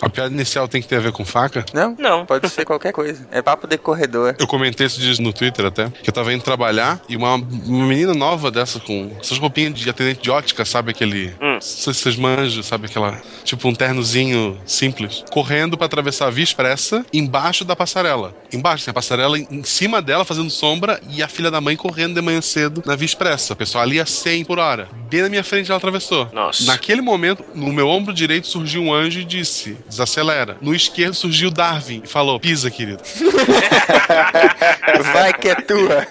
A piada inicial tem que ter a ver com faca? Não? Não. Pode ser qualquer coisa. É papo de corredor. Eu comentei esses dias no Twitter até, que eu tava indo trabalhar e uma, uma menina nova dessa com essas roupinhas de atendente de ótica, sabe aquele. Hum. Não sei se vocês manjam, sabe aquela. Tipo um ternozinho simples. Correndo pra atravessar a Via Expressa embaixo da passarela. Embaixo, assim, a passarela em cima dela fazendo sombra e a filha da mãe correndo de manhã cedo na Via Expressa. A pessoa ali a 100 por hora. Bem na minha frente ela atravessou. Nossa. Naquele momento, no meu ombro direito surgiu um anjo e disse: desacelera. No esquerdo surgiu Darwin e falou: pisa, querido. Vai que é tua.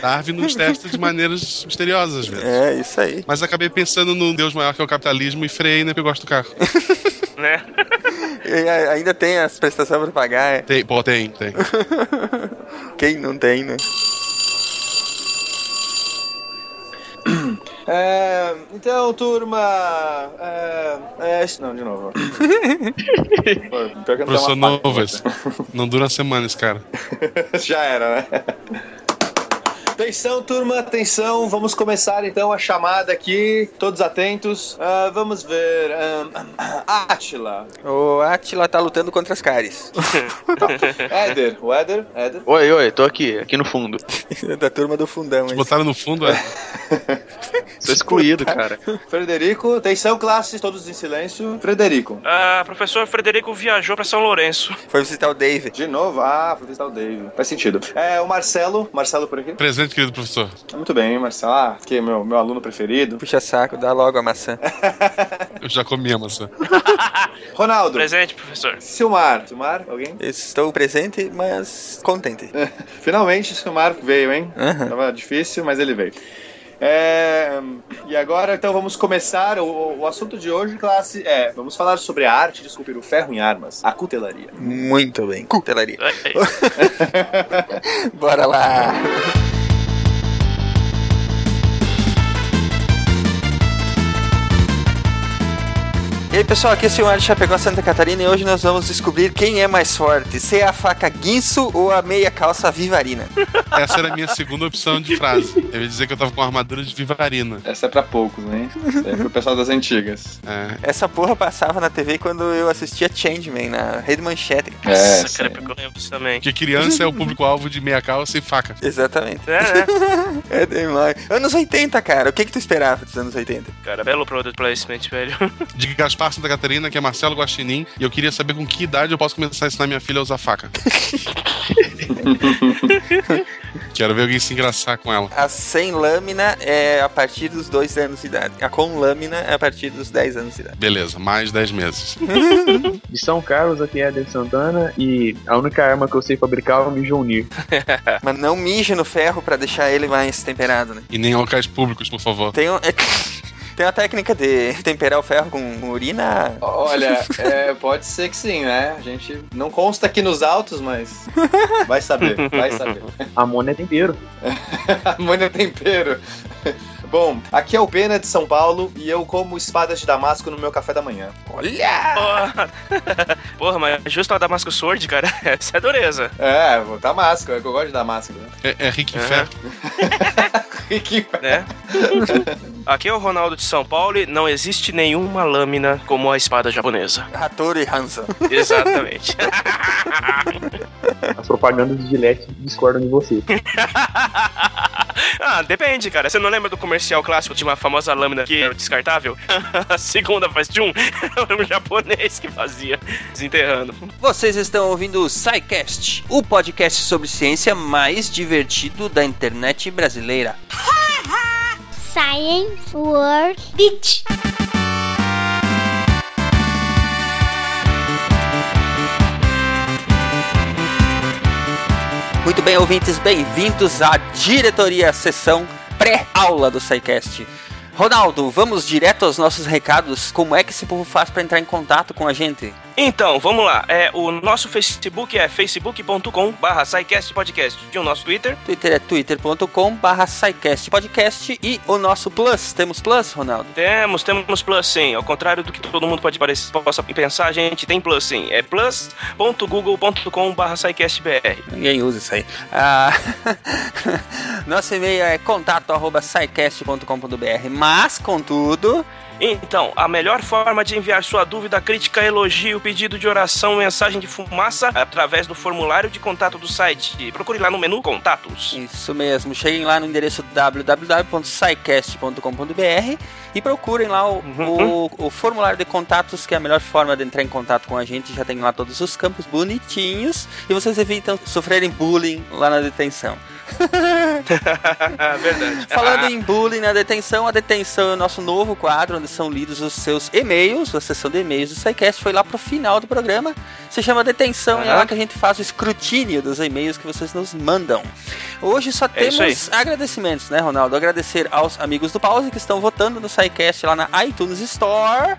Darwin nos testa de maneiras misteriosas, às vezes. É, isso aí. Mas acabei pensando no Deus maior que é o capitalismo e freiei, né? Porque eu gosto do carro. Né? E a- ainda tem as prestações pra pagar. é. Tem, pô, tem, tem. Quem não tem, né? É, então, turma. É, é, não, de novo. Pô, Professor esse. Não dura uma semana esse cara. Já era, né? Atenção, turma, atenção. Vamos começar então a chamada aqui. Todos atentos. Ah, vamos ver. ah, Átila. O Atila tá lutando contra as caries. Éder. O Éder. Éder. Oi, oi, tô aqui, aqui no fundo. da turma do fundão. Te esse. botaram no fundo, é. Tô excluído, cara. Frederico. Atenção, classes, todos em silêncio. Frederico. Ah, professor Frederico viajou pra São Lourenço. Foi visitar o David. De novo? Ah, foi visitar o Dave. Faz sentido. É, o Marcelo. Marcelo por aqui. Presente, querido professor. Muito bem, Marcelo. Ah, que é meu, meu aluno preferido. Puxa saco, dá logo a maçã. Eu já comi a maçã. Ronaldo. Presente, professor. Silmar. Silmar, alguém? Estou presente, mas contente. Finalmente, Silmar veio, hein? Aham. Tava difícil, mas ele veio. É, e agora, então, vamos começar. O, o assunto de hoje, classe, é: vamos falar sobre a arte de esculpir o ferro em armas, a cutelaria. Muito bem. Cutelaria. Bora lá. E aí pessoal, aqui é o Silmar de Chapecó, Santa Catarina e hoje nós vamos descobrir quem é mais forte, se é a faca guinso ou a meia calça vivarina. Essa era a minha segunda opção de frase. Eu ia dizer que eu tava com uma armadura de vivarina. Essa é pra poucos, né? Essa é pro pessoal das antigas. É. Essa porra passava na TV quando eu assistia Changeman, na Rede Manchete. É, Nossa, cara, porque eu lembro disso também. Porque criança é o público-alvo de meia calça e faca. Exatamente. É, né? É demais. Anos 80, cara. O que que tu esperava dos anos 80? Cara, belo product placement, velho. De Gaspar Santa Catarina, que é Marcelo Guaxinim, e eu queria saber com que idade eu posso começar a ensinar minha filha a usar faca. Quero ver alguém se engraçar com ela. A sem lâmina é a partir dos 2 anos de idade. A com lâmina é a partir dos 10 anos de idade. Beleza, mais 10 meses. De São Carlos, aqui é Eder Santana e a única arma que eu sei fabricar é o Mijonir. Mas não mije no ferro pra deixar ele mais temperado, né? E nem em locais públicos, por favor. Tem, um, tem uma técnica de temperar o ferro com urina. Olha, é, pode ser que sim, né? A gente não consta aqui nos autos, mas vai saber, vai saber. Amônia é tempero. Amônia é tempero. Bom, aqui é o Pena de São Paulo e eu como espadas de damasco no meu café da manhã. Olha! Porra. Porra, mas justo a Damasco Sword, cara, essa é dureza. É, damasco, é que eu gosto de damasco. Né? É, é rico em É. fé. Que- né? Aqui é o Ronaldo de São Paulo e não existe nenhuma lâmina como a espada japonesa. Hattori Hanzo. Exatamente. As propagandas de Gillette discordam de você. ah, depende, cara. Você não lembra do comercial clássico de uma famosa lâmina que era descartável? a segunda faz de um. Era um japonês que fazia, desenterrando. Vocês estão ouvindo o SciCast, o podcast sobre ciência mais divertido da internet brasileira. Science World Beach. Muito bem, ouvintes, bem-vindos à diretoria, sessão pré-aula do SciCast. Ronaldo, vamos direto aos nossos recados. Como é que esse povo faz pra entrar em contato com a gente? Então, vamos lá. É, o nosso Facebook é facebook.com barra Podcast. E o nosso Twitter Twitter é twitter.com barra Podcast e o nosso Plus. Temos Plus, Ronaldo? Temos, temos Plus sim. Ao contrário do que todo mundo pode parecer, possa pensar, a gente tem Plus sim. É plus.google.com barra. Ninguém usa isso aí. Ah, nosso e-mail é contato arroba Mas, contudo, Então, a melhor forma de enviar sua dúvida, crítica, elogio, pedido de oração, mensagem de fumaça é através do formulário de contato do site. Procure lá no menu Contatos. Isso mesmo. Cheguem lá no endereço www.scicast.com.br e procurem lá o, Uhum. o- o formulário de contatos, que é a melhor forma de entrar em contato com a gente. Já tem lá todos os campos bonitinhos e vocês evitam sofrerem bullying lá na detenção. Verdade. Falando em bullying na detenção, a detenção é o nosso novo quadro onde são lidos os seus e-mails, a sessão de e-mails do SciCast foi lá pro final do programa. Se chama detenção e é lá que a gente faz o escrutínio dos e-mails que vocês nos mandam. Hoje só É temos agradecimentos, né, Ronaldo? Agradecer aos amigos do Pause que estão votando no SciCast lá na iTunes Store.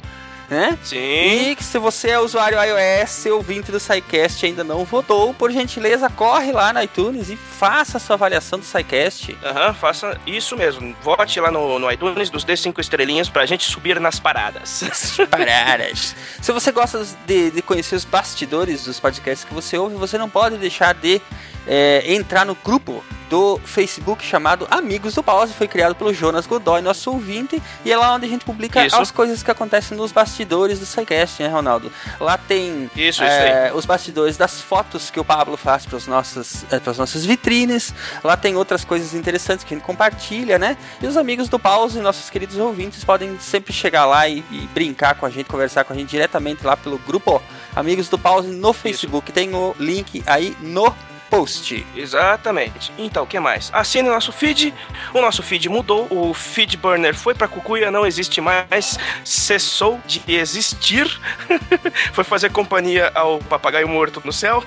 Né? Sim. E que se você é usuário iOS, ouvinte do SciCast ainda não votou, por gentileza, corre lá na iTunes e faça a sua avaliação do SciCast. Aham, faça isso mesmo. Vote lá no, no iTunes, nos dê cinco estrelinhas pra gente subir nas paradas. paradas. Se você gosta de, de conhecer os bastidores dos podcasts que você ouve, você não pode deixar de é, entrar no grupo do Facebook chamado Amigos do Pause. Foi criado pelo Jonas Godoy, nosso ouvinte, e é lá onde a gente publica Isso. as coisas que acontecem nos bastidores do SciCast, né, Ronaldo? Lá tem Isso, isso é, os bastidores das fotos que o Pablo faz para as nossas, é, pras nossas vitrines. Lá tem outras coisas interessantes que a gente compartilha, né? E os amigos do Pause, nossos queridos ouvintes, podem sempre chegar lá e, e brincar com a gente, conversar com a gente diretamente lá pelo grupo Amigos do Pause no Facebook. Tem o link aí no post. Exatamente. Então, o que mais? Assine o nosso feed. O nosso feed mudou. O feed burner foi pra cucuia, não existe mais. Cessou de existir. foi fazer companhia ao papagaio morto no céu.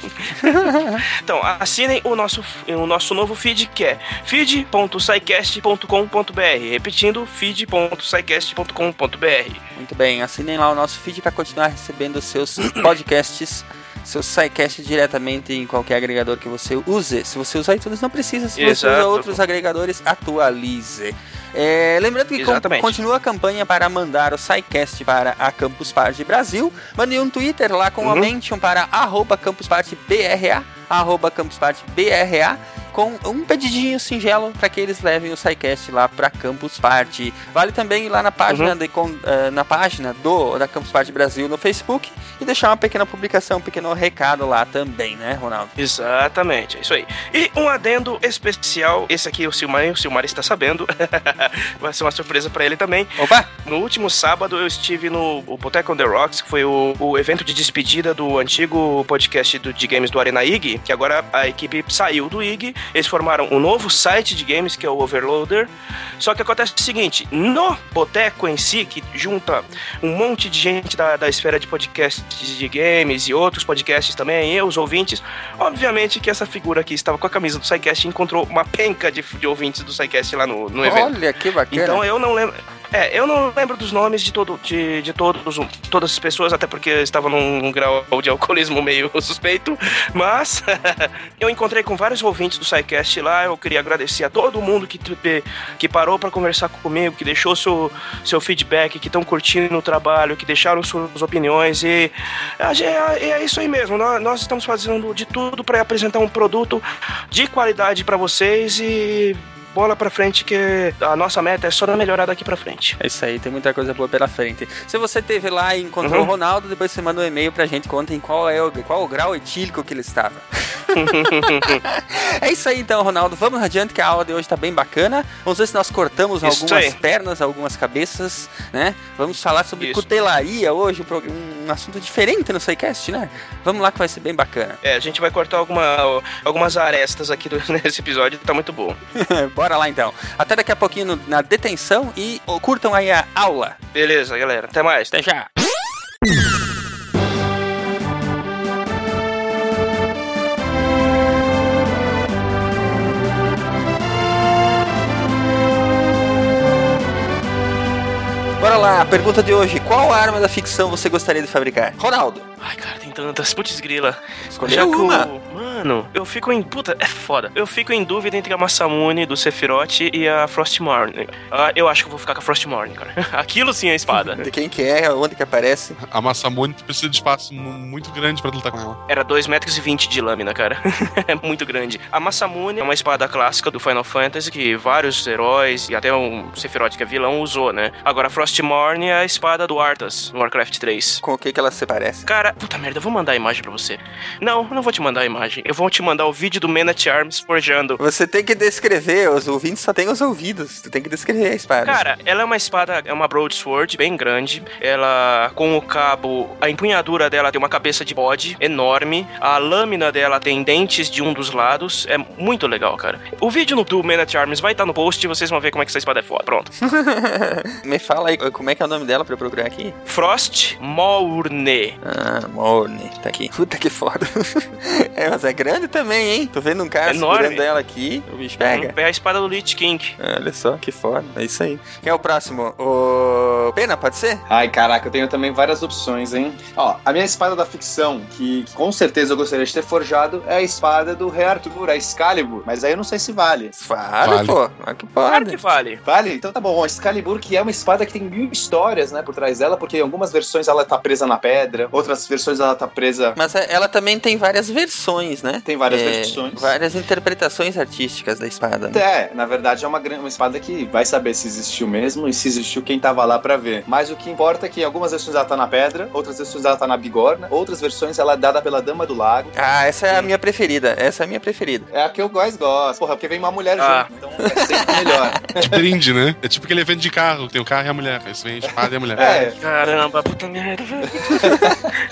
então, assinem o nosso, o nosso novo feed que é feed.sicast.com.br. Repetindo, feed.sicast.com.br. Muito bem, assinem lá o nosso feed para continuar recebendo os seus podcasts, seus SciCast diretamente em qualquer agregador que você use. Se você usa iTunes, não precisa. Se você usa Exato. outros agregadores, atualize. É, lembrando que Exatamente. continua a campanha para mandar o SciCast para a Campus Party Brasil. Mande um Twitter lá com Uhum. mention para arroba Campus Party BRA, arroba Campus Party BRA, com um pedidinho singelo para que eles levem o SciCast lá para Campus Party. Vale também ir lá na página, Uhum. de con- eh, na página do, da Campus Party Brasil no Facebook e deixar uma pequena publicação, um pequeno recado lá também, né, Ronaldo? Exatamente, é isso aí. E um adendo especial, esse aqui o Silmar, o Silmar está sabendo, vai ser uma surpresa pra ele também. Opa! No último sábado eu estive no o Boteco on the Rocks, que foi o, o evento de despedida do antigo podcast do, de games do Arena IG, que agora a equipe saiu do IG, eles formaram um novo site de games, que é o Overloader. Só que acontece o seguinte, no Boteco em si, que junta um monte de gente da, da esfera de podcasts de games e outros podcasts também, e os ouvintes, obviamente que essa figura aqui estava com a camisa do SciCast e encontrou uma penca de, de ouvintes do SciCast lá no, no evento. Olha que bacana. Então eu não lembro. É, eu não lembro dos nomes de, todo, de, de todos, todas as pessoas, até porque eu estava num grau de alcoolismo meio suspeito. Mas eu encontrei com vários ouvintes do SciCast lá. Eu queria agradecer a todo mundo que, que parou para conversar comigo, que deixou seu, seu feedback, que estão curtindo o trabalho, que deixaram suas opiniões. E é, é isso aí mesmo. Nós, nós estamos fazendo de tudo para apresentar um produto de qualidade para vocês e bola pra frente que a nossa meta é só dar melhorar daqui pra frente. É isso aí, tem muita coisa boa pela frente. Se você teve lá e encontrou Uhum. o Ronaldo, depois você manda um e-mail pra gente, contem qual é o, qual o grau etílico que ele estava. é isso aí então, Ronaldo. Vamos adiante que a aula de hoje tá bem bacana. Vamos ver se nós cortamos Isso algumas aí. pernas, algumas cabeças, né? Vamos falar sobre Isso. cutelaria hoje, um, um assunto diferente no SciCast, né? Vamos lá que vai ser bem bacana. É, a gente vai cortar alguma, algumas arestas aqui do- nesse episódio, tá muito bom. Bora lá então. Até daqui a pouquinho no- na detenção e curtam aí a aula. Beleza, galera. Até mais. Até já. Bora lá, a pergunta de hoje: qual arma da ficção você gostaria de fabricar? Ronaldo. Ai, cara, tem tantas. Putz, grila. Que uma. o- Mano, eu fico em. Puta, é foda. Eu fico em dúvida entre a Masamune do Sephiroth e a Frostmourne. Ah, eu acho que eu vou ficar com a Frostmourne, cara. Aquilo sim é espada. De quem que é, onde que aparece. A Massamune precisa de espaço mu- muito grande pra lutar com ela. Era 2,20 metros e 20 de lâmina, cara. é muito grande. A Masamune é uma espada clássica do Final Fantasy que vários heróis e até o Sephiroth, que é vilão, usou, né? Agora, a Frostmourne é a espada do Arthas, no Warcraft 3. Com o que que ela se parece? Cara, puta merda, eu vou mandar a imagem pra você. Não, eu não vou te mandar a imagem. Eu vou te mandar o vídeo do Man at Arms forjando. Você tem que descrever, os ouvintes só têm os ouvidos. Tu tem que descrever a espada. Cara, ela é uma espada, é uma broadsword bem grande. Ela, com o cabo, a empunhadura dela tem uma cabeça de bode enorme. A lâmina dela tem dentes de um dos lados. É muito legal, cara. O vídeo no, do Man at Arms vai estar no post e vocês vão ver como é que essa espada é foda. Pronto. Me fala aí como é que é o nome dela pra eu procurar aqui. Frost Mourne. Ah, Morne, tá aqui. Puta que foda. é, mas é grande também, hein? Tô vendo um cara Enorme. segurando ela aqui. O bicho pega. É a espada do Lich King. Olha só, que foda. É isso aí. Quem é o próximo? O. Pena, pode ser? Ai, caraca, eu tenho também várias opções, hein? Ó, a minha espada da ficção, que com certeza eu gostaria de ter forjado, é a espada do Rei Arthur, a Excalibur. Mas aí eu não sei se vale. Vale, Vale. pô. Mas que Claro pode. que vale. Vale? Então tá bom. A Excalibur, que é uma espada que tem mil histórias, né, por trás dela, porque em algumas versões ela tá presa na pedra, outras versões ela tá presa. Mas é- ela também tem várias versões, né? Tem várias É, versões. Várias interpretações artísticas da espada. né? É, na verdade é uma, uma espada que vai saber se existiu mesmo e se existiu quem tava lá pra ver. Mas o que importa é que em algumas versões ela tá na pedra, outras versões ela tá na bigorna, outras versões ela é dada pela Dama do Lago. Ah, essa é a minha preferida. Essa é a minha preferida. É a que eu mais gosto. Porra, porque vem uma mulher Ah. junto, então é sempre melhor. De brinde, né? É tipo aquele evento de carro, tem o carro e a mulher. Aí vem a espada e a mulher. É, Caramba, puta merda, velho.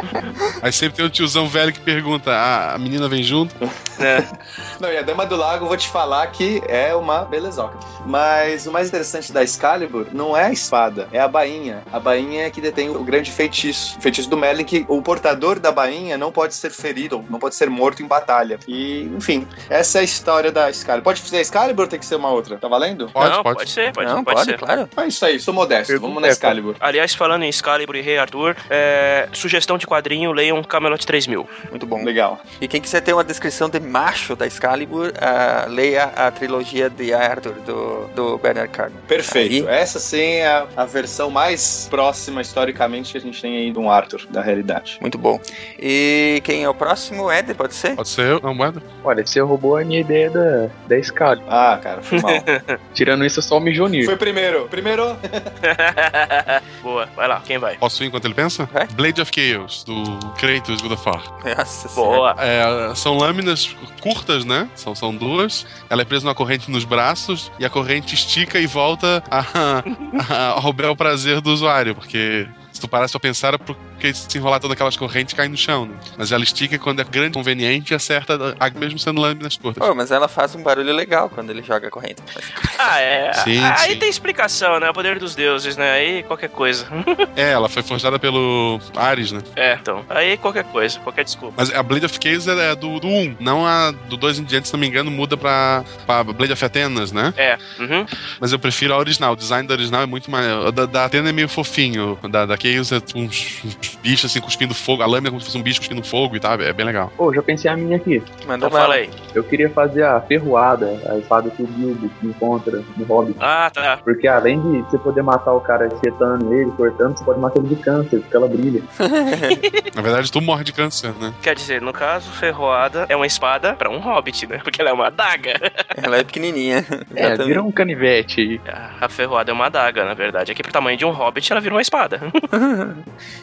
Aí sempre tem o tiozão velho que pergunta: "Ah, a menina vem junto? É. Não, e a Dama do Lago, eu vou te falar que é uma belezoca. Mas o mais interessante da Excalibur não é a espada, é a bainha. A bainha é que detém o grande feitiço. O feitiço do Merlin, que o portador da bainha não pode ser ferido, não pode ser morto em batalha. E, enfim, essa é a história da Excalibur. Pode ser a Excalibur ou tem que ser uma outra? Tá valendo? Pode, não, pode. pode ser, pode, Não, pode, pode, ser. claro. É isso aí, sou modesto. Vamos na Excalibur. Aliás, falando em Excalibur e Rei Arthur, é, sugestão de quadrinho, leiam Camelot 3000. Muito bom. Legal. E quem quiser ter uma descrição de macho da Excalibur, ah, leia a trilogia de Arthur do, do Bernard Carmen. Perfeito. Aí. Essa sim é a, a versão mais próxima historicamente que a gente tem aí de um Arthur, da realidade. Muito bom. E quem é o próximo? Ed, pode ser? Pode ser eu? Não, moeda? Olha, você roubou a minha ideia da, da escala. Ah, cara, foi mal. Tirando isso, só o Mijonir. foi primeiro. Primeiro. Boa, vai lá, quem vai? Posso ir enquanto ele pensa? Vai. Blade of Chaos, do Kratos God of War. Nossa senhora. Boa. É, são lâminas curtas, né? São, são duas. Ela é presa numa corrente nos braços e a corrente estica e volta a, a, ao bel prazer do usuário, porque se tu parasse pra pensar, é porque se enrolar todas aquelas correntes cai no chão, né? Mas ela estica e quando é grande, conveniente, acerta, a- mesmo sendo lâminas curtas. Pô, mas ela faz um barulho legal quando ele joga a corrente. Ah, é. Sim, Aí sim. tem explicação, né? O poder dos deuses, né? Aí qualquer coisa. É, ela foi forjada pelo Ares, né? É, então. Aí qualquer coisa, qualquer desculpa. Mas a Blade of Chaos é do, do 1, não a do 2 em diante, se não me engano, muda pra, pra Blade of Athenas, né? É. Uhum. Mas eu prefiro a original. O design da original é muito mais. o Da, da Athena é meio fofinho. Da, da Chaos é uns, uns bichos assim cuspindo fogo. A lâmina é como se fosse um bicho cuspindo fogo e tal. É bem legal. Pô, já pensei a minha aqui. Manda Então fala aí. Eu queria fazer a ferroada, a espada que o Bilbo encontra no Hobbit. Ah, tá. Porque além de você poder matar o cara esquetando ele, cortando, você pode matar ele de câncer, porque ela brilha. Na verdade, tu morre de câncer, né? Quer dizer, no caso, ferroada é uma espada pra um hobbit, né? Porque ela é uma adaga. Ela é pequenininha. É, Exatamente. vira um canivete aí. A ferroada é uma adaga, na verdade. Aqui pro tamanho de um hobbit, ela vira uma espada.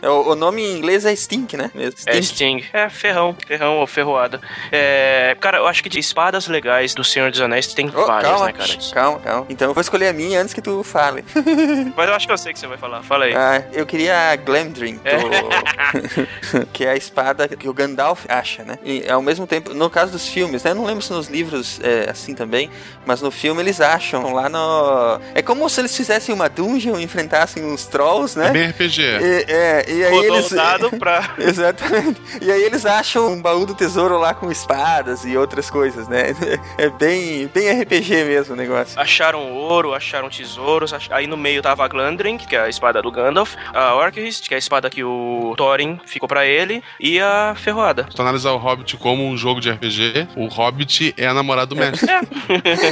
É, O, o nome em inglês é Stink, né? Mesmo. É Stink. Sting. É, ferrão. Ferrão ou ferroada. É, cara, eu acho que de espadas legais do Senhor dos Anéis tem Oh, várias, calma, né, cara? calma, calma. Então eu vou escolher a minha antes que tu fale. Mas eu acho que eu sei que você vai falar. Fala aí. Ah, eu queria a Glamdring, do... que é a espada que o Gandalf acha, né? E ao mesmo tempo, no caso dos filmes, né? Eu não lembro se nos livros é assim também, mas no filme eles acham lá no. É como se eles fizessem uma dungeon e enfrentassem uns trolls, É né? bem RPG. E, é, e aí Eles. pra... Exatamente. E aí eles acham um baú do tesouro lá com espadas e outras coisas, né? É bem, bem RPG mesmo o negócio. Acharam ouro, acharam tesouros. ach- Aí no meio tava a Glandrink, que é a espada do Gandalf. A Orcrist, que é a espada que o Thorin ficou pra ele. E a Ferroada. Se tu analisar o Hobbit como um jogo de RPG, o Hobbit é a namorada do mestre.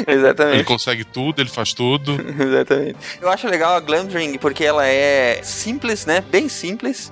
Ele Exatamente. consegue tudo, ele faz tudo. Exatamente. Eu acho legal a Glamdring porque ela é simples, né? Bem simples.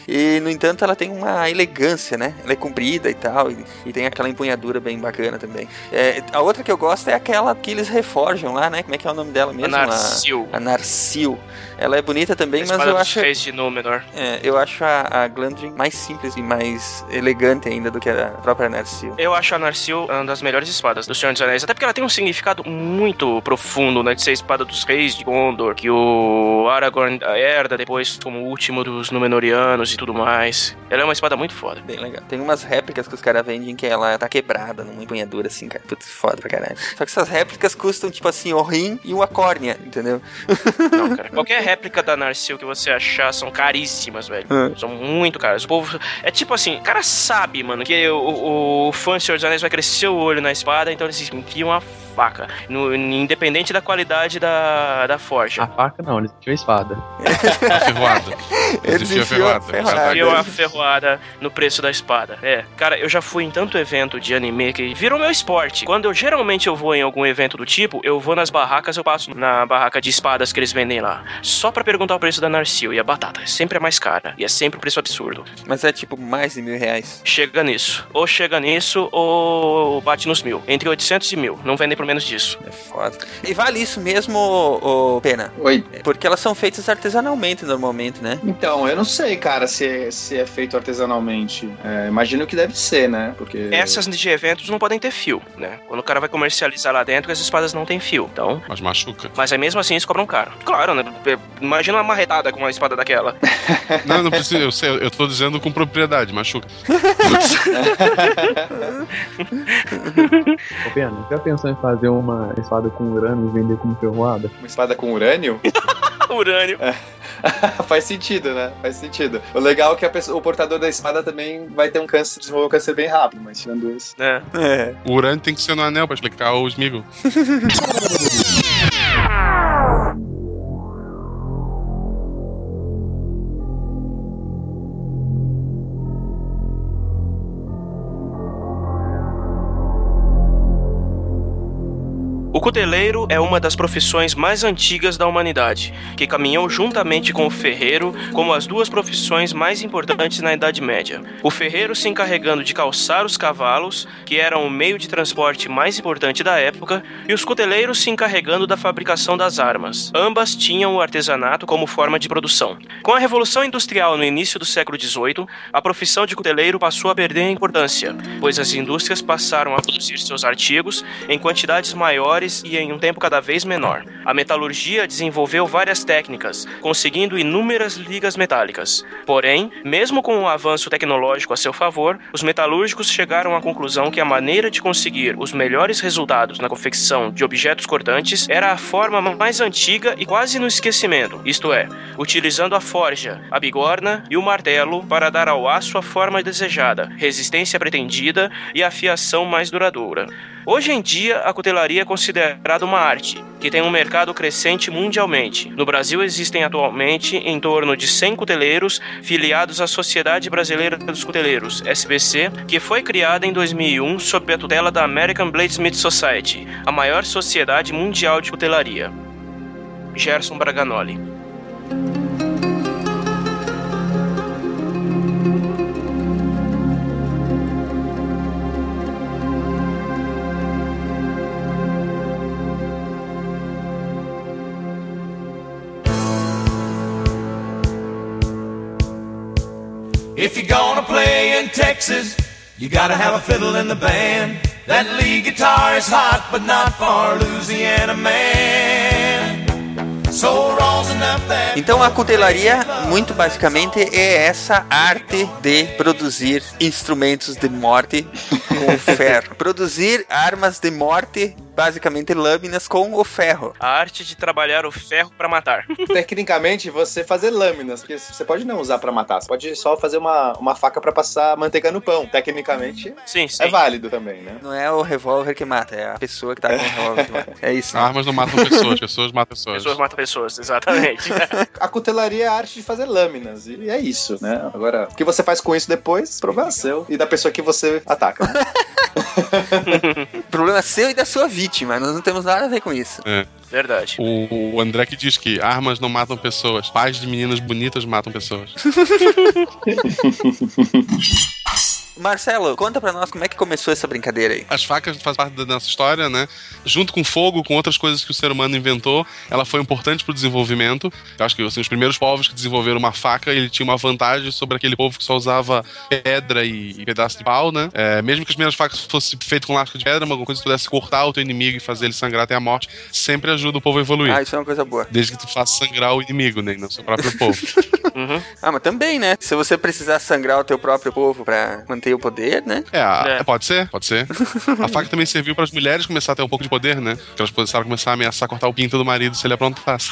E, no entanto, ela tem uma elegância, né? Ela é comprida e tal. E, e tem aquela empunhadura bem bacana também. É, a outra que eu gosto é aquela que eles reforjam lá, né? Como é que é o nome dela mesmo? A- Narsil. A Narsil. Ela é bonita também, A mas eu acho, reis de Númenor. é, eu acho a, a Glamdring mais simples e mais elegante ainda do que a própria Narsil. Eu acho a Narsil uma das melhores espadas do Senhor dos Anéis. Até porque ela tem um significado muito profundo, né? De ser a espada dos reis de Gondor. Que o Aragorn herda depois como o último dos Númenóreanos e tudo mais. Ela é uma espada muito foda. Bem legal. Tem umas réplicas que os caras vendem que ela tá quebrada numa empunhadura assim, cara. Putz, foda pra caralho. Só que essas réplicas custam, tipo assim, o rim e uma córnea, entendeu? Não, cara. Qualquer réplica da Narsil que você achar são caríssimas, velho. Hum. São muito caras. O povo. É tipo assim, o cara sabe, mano, que o, o fã do Senhor dos Anéis vai crescer o olho na espada, então eles enfiam a faca. No- independente da qualidade da, da forja. A faca não, eles tinham a espada. A ferroada. Eles enfiam a ferroada. ferroada. Enfiam a ferroada no preço da espada. É, cara, eu já fui em tanto evento de anime que virou meu esporte. Quando eu geralmente eu vou em algum evento do tipo, eu vou nas barracas, eu passo na barraca de espadas que eles vendem lá. Só pra perguntar o preço da Narsil e a batata. Sempre é mais cara. E é sempre um preço absurdo. Mas é tipo mais de mil reais. Chega nisso. Ou chega nisso, ou bate nos mil. Entre 800 e mil. Não vendem por menos disso. É foda. E vale isso mesmo, ô, ô, Pena? Oi. Porque elas são feitas artesanalmente normalmente, né? Então, eu não sei, cara, se é, se é feito artesanalmente. É, imagino que deve ser, né? Porque. Essas de eventos não podem ter fio, né? Quando o cara vai comercializar lá dentro, as espadas não têm fio. Então, Mas machuca. Mas aí mesmo assim eles cobram caro. Claro, né? Imagina uma marretada com uma espada daquela. Não, não precisa. Eu sei, eu tô dizendo com propriedade, machuca. Ô, Pena, já pensou em fazer uma espada com urânio e vender como ferroada? Uma espada com urânio? Urânio. Faz sentido, né? Faz sentido. O legal é que a pessoa- o portador da espada também vai ter um câncer, desenvolver um câncer bem rápido, mas tirando isso. né? É. O urânio tem que ser no anel pra explicar o Smeagol. Cuteleiro é uma das profissões mais antigas da humanidade, que caminhou juntamente com o ferreiro como as duas profissões mais importantes na Idade Média. O ferreiro se encarregando de calçar os cavalos, que eram o meio de transporte mais importante da época, e os cuteleiros se encarregando da fabricação das armas. Ambas tinham o artesanato como forma de produção. Com a Revolução Industrial no início do século XVIII, a profissão de cuteleiro passou a perder importância, pois as indústrias passaram a produzir seus artigos em quantidades maiores e em um tempo cada vez menor. A metalurgia desenvolveu várias técnicas, conseguindo inúmeras ligas metálicas. Porém, mesmo com o avanço tecnológico a seu favor, os metalúrgicos chegaram à conclusão que a maneira de conseguir os melhores resultados na confecção de objetos cortantes era a forma mais antiga e quase no esquecimento, isto é, utilizando a forja, a bigorna e o martelo para dar ao aço a forma desejada, resistência pretendida e afiação mais duradoura. Hoje em dia, a cutelaria é considerada uma arte, que tem um mercado crescente mundialmente. No Brasil existem atualmente em torno de 100 cuteleiros filiados à Sociedade Brasileira dos Cuteleiros, SBC, que foi criada em 2001 sob a tutela da American Bladesmith Society, a maior sociedade mundial de cutelaria. Gerson Braganoli. If you're gonna play in Texas, you gotta have a fiddle in the band. That lead guitar is hot, but not for Louisiana man. So raw's enough that. Então a cutelaria, muito basicamente, é essa arte de produzir instrumentos de morte com ferro. produzir armas de morte basicamente lâminas com o ferro. A arte de trabalhar o ferro pra matar. Tecnicamente, você fazer lâminas, porque você pode não usar pra matar, você pode só fazer uma, uma faca pra passar manteiga no pão. Tecnicamente, Sim, sim. é válido também, né? Não é o revólver que mata, é a pessoa que tá com o revólver que mata. É isso. né? Armas não matam pessoas, pessoas matam pessoas. Pessoas matam pessoas, exatamente. A cutelaria é a arte de fazer lâminas, e é isso, né? Agora, o que você faz com isso depois, problema é seu e da pessoa que você ataca. Problema seu e da sua vítima, nós não temos nada a ver com isso. Verdade. O, o André que diz que armas não matam pessoas, pais de meninas bonitas matam pessoas. Marcelo, conta pra nós como é que começou essa brincadeira aí. As facas fazem parte da nossa história, né? Junto com fogo, com outras coisas que o ser humano inventou, ela foi importante pro desenvolvimento. Eu acho que assim, os primeiros povos que desenvolveram uma faca, ele tinha uma vantagem sobre aquele povo que só usava pedra e, e pedaço de pau, né? É, mesmo que as primeiras facas fossem feitas com lasca de pedra, alguma coisa que pudesse cortar o teu inimigo e fazer ele sangrar até a morte, sempre ajuda o povo a evoluir. Ah, isso é uma coisa boa. Desde que tu faça sangrar o inimigo, né? E não o seu próprio povo. Uhum. Ah, mas também, né? Se você precisar sangrar o teu próprio povo pra manter o poder, né? É, a- É. pode ser, pode ser. A faca também serviu para as mulheres começar a ter um pouco de poder, né? Porque elas começaram a começar a ameaçar cortar o pinto do marido se ele aprontasse.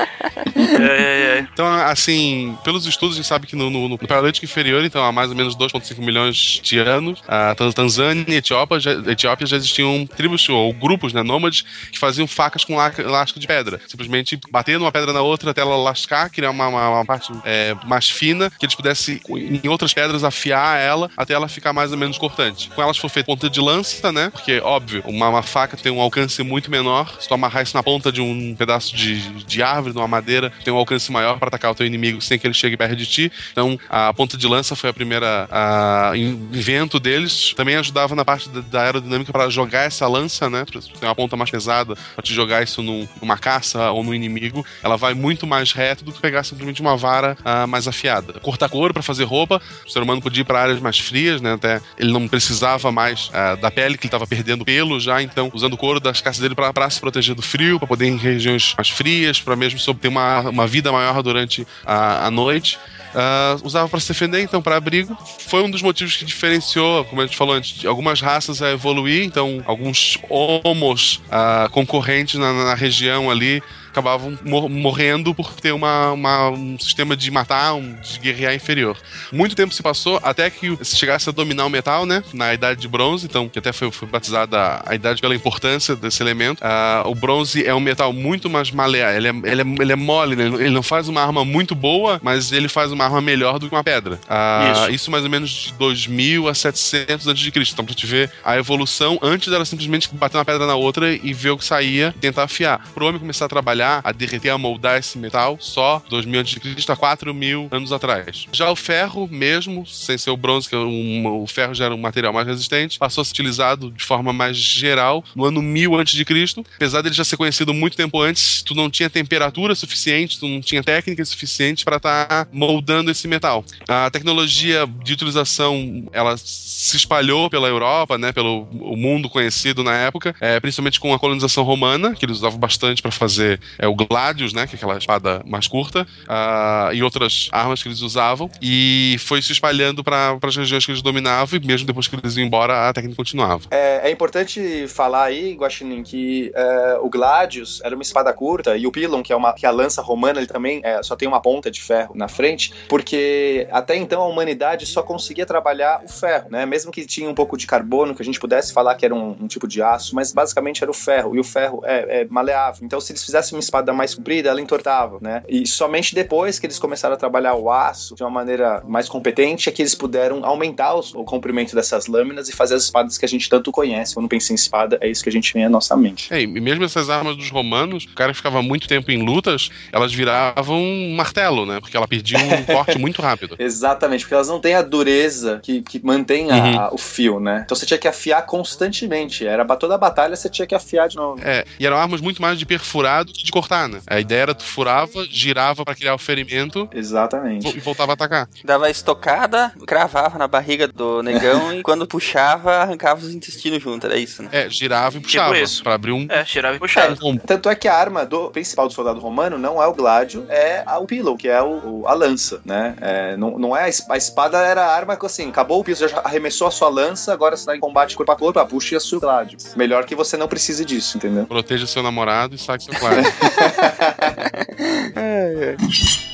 É, é, é. Então, assim, pelos estudos, a gente sabe que no, no, no Paleolítico Inferior, então há mais ou menos 2,5 milhões de anos, a Tan- Tanzânia e Etiópia já, Etiópia já existiam tribos ou grupos, né, nômades, que faziam facas com lasca de pedra. Simplesmente batendo uma pedra na outra até ela lascar, criar uma, uma, uma parte é, mais fina, que eles pudessem, em outras pedras, afiar ela até ela ficar mais ou menos cortante. Com elas foi feita ponta de lança, né? Porque, óbvio, uma, uma faca tem um alcance muito menor. Se tu amarrar isso na ponta de um pedaço de, de árvore, de uma madeira, tem um alcance maior para atacar o teu inimigo sem que ele chegue perto de ti. Então, a ponta de lança foi a primeira a, invento deles. Também ajudava na parte da, aerodinâmica para jogar essa lança, né? Ter uma ponta mais pesada, para te jogar isso num- numa caça ou no inimigo. Ela vai muito mais reto do que pegar simplesmente uma vara ah, mais afiada. Cortar couro para fazer roupa, o ser humano podia ir para áreas mais frias, né? Até ele não precisava mais ah, da pele, que ele estava perdendo pelo já, então usando couro das caças dele para se proteger do frio, para poder ir em regiões mais frias, para mesmo sob- ter uma, uma vida maior durante a, a noite. Ah, usava para se defender, então para abrigo. Foi um dos motivos que diferenciou, como a gente falou antes, algumas raças a evoluir. Então, alguns homos ah, concorrentes na, na região ali acabavam mor- morrendo por ter uma, uma- um sistema de matar, um, de guerrear inferior. Muito tempo se passou até que se chegasse a dominar o metal, né? Na Idade de Bronze, então, que até foi, foi batizada a Idade pela importância desse elemento. Ah, o bronze é um metal muito mais maleável, ele é, ele é, ele é mole, né? Ele não faz uma arma muito boa, mas ele faz uma arma melhor do que uma pedra. Ah, Isso. isso mais ou menos de 2000 a 700 antes de Cristo. Então, pra te ver a evolução, antes era simplesmente bater uma pedra na outra e ver o que saía, tentar afiar. Pro homem começar a trabalhar, a derreter, a moldar esse metal, só 2000 antes de Cristo a 4 mil anos atrás. Já o ferro mesmo, sem ser o bronze, que é um- o ferro já era um material mais resistente, passou a ser utilizado de forma mais geral no ano 1000 antes de Cristo. Apesar dele já ser conhecido muito tempo antes, tu não tinha temperatura suficiente, tu não tinha técnica suficiente para estar moldando esse metal. A tecnologia de utilização, ela se espalhou pela Europa, né, pelo mundo conhecido na época, é, principalmente com a colonização romana, que eles usavam bastante para fazer é, o gladius, né, que é aquela espada mais curta, ah, e outras armas que eles usavam, e foi se espalhando para as regiões que eles dominavam, e mesmo depois que eles iam embora, a técnica continuava. É, é importante falar aí, Guaxinim, que é, o Gladius era uma espada curta e o Pilon, que é, uma, que é a lança romana, ele também é, só tem uma ponta de ferro na frente, porque até então a humanidade só conseguia trabalhar o ferro, né? Mesmo que tinha um pouco de carbono, que a gente pudesse falar que era um, um tipo de aço, mas basicamente era o ferro, e o ferro é, é maleável. Então, se eles fizessem uma espada mais comprida, ela entortava, né? E somente depois que eles começaram a trabalhar o aço de uma maneira mais competente é que eles puderam aumentar os- o comprimento dessas lâminas e fazer as espadas que a gente tanto conhece. Quando pensa em espada, é isso que a gente vem à nossa mente. É, e mesmo essas armas dos romanos, o cara que ficava muito tempo em lutas, elas viravam um martelo, né? Porque ela perdia um corte muito rápido. Exatamente, porque elas não têm a dureza que, que mantém a- o fio, né? Então você tinha que afiar constantemente. Era toda a batalha você tinha que afiar de novo. É, e eram armas muito mais de perfurado que de cortar, né? A ideia era tu furava, girava pra criar o ferimento Exatamente. e voltava a atacar. Dava estocada, cravava na barriga do negão e quando puxava, arrancava os intestinos junto, era isso, né? É, girava e puxava isso. pra abrir um, É, tirava e puxava. um combo. Tanto é que a arma do principal do soldado romano não é o gládio, é a- o pillow, que é o, o- a lança, né? É, não, não é a, es- a espada era a arma que assim, acabou o piso, já arremessou a sua lança, agora você tá em combate corpo a corpo, ah, puxa a sua gládio. Melhor que você não precise disso, entendeu? Proteja seu namorado e saque seu claro.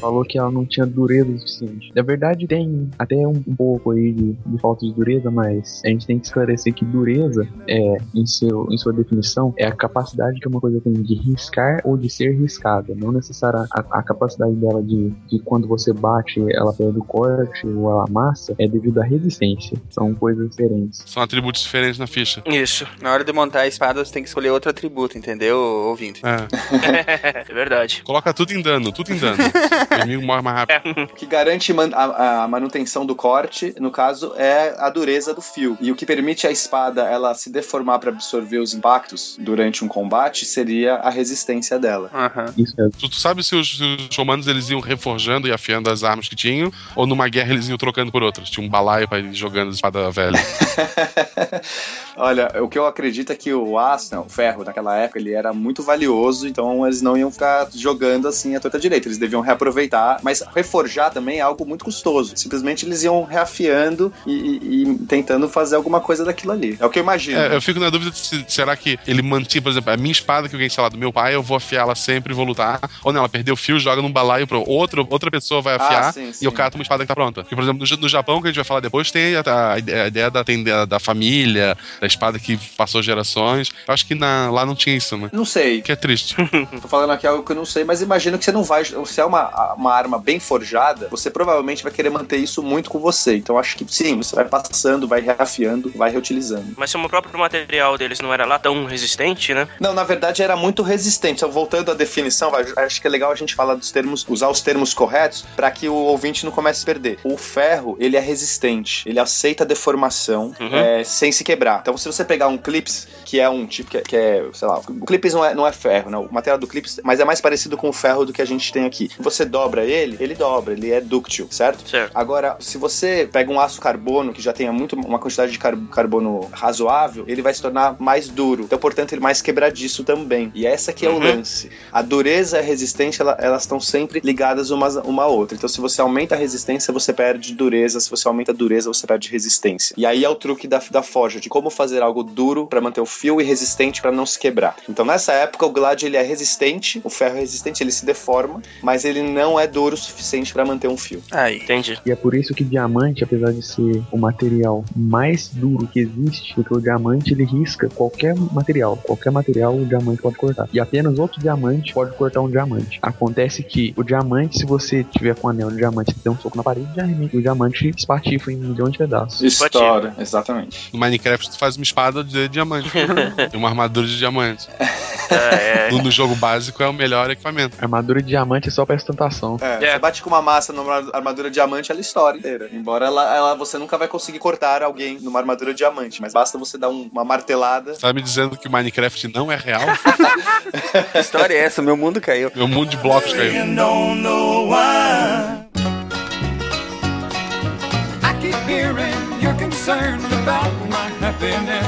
Falou que ela não tinha dureza o suficiente. Na verdade, tem até um, pouco aí de, de falta de dureza, mas a gente tem que esclarecer que dureza, é, em, seu, em sua definição, é a capacidade que uma coisa tem de riscar ou de ser riscada. Não necessariamente a, a capacidade dela de, de quando você bate, ela perde o corte ou ela amassa, é devido à resistência. São coisas diferentes. São atributos diferentes na ficha. Isso. Na hora de montar a espada, você tem que escolher outro atributo, entendeu, ouvinte? É. é verdade. Coloca tudo em dano, tudo em dano. o inimigo morre mais rápido. O que garante man- a, a manutenção do corte, no caso, é a dureza do fio. E o que permite a espada ela se deformar para absorver os impactos durante um combate seria a resistência dela. Aham. Isso é Tu, tu sabe se os, se os romanos eles iam reforjando e afiando as armas que tinham, ou numa guerra eles iam trocando por outras? Tinha um balaio pra ir jogando espada velha. Olha, o que eu acredito é que o aço, o ferro, naquela época, ele era muito valioso, então eles não iam ficar jogando assim a torta direita. Eles deviam reaproveitar, mas reforjar também é algo muito custoso. Simplesmente eles iam reafiando e, e- e tentando fazer alguma coisa daquilo ali. É o que eu imagino. É, eu fico na dúvida se será que ele mantinha, por exemplo, a minha espada que eu ganhei, sei lá, do meu pai, eu vou afiá-la sempre e vou lutar. Ou não, ela perdeu o fio, joga num balaio pro outro, outra pessoa vai afiar Ah, sim, e sim. eu cato uma espada que tá pronta. Porque, por exemplo, no, no Japão, que a gente vai falar depois, tem a, a ideia- a ideia da, tem da, da família, da espada que passou gerações. Eu acho que na- lá não tinha isso, né? Não sei. Que é triste. Tô falando aqui algo que eu não sei, mas imagino que você não vai. Se é uma, uma arma bem forjada, você provavelmente vai querer manter isso muito com você. Então acho que sim, você vai passando, vai reafiando, vai reutilizando. Mas se o próprio material deles não era lá tão resistente, né? Não, na verdade era muito resistente. Só voltando à definição, acho que é legal a gente falar dos termos, usar os termos corretos para que o ouvinte não comece a perder. O ferro, ele é resistente, ele aceita a deformação Uhum. é, sem se quebrar. Então, se você pegar um clips, que é um tipo que é, que é, sei lá, o clips não é, não é ferro, né? O material do clips, mas é mais parecido com o ferro do que a gente tem aqui. Você dobra ele, ele dobra, ele é dúctil, certo? Certo. Agora, se você pega um aço carbono que já tenha muito uma quantidade de car- carbono razoável, ele vai se tornar mais duro. Então, portanto, ele é mais quebradiço também. E essa que é o Uhum. lance. A dureza e a resistência, ela- elas estão sempre ligadas umas, uma à outra. Então, se você aumenta a resistência, você perde dureza. Se você aumenta a dureza, você perde resistência. E aí é o truque da, da forja, de como fazer algo duro para manter o fio e resistente para não se quebrar. Então, nessa época, o Glad ele é resistente, o ferro é resistente, ele se deforma, mas ele não é duro o suficiente para manter um fio. Aí. Entendi. E é por isso que diamante, apesar de ser o material mais duro que existe, porque o diamante ele risca qualquer material. Qualquer material o diamante pode cortar. E apenas outro diamante pode cortar um diamante. Acontece que o diamante, se você tiver com um anel de diamante e der um soco na parede, o diamante espatifa em milhão de pedaços. Estoura, exatamente. No Minecraft, tu faz uma espada de diamante. e uma armadura de diamante. É, é. No, no jogo básico é o melhor equipamento. Armadura de diamante é só pra ostentação. É, É. Você bate com uma massa numa armadura diamante, ela estoura inteira. Embora ela, ela- você nunca vai conseguir cortar alguém numa armadura diamante, mas basta você dar um- uma martelada. Tá me dizendo que o Minecraft não é real? Que história é essa? Meu mundo caiu. Meu mundo de blocos caiu. I keep hearing concerned about my happiness.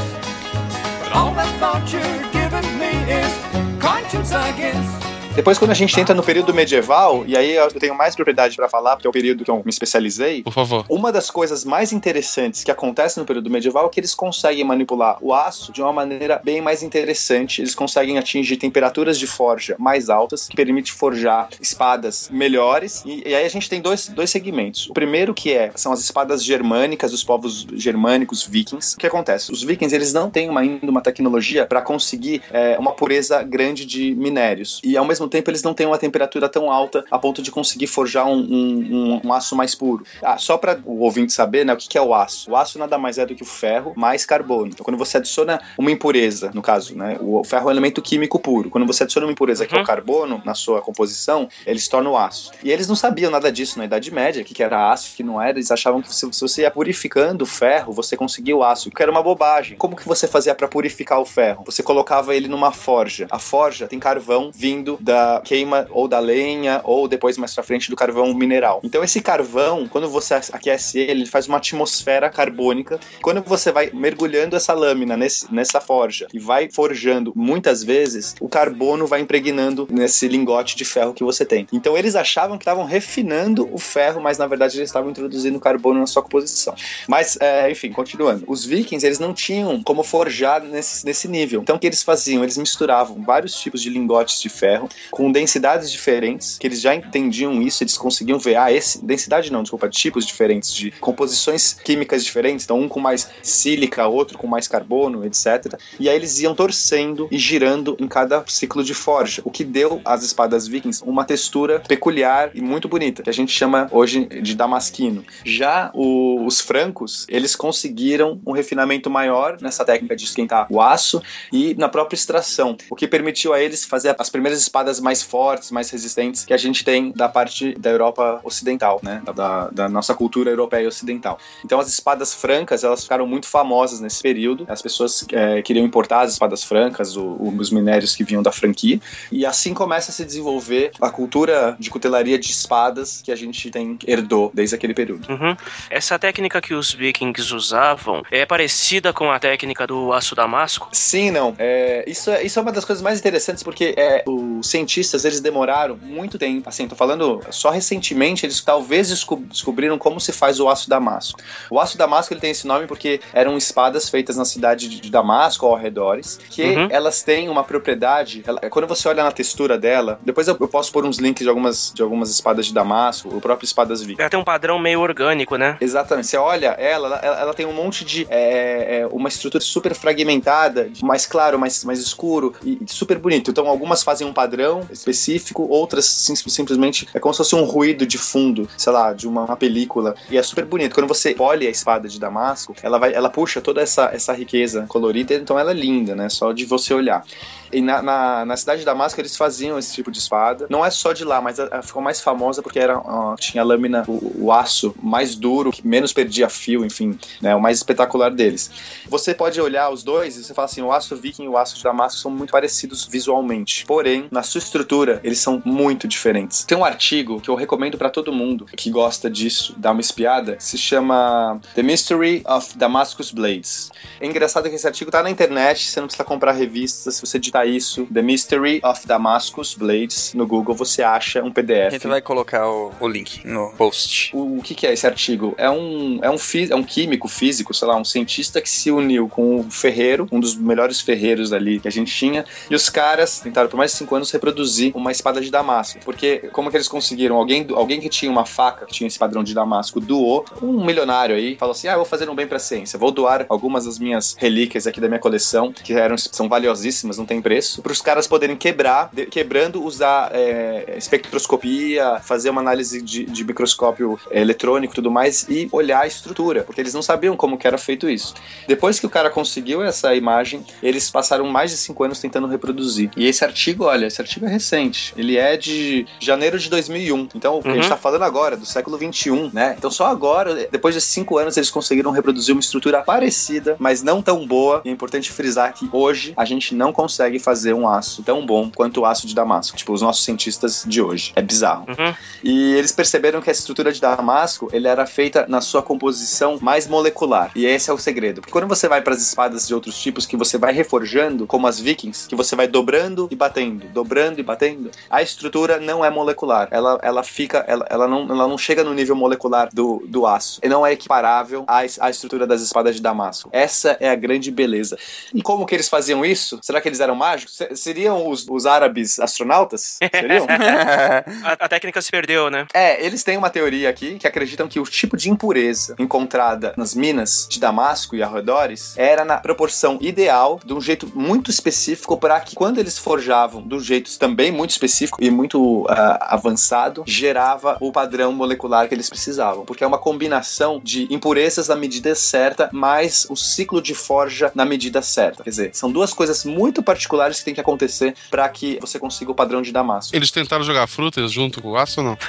But all that thought you're giving me is conscience, I guess. Depois, quando a gente entra no período medieval, e aí eu tenho mais propriedade pra falar, porque é o período que eu me especializei. Por favor. Uma das coisas mais interessantes que acontece no período medieval é que eles conseguem manipular o aço de uma maneira bem mais interessante. Eles conseguem atingir temperaturas de forja mais altas, que permite forjar espadas melhores. E, e aí a gente tem dois, dois segmentos. O primeiro que é são as espadas germânicas dos povos germânicos vikings. O que acontece? Os vikings eles não têm uma, ainda uma tecnologia para conseguir é, uma pureza grande de minérios. E ao mesmo mesmo tempo eles não têm uma temperatura tão alta a ponto de conseguir forjar um, um, um, aço mais puro. Ah, só para o ouvinte saber, né, o que, que é o aço? O aço nada mais é do que o ferro mais carbono. Então, quando você adiciona uma impureza, no caso, né, o ferro é um elemento químico puro. Quando você adiciona uma impureza uhum. que é o carbono na sua composição, ele se torna o aço. E eles não sabiam nada disso na Idade Média, o que, que era aço, o que não era. Eles achavam que se, se você ia purificando o ferro, você conseguia o aço, que era uma bobagem. Como que você fazia para purificar o ferro? Você colocava ele numa forja. A forja tem carvão vindo da queima ou da lenha ou depois mais pra frente do carvão mineral. Então esse carvão, quando você aquece ele, ele faz uma atmosfera carbônica. Quando você vai mergulhando essa lâmina nesse, nessa forja e vai forjando muitas vezes, o carbono vai impregnando nesse lingote de ferro que você tem. Então eles achavam que estavam refinando o ferro, mas na verdade eles estavam introduzindo carbono na sua composição. Mas, é, enfim, continuando. Os vikings, eles não tinham como forjar nesse, nesse nível. Então o que eles faziam? Eles misturavam vários tipos de lingotes de ferro com densidades diferentes, que eles já entendiam isso, eles conseguiam ver, ah, esse, densidade não, desculpa, tipos diferentes de composições químicas diferentes, então um com mais sílica, outro com mais carbono, etc. E aí eles iam torcendo e girando em cada ciclo de forja, o que deu às espadas vikings uma textura peculiar e muito bonita, que a gente chama hoje de damasquino. Já o, os francos, eles conseguiram um refinamento maior nessa técnica de esquentar o aço e na própria extração, o que permitiu a eles fazer as primeiras espadas mais fortes, mais resistentes que a gente tem da parte da Europa ocidental, né? Da, da nossa cultura europeia ocidental. Então as espadas francas, elas ficaram muito famosas nesse período. As pessoas é, queriam importar as espadas francas, o, os minérios que vinham da franquia, e assim começa a se desenvolver a cultura de cutelaria de espadas que a gente tem herdou desde aquele período. Uhum. Essa técnica que os vikings usavam é parecida com a técnica do aço damasco? Sim, não. É, isso, é, isso é uma das coisas mais interessantes porque é, os cientistas eles demoraram muito tempo. Assim, tô falando só recentemente eles talvez descobriram como se faz o aço damasco. O aço damasco ele tem esse nome porque eram espadas feitas na cidade de Damasco ao arredores, que uhum. elas têm uma propriedade. Ela, quando você olha na textura dela, depois eu, eu, posso pôr uns links de algumas, de algumas espadas de Damasco, o próprio espadas Vic. Ela tem um padrão meio orgânico, né? Exatamente. Você olha ela, ela, ela tem um monte de é, é, uma estrutura super fragmentada, mais claro, mais, mais escuro e super bonito. Então algumas fazem um padrão específico, outras sim, simplesmente é como se fosse um ruído de fundo, sei lá, de uma, uma película. E é super bonito. Quando você olha a espada de Damasco, ela vai, ela puxa toda essa, essa riqueza colorida, então ela é linda, né? Só de você olhar. E na, na, na, cidade de Damasco eles faziam esse tipo de espada. Não é só de lá, mas a, a ficou mais famosa porque era, ó, tinha a lâmina, o, o, aço mais duro, que menos perdia fio, enfim, né? O mais espetacular deles. Você pode olhar os dois e você fala assim: o aço viking e o aço de Damasco são muito parecidos visualmente. Porém, na sua estrutura, eles são muito diferentes. Tem um artigo que eu recomendo para todo mundo que gosta disso, dar uma espiada, se chama The Mystery of Damascus Blades. É engraçado que esse artigo tá na internet, você não precisa comprar revistas, se você digitar isso, The Mystery of Damascus Blades, no Google, você acha um PDF. A gente vai colocar o, o link no post. O, o, que, que é esse artigo? É um, é, um é um químico, físico, sei lá, um cientista que se uniu com um ferreiro, um dos melhores ferreiros ali que a gente tinha, e os caras tentaram por mais de cinco anos reproduzir uma espada de damasco. Porque como que eles conseguiram? Alguém, alguém que tinha uma faca, que tinha esse padrão de damasco, doou, um milionário aí, falou assim, ah, eu vou fazer um bem pra ciência, vou doar algumas das minhas relíquias aqui da minha coleção, que eram, são valiosíssimas, não tem preço, para os caras poderem quebrar, de, quebrando, usar é, espectroscopia, fazer uma análise de, de microscópio é, eletrônico e tudo mais e olhar a estrutura, porque eles não sabiam como que era feito isso. Depois que o cara conseguiu essa imagem, eles passaram mais de cinco anos tentando reproduzir. E esse artigo, olha, esse artigo é recente. Ele é de janeiro de 2001. Então, o que uhum. a gente está falando agora, do século 21, né? Então, só agora, depois de cinco anos, eles conseguiram reproduzir uma estrutura parecida, mas não tão boa. E é importante frisar que hoje a gente não consegue fazer um aço tão bom quanto o aço de Damasco. Tipo, os nossos cientistas de hoje. É bizarro. Uhum. E eles perceberam que a estrutura de Damasco ele era feita na sua composição mais molecular. E esse é o segredo. Porque quando você vai para as espadas de outros tipos que você vai reforjando, como as vikings, que você vai dobrando e batendo, dobrando e batendo, a estrutura não é molecular. Ela, ela fica, ela, ela, não, ela não chega no nível molecular do, do aço. E não é equiparável à, à estrutura das espadas de Damasco. Essa é a grande beleza. E como que eles faziam isso? Será que eles eram mágicos? Seriam os, os árabes astronautas? Seriam? a, a técnica se perdeu, né? É, eles têm uma teoria aqui que acreditam que o tipo de impureza encontrada nas minas de Damasco e arredores era na proporção ideal, de um jeito muito específico, para que quando eles forjavam do jeito também muito específico e muito ah, avançado, gerava o padrão molecular que eles precisavam, porque é uma combinação de impurezas na medida certa, mais o ciclo de forja na medida certa. Quer dizer, são duas coisas muito particulares que tem que acontecer para que você consiga o padrão de Damasco. Eles tentaram jogar frutas junto com o aço ou não?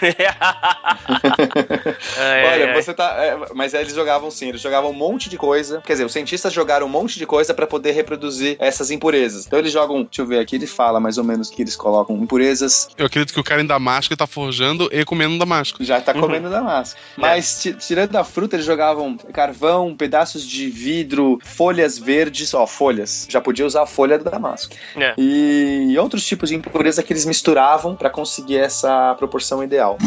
Ai, Olha, ai, você tá. é, mas eles jogavam sim, eles jogavam um monte de coisa. Quer dizer, os cientistas jogaram um monte de coisa para poder reproduzir essas impurezas. Então eles jogam, deixa eu ver aqui, ele fala mais ou menos que eles colocam impurezas, Eu acredito que o cara em Damasco tá forjando e comendo Damasco. já tá comendo damasco. Mas ti- tirando da fruta, eles jogavam carvão, pedaços de vidro, folhas verdes, ó, folhas. Já podia usar a folha do damasco. É. E outros tipos de impureza que eles misturavam para conseguir essa proporção ideal.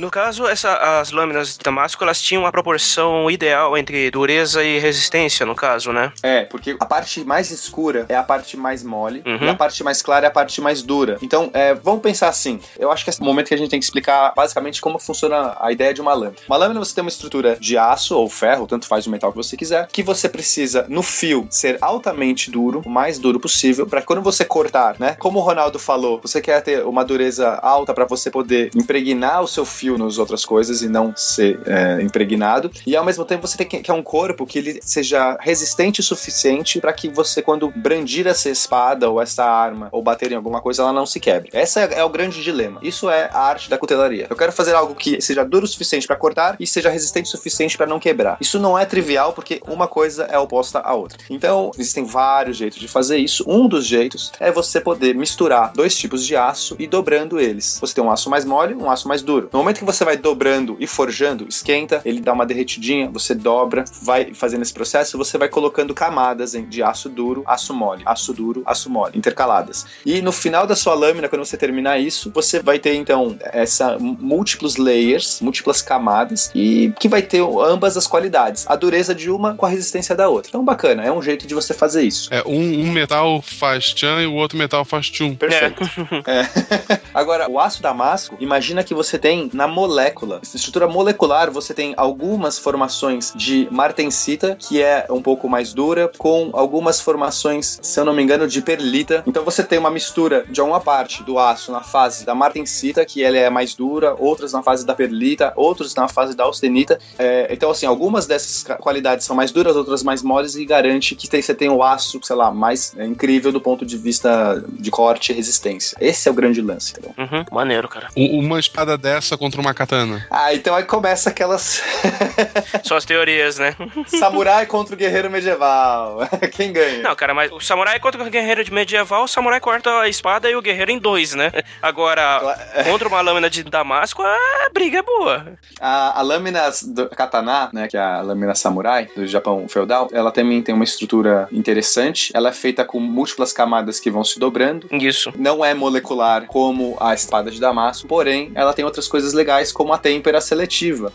No caso, essa, as lâminas de Damasco, elas tinham a proporção ideal entre dureza e resistência, no caso, né? É, porque a parte mais escura é a parte mais mole Uhum. e a parte mais clara é a parte mais dura. Então, é, vamos pensar assim. Eu acho que é o momento que a gente tem que explicar basicamente como funciona a ideia de uma lâmina. Uma lâmina você tem uma estrutura de aço ou ferro, tanto faz o metal que você quiser, que você precisa no fio ser altamente duro, o mais duro possível, para quando você cortar, né? Como o Ronaldo falou, você quer ter uma dureza alta para você poder impregnar o seu fio nas outras coisas e não ser é, impregnado. E ao mesmo tempo você tem que, quer um corpo que ele seja resistente o suficiente para que você, quando brandir essa espada ou essa arma ou bater em alguma coisa, ela não se quebre. Esse é, é o grande dilema. Isso é a arte da cutelaria. Eu quero fazer algo que seja duro o suficiente para cortar e seja resistente o suficiente para não quebrar. Isso não é trivial porque uma coisa é oposta à outra. Então, existem vários jeitos de fazer isso. Um dos jeitos é você poder misturar dois tipos de aço e dobrando eles. Você tem um aço mais mole, um aço mais duro. No momento que você vai dobrando e forjando, esquenta, ele dá uma derretidinha, você dobra, vai fazendo esse processo, você vai colocando camadas de aço duro, aço mole, aço duro, aço mole, intercaladas. E no final da sua lâmina, quando você terminar isso, você vai ter então essa múltiplos layers, múltiplas camadas e que vai ter ambas as qualidades, a dureza de uma com a resistência da outra. Então bacana, é um jeito de você fazer isso. É, um, um metal faz tchan e o outro metal faz tchum. Perfeito. É. Agora, o aço damasco, imagina que você tem na molécula, essa estrutura molecular, você tem algumas formações de martensita, que é um pouco mais dura, com algumas formações, se eu não me engano, de perlita. Então você tem uma mistura de uma parte do aço na fase da martensita, que ela é mais dura, outras na fase da perlita, outros na fase da austenita. É, então, assim, algumas dessas qualidades são mais duras, outras mais moles, e garante que tem- você tem o aço, sei lá, mais é, incrível do ponto de vista de corte e resistência. Esse é o grande lance, entendeu? Uhum, maneiro, cara. Uma espada dessa contra uma katana. Ah, então aí começa aquelas São as teorias, né? samurai contra o guerreiro medieval. Quem ganha? Não, cara, mas o samurai contra o guerreiro de medieval, o samurai corta a espada e o guerreiro em dois, né? Agora, contra uma lâmina de damasco, a briga é boa. A, a lâmina do katana, né, que é a lâmina samurai do Japão feudal, ela também tem uma estrutura interessante. Ela é feita com múltiplas camadas que vão se dobrando. Isso. Não é molecular como a espada de Damasco, porém ela tem outras coisas legais como a têmpera seletiva.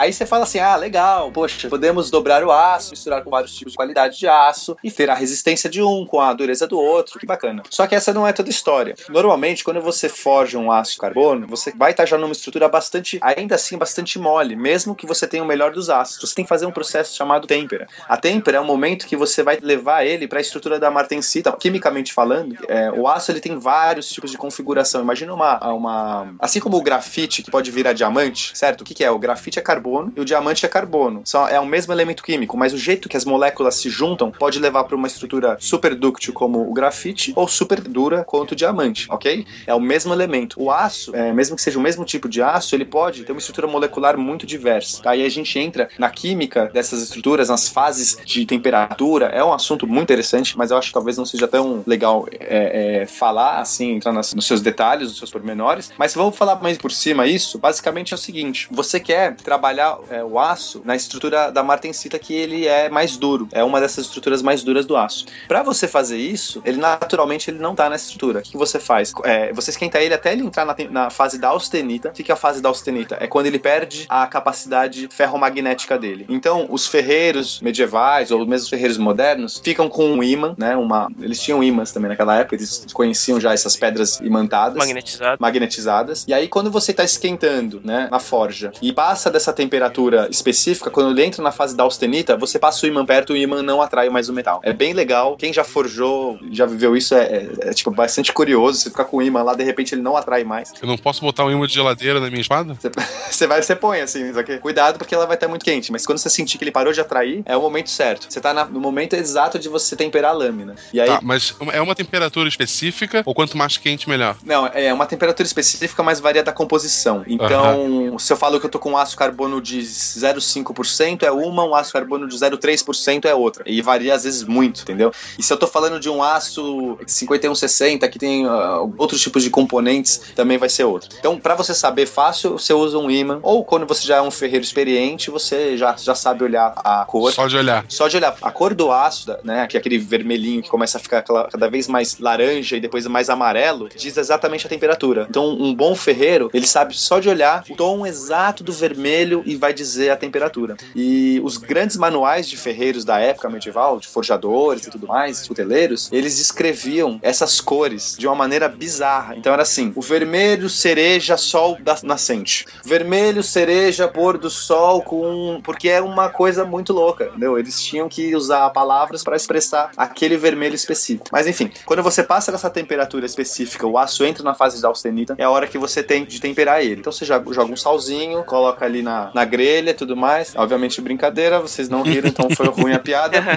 Aí você fala assim: ah, legal, poxa, podemos dobrar o aço, misturar com vários tipos de qualidade de aço e ter a resistência de um com a dureza do outro, que bacana. Só que essa não é toda a história. Normalmente, quando você forja um aço carbono, você vai estar já numa estrutura bastante, ainda assim, bastante mole, mesmo que você tenha o melhor dos aços. Você tem que fazer um processo chamado têmpera. A têmpera é o momento que você vai levar ele para a estrutura da martensita, quimicamente falando. é, o aço ele tem vários tipos de configuração. Imagina uma, uma. Assim como o grafite que pode virar diamante, certo? O que, que é? O grafite é carbono e o diamante é carbono. É o mesmo elemento químico, mas o jeito que as moléculas se juntam pode levar para uma estrutura super dúctil como o grafite ou super dura quanto o diamante, ok? É o mesmo elemento. O aço, é, mesmo que seja o mesmo tipo de aço, ele pode ter uma estrutura molecular muito diversa. Tá? Aí a gente entra na química dessas estruturas, nas fases de temperatura. É um assunto muito interessante, mas eu acho que talvez não seja tão legal é, é, falar assim, entrar nas- nos seus detalhes, nos seus pormenores. Mas vamos falar mais por cima isso. Basicamente é o seguinte: você quer trabalhar é, o aço na estrutura da martensita que ele é mais duro. É uma dessas estruturas mais duras do aço. Para você fazer isso, ele naturalmente ele não tá nessa estrutura. O que você faz? É, você esquenta ele até ele entrar na, na fase da austenita. O que é a fase da austenita? É quando ele perde a capacidade ferromagnética dele. Então, os ferreiros medievais ou mesmo os ferreiros modernos ficam com um ímã, né? Uma, eles tinham ímãs também naquela época, eles conheciam já essas pedras imantadas Magnetizado. magnetizadas. E aí, quando você está esquentando, né, na forja, e passa dessa temperatura temperatura específica, quando ele entra na fase da austenita, você passa o imã perto e o imã não atrai mais o metal. É bem legal. Quem já forjou, já viveu isso, é, é- é, tipo bastante curioso. Você ficar com o imã lá, de repente ele não atrai mais. Eu não posso botar um imã de geladeira na minha espada? Você, você vai, você põe assim, só que cuidado porque ela vai estar muito quente. Mas quando você sentir que ele parou de atrair, é o momento certo. Você tá na- no momento exato de você temperar a lâmina. E aí, Tá, mas é uma temperatura específica ou quanto mais quente, melhor? Não, é uma temperatura específica, mas varia da composição. Então, se eu falo que eu tô com um ácido carbono de 0,5% é uma, um ácido carbono de 0,3% é outra. E varia às vezes muito, entendeu? E se eu tô falando de um aço 5160 que tem ah, outros tipos de componentes, também vai ser outro. Então, pra você saber fácil, você usa um ímã. Ou quando você já é um ferreiro experiente, você já, já sabe olhar a cor. Só de olhar. Só de olhar a cor do aço, né, que é aquele vermelhinho que começa a ficar cada vez mais laranja e depois mais amarelo, diz exatamente a temperatura. Então, um bom ferreiro, ele sabe só de olhar o tom exato do vermelho e vai dizer a temperatura. E os grandes manuais de ferreiros da época medieval, de forjadores e tudo mais, cuteleiros, eles escreviam essas cores de uma maneira bizarra. Então era assim: o vermelho cereja sol da nascente, vermelho cereja pôr do sol com porque é uma coisa muito louca, entendeu? Eles tinham que usar palavras para expressar aquele vermelho específico. Mas enfim, quando você passa dessa temperatura específica, o aço entra na fase da austenita, é a hora que você tem de temperar ele. Então você joga um salzinho, coloca ali na, na grelha e tudo mais. Obviamente brincadeira, vocês não riram, então foi ruim a piada.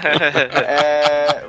É...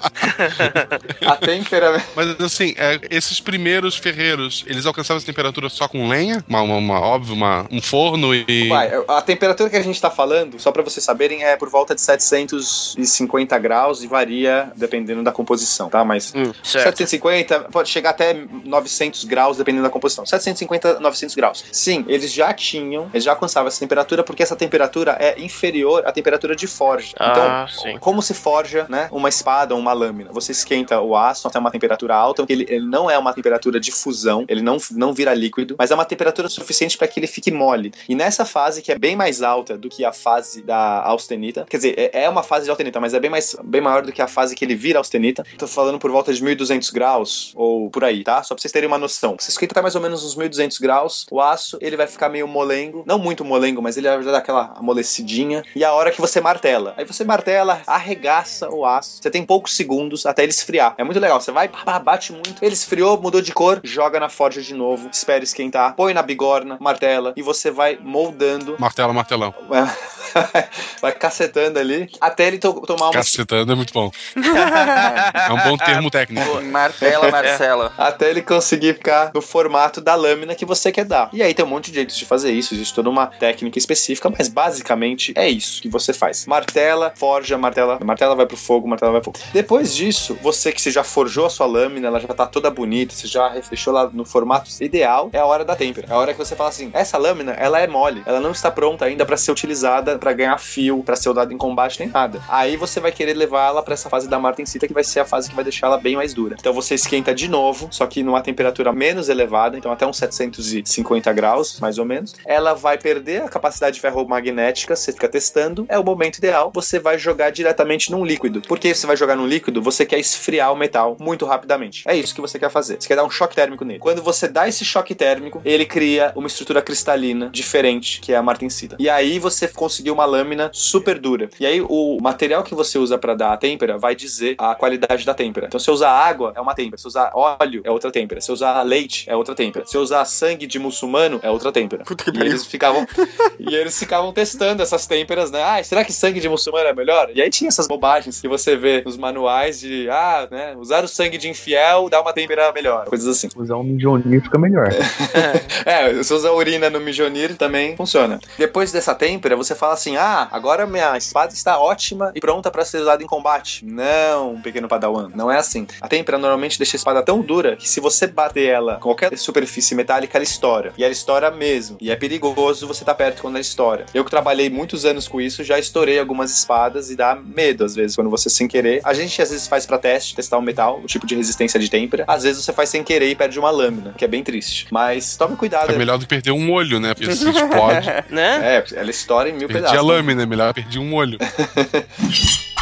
A tempera... Mas assim, é, esses primeiros ferreiros, eles alcançavam essa temperatura só com lenha? Uma, uma, uma- óbvio, uma, um forno e. Vai, a temperatura que a gente tá falando, só pra vocês saberem, é por volta de 750 graus e varia dependendo da composição, tá? Mas Hum, certo. 750 pode chegar até 900 graus dependendo da composição. 750, 900 graus. Sim, eles já tinham, eles já alcançavam essa temperatura porque essa temperatura é inferior à temperatura de forja. Ah, então, sim. como se forja, né, uma espada ou uma lâmina? Você esquenta o aço até uma temperatura alta, ele, ele não é uma temperatura de fusão, ele não, não vira líquido, mas é uma temperatura suficiente para que ele fique mole. E nessa fase, que é bem mais alta do que a fase da austenita, quer dizer, é, é uma fase de austenita, mas é bem, mais, bem maior do que a fase que ele vira austenita. Tô falando por volta de 1200 graus, ou por aí, tá? Só pra vocês terem uma noção. Você esquenta até mais ou menos uns 1200 graus, o aço, ele vai ficar meio molengo, não muito molengo, mas ele vai dar aquela amolecidinha, e a hora que você martela. Aí você martela, arregaça o aço, você tem poucos segundos até ele esfriar. É muito legal, você vai, pá, bate muito, ele esfriou, mudou de cor, joga na forja de novo, espera esquentar, põe na bigorna, martela, e você vai moldando, Martelo, martelão. vai cacetando ali, até ele to- tomar uma Cacetando é muito bom. É um bom termo técnico. Martela, Marcela. até ele conseguir ficar no formato da lâmina que você quer dar. E aí tem um monte de jeitos de fazer isso, existe toda uma técnica específica, mas basicamente é isso que você faz. Martela, forja, martela, martela vai pro fogo, martela vai pro fogo. Depois disso, você que você já forjou a sua lâmina, ela já tá toda bonita, você já fechou lá no formato ideal, é a hora da têmpera. É a hora que você fala assim: essa lâmina, ela é mole, ela não está pronta ainda para ser utilizada para ganhar fio, para ser usada em combate nem nada. Aí você vai querer levar ela para essa fase da martensita, que vai ser a fase que vai deixar ela bem mais dura. Então você esquenta de novo, só que numa temperatura menos elevada, então até uns 750 graus, mais ou menos. Ela vai perder a capacidade ferromagnética, você fica testando, é o momento ideal, você vai jogar diretamente num líquido. Por que você vai jogar num líquido? Você quer esfriar o metal muito rapidamente. É isso que você quer fazer. Você quer dar um choque térmico nele. Quando você dá esse choque térmico, ele cria uma estrutura cristalina diferente, que é a martensita. E aí você conseguiu uma lâmina super dura. E aí o material que você usa para dar a têmpera vai dizer a qualidade da têmpera. Então se usar água, é uma têmpera. Se usar óleo, é outra têmpera. Se usar leite, é outra têmpera. Se usar sangue de muçulmano, é outra têmpera. e eles ficavam e eles ficavam testando essas têmperas, né? Ah, será que sangue de muçulmano é melhor? E aí tinha essas bobagens que você vê nos manuais de, ah, né, usar o sangue de infiel dá uma têmpera melhor, coisas assim. Usar um mijonir fica melhor. É, se usa urina no mijonir também funciona. Depois dessa têmpera, você fala assim: ah, agora minha espada está ótima e pronta para ser usada em combate. Não, pequeno padawan, não é assim. A têmpera normalmente deixa a espada tão dura que se você bater ela com qualquer superfície metálica, ela estoura. E ela estoura mesmo. E é perigoso você estar perto quando ela estoura. Eu que trabalhei muitos anos com isso, já estourei algumas espadas e dá medo às vezes quando você sem querer. A gente às vezes faz para teste, testar o metal, o tipo de resistência de têmpera. Às vezes você faz sem querer e perde uma lâmina, que é bem triste. Mas tome cuidado. É melhor do que perder um olho, né? Porque se explode. Né? É, ela estoura em mil Perdi pedaços. a lâmina, é melhor perder um olho.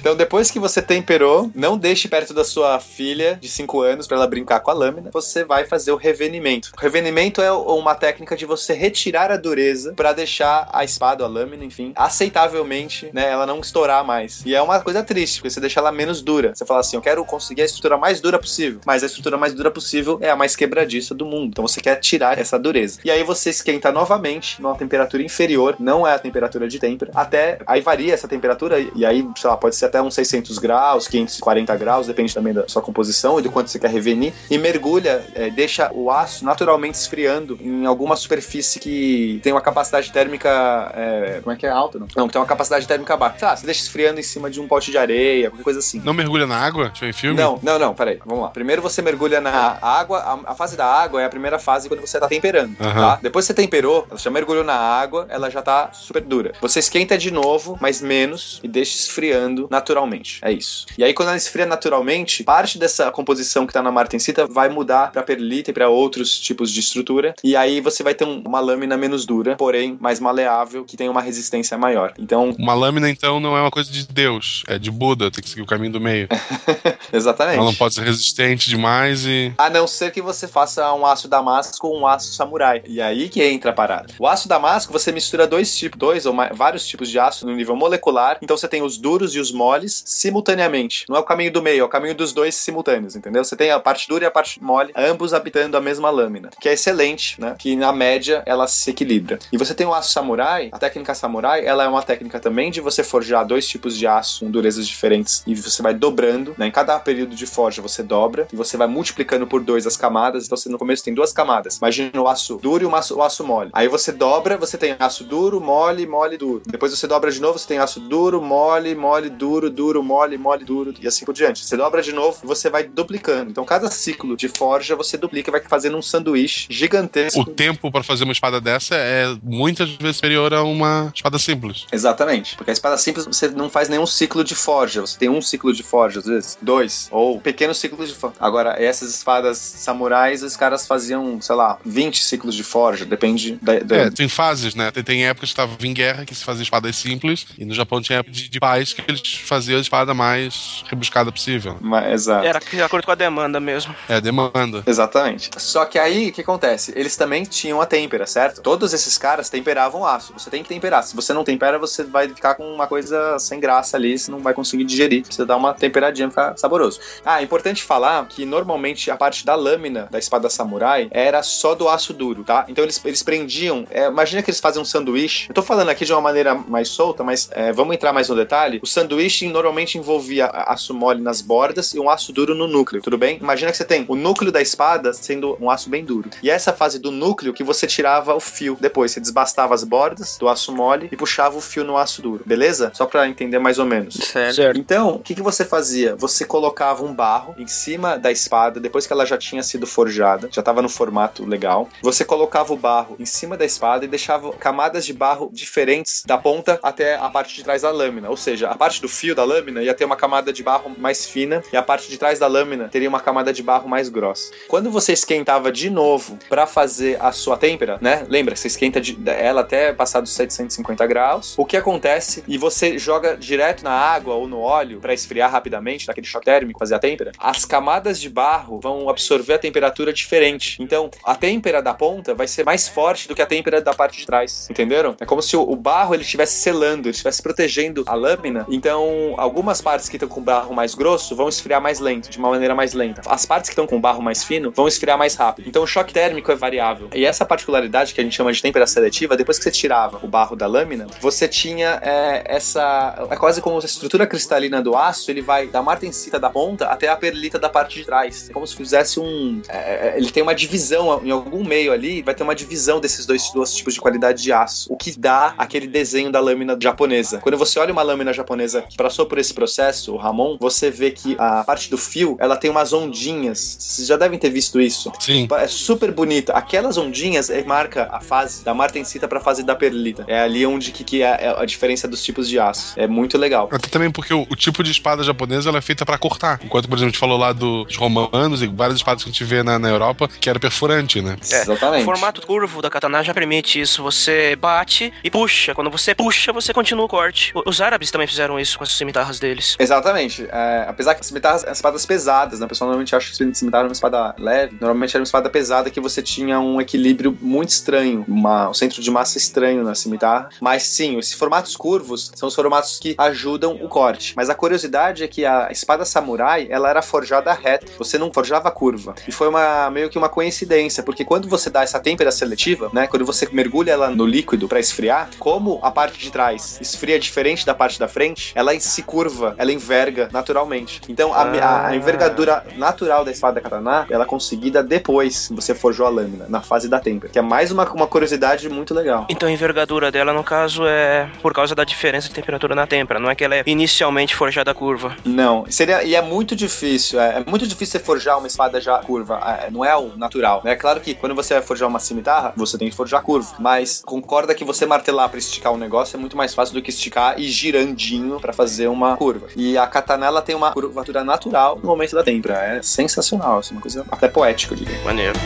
Então, depois que você temperou, não deixe perto da sua filha de 5 anos para ela brincar com a lâmina. Você vai fazer o revenimento. O revenimento é uma técnica de você retirar a dureza para deixar a espada, a lâmina, enfim, aceitavelmente, né, ela não estourar mais. E é uma coisa triste, porque você deixa ela menos dura. Você fala assim, eu quero conseguir a estrutura mais dura possível, mas a estrutura mais dura possível é a mais quebradiça do mundo. Então você quer tirar essa dureza. E aí você esquenta novamente numa temperatura inferior, não é a temperatura de tempera, até aí varia essa temperatura e aí, sei lá, pode ser até uns 600 graus, 540 graus, depende também da sua composição e do quanto você quer revenir. E mergulha, é, deixa o aço naturalmente esfriando em alguma superfície que tem uma capacidade térmica, é, como é que é alta? Não, não tem uma capacidade térmica baixa. Tá, você deixa esfriando em cima de um pote de areia, qualquer coisa assim. Não mergulha na água? Tipo em filme? Não, não, não, peraí, vamos lá. Primeiro você mergulha na água, a, a fase da água é a primeira fase quando você tá temperando, Aham. tá? Depois você temperou, você já mergulhou na água, ela já tá super dura. Você esquenta de novo, mas menos, e deixa esfriando naturalmente. É isso. E aí quando ela esfria naturalmente, parte dessa composição que tá na martensita vai mudar pra perlita e pra outros tipos de estrutura, e aí você vai ter um- uma lâmina menos dura, porém mais maleável, que tem uma resistência maior. Então, Uma lâmina, então, não é uma coisa de Deus, é de Buda, tem que seguir o caminho do meio. exatamente. Ela não pode ser resistente demais e. A não ser que você faça um aço damasco ou um aço samurai. E aí que entra a parada. O aço damasco, você mistura dois tipos, dois ou mais, vários tipos de aço no nível molecular. Então você tem os duros e os moles simultaneamente. Não é o caminho do meio, é o caminho dos dois simultâneos, entendeu? Você tem a parte dura e a parte mole, ambos habitando a mesma lâmina. Que é excelente, né? Que na média ela se equilibra. E você tem o aço samurai, a técnica samurai, ela é uma técnica também de você forjar dois tipos de aço com durezas diferentes e você vai dobrando, né? Em cada período de forja você dobra e você vai multiplicando por dois as camadas. Então você no começo tem duas camadas. Imagina o aço duro e o aço, o aço mole. Aí você dobra, você tem aço duro, mole, mole, duro. Depois você dobra de novo, você tem aço duro, mole, mole, duro, duro, mole, mole, duro e assim por diante. Você dobra de novo, você vai duplicando. Então cada ciclo de forja você duplica e vai fazendo um sanduíche gigantesco. O tempo pra fazer uma espada dessa é muitas vezes superior a uma espada simples. Exatamente. Porque a espada simples você não faz nenhum ciclo de forja. Você tem um ciclo de forja, às vezes, dois, ou pequenos ciclos de forja. Agora, essas espadas samurais, os caras faziam, sei lá, 20 ciclos de forja. Depende da. da- É, tem fases, né? Tem, tem épocas que estavam em guerra que se fazia espadas simples, e no Japão tinha época de, de paz que eles faziam a espada mais rebuscada possível. Ma- Exato. Era de acordo com a demanda mesmo. É, demanda. Exatamente. Só que aí, o que acontece? Eles também tinham a têmpera, certo? Todos esses caras temperavam aço. Você tem que temperar. Se você não tempera, você vai ficar com uma coisa sem graça ali, você não vai conseguir digerir. Você dá uma temperadinha pra ficar saboroso. Ah, é importante falar que normalmente a parte da lâmina da espada samurai era só do aço duro, tá? Então eles, eles prendiam. é, imagina que eles fazem um sanduíche. Eu tô falando aqui de uma maneira mais solta, mas é, vamos entrar mais no detalhe. O sanduíche normalmente envolvia aço mole nas bordas e um aço duro no núcleo, tudo bem? Imagina que você tem o núcleo da espada sendo um aço bem duro. E essa fase do núcleo que você tirava o fio. Depois você desbastava as bordas do aço mole e puxava o fio no aço duro, beleza? Só pra entender mais ou menos. Certo. Certo. Então, o que, que você fazia? Você colocava um barro em cima da espada, depois que ela já tinha sido forjada, já estava no formato legal. Você colocava o barro em cima da espada e deixava camadas de barro diferentes da ponta até a parte de trás da lâmina. Ou seja, a parte do fio da lâmina ia ter uma camada de barro mais fina e a parte de trás da lâmina teria uma camada de barro mais grossa. Quando você esquentava de novo para fazer a sua têmpera, né? Lembra, você esquenta de- ela até passar dos 750 graus. O que acontece? E você joga direto na água ou no óleo para esfriar rapidamente, naquele choque térmico, fazer a têmpera. As camadas de barro vão absorver a temperatura diferente. Então, a têmpera da ponta vai ser mais forte do que a têmpera da parte de trás. Entenderam? É como se o barro ele estivesse selando, ele estivesse protegendo a lâmina. Então, algumas partes que estão com barro mais grosso vão esfriar mais lento, de uma maneira mais lenta. As partes que estão com barro mais fino vão esfriar mais rápido. Então, o choque térmico é variável. E essa particularidade que a gente chama de têmpera seletiva, depois que você tirava o barro da lâmina, você tinha é, essa. É quase como a estrutura cristalina do aço ele vai da martensita da ponta até a perlita da parte de trás. É como se fizesse um. é, ele tem uma divisão em algum meio ali, vai ter uma divisão desses dois, dois tipos de qualidade de aço. O que dá aquele desenho da lâmina japonesa. Quando você olha uma lâmina japonesa que passou por esse processo, o Ramon, você vê que a parte do fio ela tem umas ondinhas. Vocês já devem ter visto isso. Sim. É super bonita. Aquelas ondinhas é, marca a fase da martensita pra fase da perlita. É ali onde que, que é é a diferença dos tipos de aço. É muito legal. Até também porque o, o tipo de espada japonesa ela é feita pra cortar. Enquanto, por exemplo, a gente falou lá do- dos romanos e várias espadas que a gente vê na, na Europa, que era perfurante, né? É, Exatamente. O formato curvo da katana já permite isso. Você bate e puxa. Quando você puxa, você continua o corte. Os árabes também fizeram isso com as as cimitarras deles. Exatamente. É, apesar que as cimitarras são espadas pesadas, né? O pessoal normalmente acha que cimitarra é uma espada leve. Normalmente era uma espada pesada que você tinha um equilíbrio muito estranho, uma, um centro de massa estranho na cimitarra. Mas sim, esses formatos curvos são os formatos que ajudam o corte. Mas a curiosidade é que a espada samurai, ela era forjada reta. Você não forjava curva. E foi uma meio que uma coincidência, porque quando você dá essa têmpera seletiva, né? Quando você mergulha ela no líquido para esfriar, como a parte de trás esfria diferente da parte da frente, ela se curva, ela enverga naturalmente. Então a, a- a envergadura natural da espada katana, ela é conseguida depois que você forjou a lâmina, na fase da têmpera. Que é mais uma, uma curiosidade muito legal. Então a envergadura dela, no caso, é por causa da diferença de temperatura na têmpera. Não é que ela é inicialmente forjada curva. Não, seria e é muito difícil. É, é muito difícil você forjar uma espada já curva. é, não é o natural. É claro que quando você vai forjar uma cimitarra, você tem que forjar curva. Mas concorda que você martelar pra esticar um negócio é muito mais fácil do que esticar e girandinho pra fazer uma curva. E a katana ela tem uma curvatura natural no momento da têmpera. É sensacional, assim, uma coisa até poética, eu diria. Maneiro.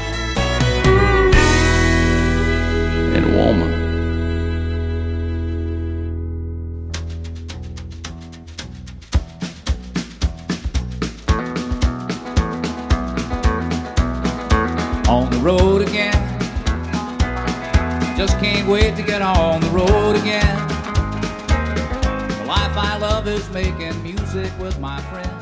And woman. On the road again. Just can't wait to get on the road again. Life I love is making music with my friends.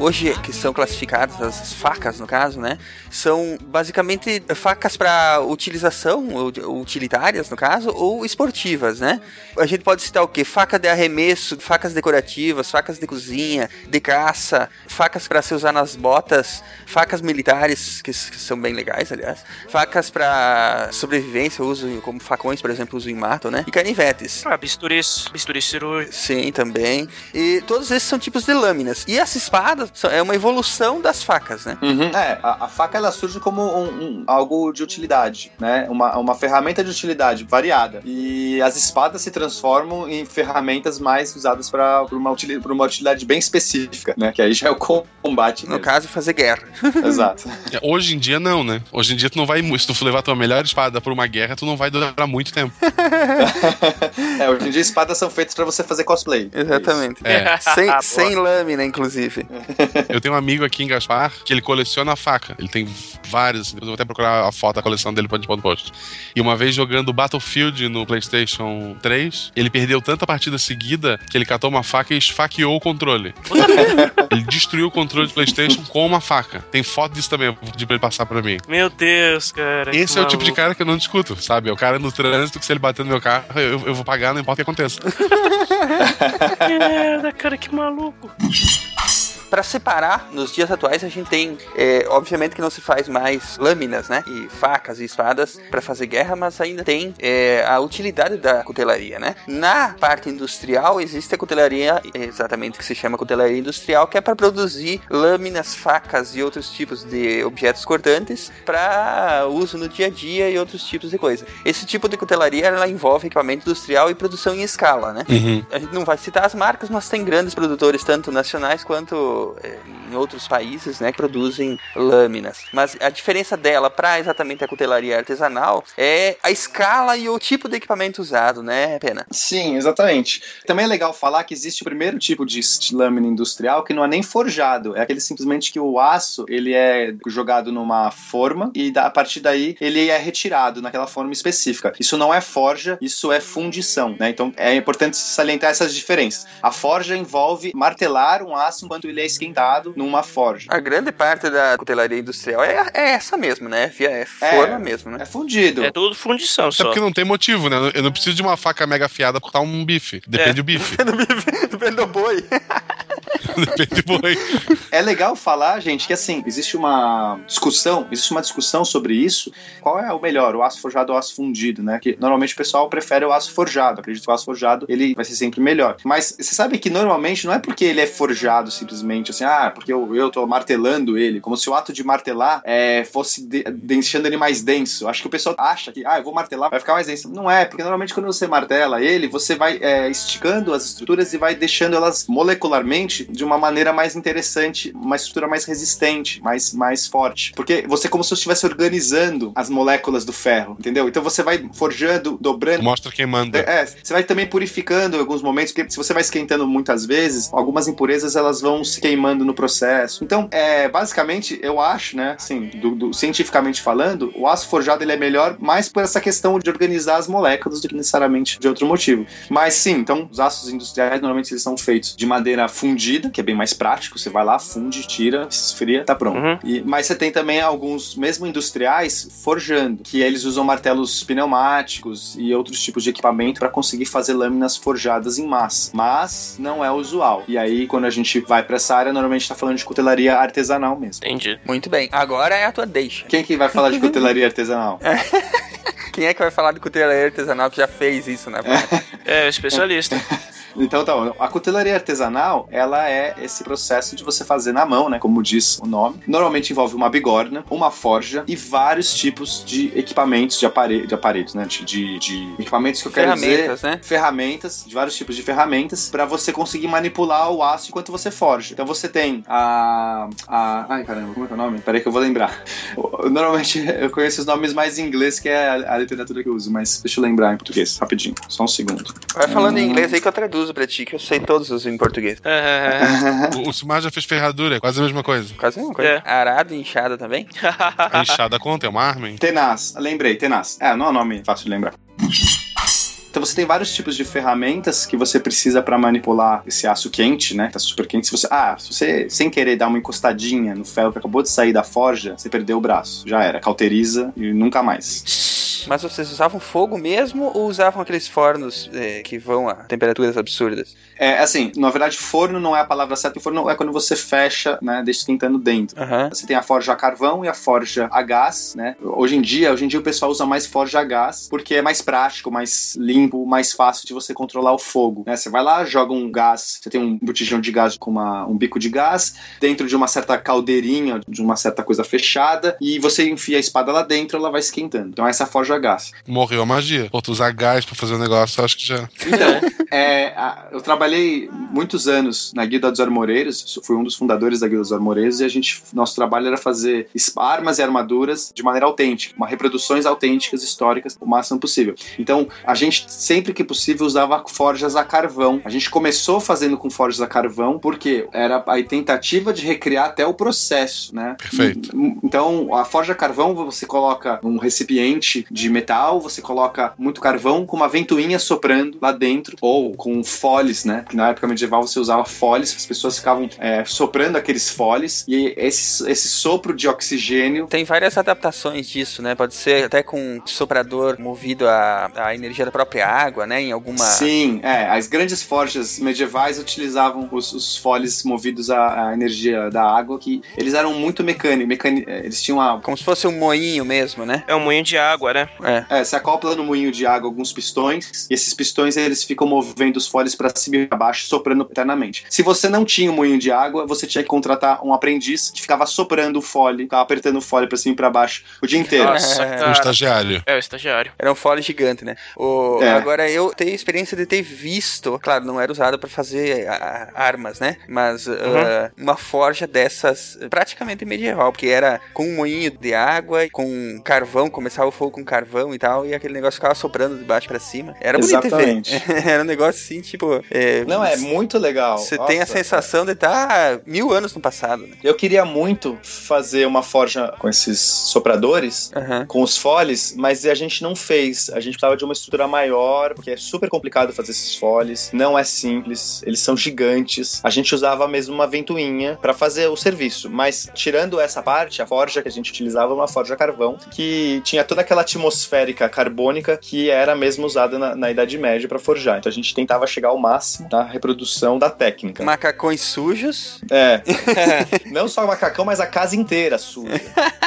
Hoje, que são classificadas as facas, no caso, né? São basicamente facas para utilização, utilitárias, no caso, ou esportivas, né? A gente pode citar o quê? Faca de arremesso, facas decorativas, facas de cozinha, de caça, facas para se usar nas botas, facas militares, que, que são bem legais, aliás, facas para sobrevivência, uso como facões, por exemplo, uso em mato, né? E canivetes. Ah, bisturis, bisturis cirúrgico. Sim, também. E todos esses são tipos de lâminas. E essa espada é uma evolução das facas, né? Uhum, É, a, a faca ela surge como um, um- algo de utilidade, né? Uma, uma ferramenta de utilidade variada. E as espadas se transformam em ferramentas mais usadas para uma, utili- pra uma utilidade bem específica, né? Que aí já é o combate No mesmo. caso, fazer guerra. Exato. É, Hoje em dia, não, né? Hoje em dia, tu não vai. Se tu for levar tua melhor espada pra uma guerra, tu não vai durar muito tempo. É, hoje em dia espadas são feitas para você fazer cosplay. Exatamente. É. Sem, Boa. sem lâmina, inclusive. Eu tenho um amigo aqui em Gaspar que ele coleciona faca. Ele tem várias. Eu vou até procurar a foto da coleção dele pra gente pôr no post. E uma vez jogando Battlefield no PlayStation 3, ele perdeu tanta partida seguida que ele catou uma faca e esfaqueou o controle. ele destruiu o controle do PlayStation com uma faca. Tem foto disso também, pedir pra ele passar pra mim. Meu Deus, cara. Esse é o tipo de cara que eu não discuto, sabe? É o cara no trânsito que se ele bater no meu carro, eu, eu vou pagar, não importa o que aconteça. Que merda, cara, que maluco. Para separar, nos dias atuais a gente tem, é, obviamente que não se faz mais lâminas, né? E facas e espadas para fazer guerra, mas ainda tem é, a utilidade da cutelaria, né? Na parte industrial existe a cutelaria, exatamente que se chama cutelaria industrial, que é para produzir lâminas, facas e outros tipos de objetos cortantes para uso no dia a dia e outros tipos de coisa. Esse tipo de cutelaria ela envolve equipamento industrial e produção em escala, né? Uhum. A gente não vai citar as marcas, mas tem grandes produtores, tanto nacionais quanto é, em outros países, né, que produzem lâminas. Mas a diferença dela para exatamente a cutelaria artesanal é a escala e o tipo de equipamento usado, né, Pena? Sim, exatamente. Também é legal falar que existe o primeiro tipo de lâmina industrial que não é nem forjado, é aquele simplesmente que o aço ele é jogado numa forma e a partir daí ele é retirado naquela forma específica. Isso não é forja, isso é fundição, né? Então é importante salientar essas diferenças. A forja envolve martelar um aço enquanto ele é esquentado numa forja. A grande parte da cutelaria industrial é, é essa mesmo, né? Via- É forma mesmo, né? É fundido. É tudo fundição Até só. porque não tem motivo, né? Eu não preciso de uma faca mega afiada pra cortar um bife. Depende É. do bife. Depende do boi. Depende do boi. É legal falar, gente, que assim, existe uma discussão, existe uma discussão sobre isso. Qual é o melhor, o aço forjado ou o aço fundido, né? Que normalmente o pessoal prefere o aço forjado. Acredito que o aço forjado ele vai ser sempre melhor. Mas você sabe que normalmente não é porque ele é forjado simplesmente assim, ah, porque eu, eu tô martelando ele, como se o ato de martelar é, fosse de- deixando ele mais denso. Acho que o pessoal acha que, ah, eu vou martelar, vai ficar mais denso. Não é, porque normalmente quando você martela ele, você vai é, esticando as estruturas e vai deixando elas molecularmente de uma maneira mais interessante, uma estrutura mais resistente, mais, mais forte. Porque você é como se você estivesse organizando as moléculas do ferro, entendeu? Então você vai forjando, dobrando. Mostra quem manda. É, você vai também purificando em alguns momentos, porque se você vai esquentando muitas vezes, algumas impurezas elas vão se queimando no processo. Então, é, basicamente, eu acho, né, assim, do, do- cientificamente falando, o aço forjado ele é melhor mais por essa questão de organizar as moléculas do que necessariamente de outro motivo. Mas sim, então, os aços industriais normalmente eles são feitos de madeira fundida, que é bem mais prático, você vai lá, funde, tira, esfria, tá pronto. Uhum. E- mas você tem também alguns, mesmo industriais, forjando, que eles usam martelos pneumáticos e outros tipos de equipamento para conseguir fazer lâminas forjadas em massa. Mas não é usual. E aí, quando a gente vai para essa área, normalmente está falando de cutelaria artesanal mesmo. Entendi. Muito bem. Agora é a tua deixa. Quem que vai falar de cutelaria artesanal? Quem é que vai falar de cutelaria artesanal que já fez isso, né? É, o especialista. Então, tá, a cutelaria artesanal, ela é esse processo de você fazer na mão, né, como diz o nome. Normalmente envolve uma bigorna, uma forja e vários tipos de equipamentos, de, apare de aparelhos, né, de, de- de equipamentos que eu quero dizer... Ferramentas, né? ferramentas, de vários tipos de ferramentas, pra você conseguir manipular o aço enquanto você forja. Então você tem a. a ai caramba, como é que é o nome? Peraí que eu vou lembrar. Normalmente eu conheço os nomes mais em inglês, que é a, a literatura que eu uso, mas deixa eu lembrar em português, rapidinho, só um segundo. Vai falando em inglês aí que eu traduzo pra ti, que eu sei todos os em português. É, O, o Silmar já fez ferradura, é quase a mesma coisa. Quase a mesma coisa. É. Arado e inchada também? A enxada conta, é uma arma, hein? Tenaz, lembrei, tenaz. É, não é um nome fácil de lembrar. Então você tem vários tipos de ferramentas que você precisa para manipular esse aço quente, né? Tá super quente. Se você, ah, se você sem querer dar uma encostadinha no ferro que acabou de sair da forja, você perdeu o braço. Já era, cauteriza e nunca mais. Mas vocês usavam fogo mesmo ou usavam aqueles fornos eh, que vão a temperaturas absurdas? É assim, na verdade, forno não é a palavra certa. Forno é quando você fecha, né? Deixa esquentando dentro. Aham. Você tem a forja a carvão e a forja a gás, né? Hoje em dia, hoje em dia o pessoal usa mais forja a gás porque é mais prático, mais limpo, mais fácil de você controlar o fogo, né? Você vai lá, joga um gás, você tem um botijão de gás com uma- um bico de gás dentro de uma certa caldeirinha, de uma certa coisa fechada e você enfia a espada lá dentro, ela vai esquentando. Então essa é a forja a gás. Morreu a magia. Pô, tu usar gás pra fazer o negócio, eu acho que já. Então, é, a- eu trabalhei muitos anos na Guilda dos Armoreiros, fui um dos fundadores da Guilda dos Armoreiros, e a gente, nosso trabalho era fazer armas e armaduras de maneira autêntica, uma reproduções autênticas, históricas, o máximo possível. Então, a gente, sempre que possível, usava forjas a carvão. A gente começou fazendo com forjas a carvão, porque era a tentativa de recriar até o processo, né? Perfeito. Então, a forja a carvão, você coloca um recipiente de metal, você coloca muito carvão com uma ventoinha soprando lá dentro, ou com foles, né? Que na época medieval você usava foles, as pessoas ficavam é, soprando aqueles foles, e esse, esse sopro de oxigênio. Tem várias adaptações disso, né? Pode ser até com um soprador movido à, à energia da própria água, né? Em alguma. Sim, é, as grandes forjas medievais utilizavam os, os foles movidos à, à energia da água, que eles eram muito mecânicos, mecani é, eles tinham a, Como se fosse um moinho mesmo, né? É um moinho de água, né? É. É, você acopla no moinho de água alguns pistões, e esses pistões eles ficam movendo os foles para cima e para baixo, soprando eternamente. Se você não tinha um moinho de água, você tinha que contratar um aprendiz que ficava soprando o fole, ficava apertando o fole para cima e para baixo o dia inteiro. Nossa, É. Um estagiário. É, o estagiário. Era um fole gigante, né? O, É. Agora, eu tenho experiência de ter visto, claro, não era usada pra fazer a- a- armas, né? Mas ah, uma forja dessas praticamente medieval, porque era com um moinho de água, e com carvão, começava o fogo com carvão e tal, e aquele negócio ficava soprando de baixo pra cima. Era bonito Exatamente. ver. era um negócio assim, tipo. é, Não, é muito legal. Você tem a sensação de estar mil anos no passado, né? Eu queria muito fazer uma forja com esses sopradores, Aham. com os foles, mas a gente não fez. A gente precisava de uma estrutura maior, porque é super complicado fazer esses foles. Não é simples, eles são gigantes. A gente usava mesmo uma ventoinha para fazer o serviço, mas tirando essa parte, a forja que a gente utilizava é uma forja carvão, que tinha toda aquela atmosférica carbônica que era mesmo usada na, na Idade Média para forjar. Então a gente tentava chegar ao máximo da reprodução da técnica. Macacões sujos. É. Não só o macacão, mas a casa inteira suja.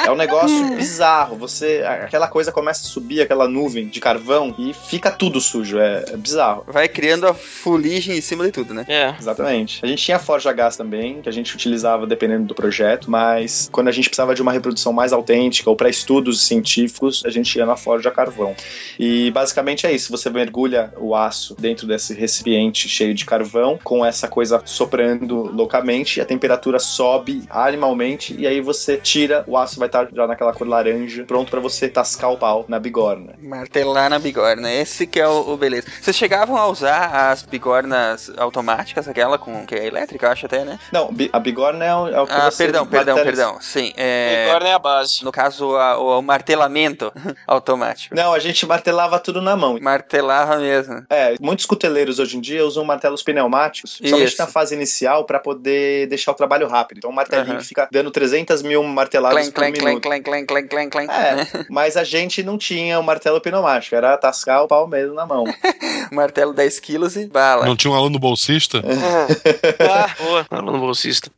É um negócio bizarro. Você. Aquela coisa começa a subir, aquela nuvem de carvão, e fica tudo sujo. É, é bizarro. Vai criando a fuligem em cima de tudo, né? É. Exatamente. A gente tinha forja a gás também, que a gente utilizava dependendo do projeto, mas quando a gente precisava de uma reprodução mais autêntica ou para estudos científicos, a gente ia na forja a carvão. E basicamente é isso: você mergulha o aço dentro desse recipiente cheio de carvão com essa coisa soprando loucamente, a temperatura sobe animalmente e aí você tira, o aço vai estar já naquela cor laranja, pronto pra você tascar o pau na bigorna. Martelar na bigorna, esse que é o, o beleza. Vocês chegavam a usar as bigornas automáticas, aquela com que é elétrica, eu acho até, né? Não, a bigorna é o, é o que Ah, você perdão, perdão, martela- perdão. Sim, é. Bigorna é a base. No caso, a- o, o martelamento automático. Não, a gente martelava tudo na mão. Martelava mesmo. É, muitos cuteleiros hoje em dia usam martelos pneumáticos, somente Isso. na fase inicial, pra poder deixar o trabalho rápido. Então o martelinho Aham. fica dando 300 mil marteladas Clank, por clank, clank, minuto. clank, clank, clank, clank, clank. É, né? mas a gente não tinha o martelo pneumático, era tascar o pau mesmo na mão. Martelo 10 quilos e bala. Não tinha um aluno bolsista? ah, boa. Aluno bolsista.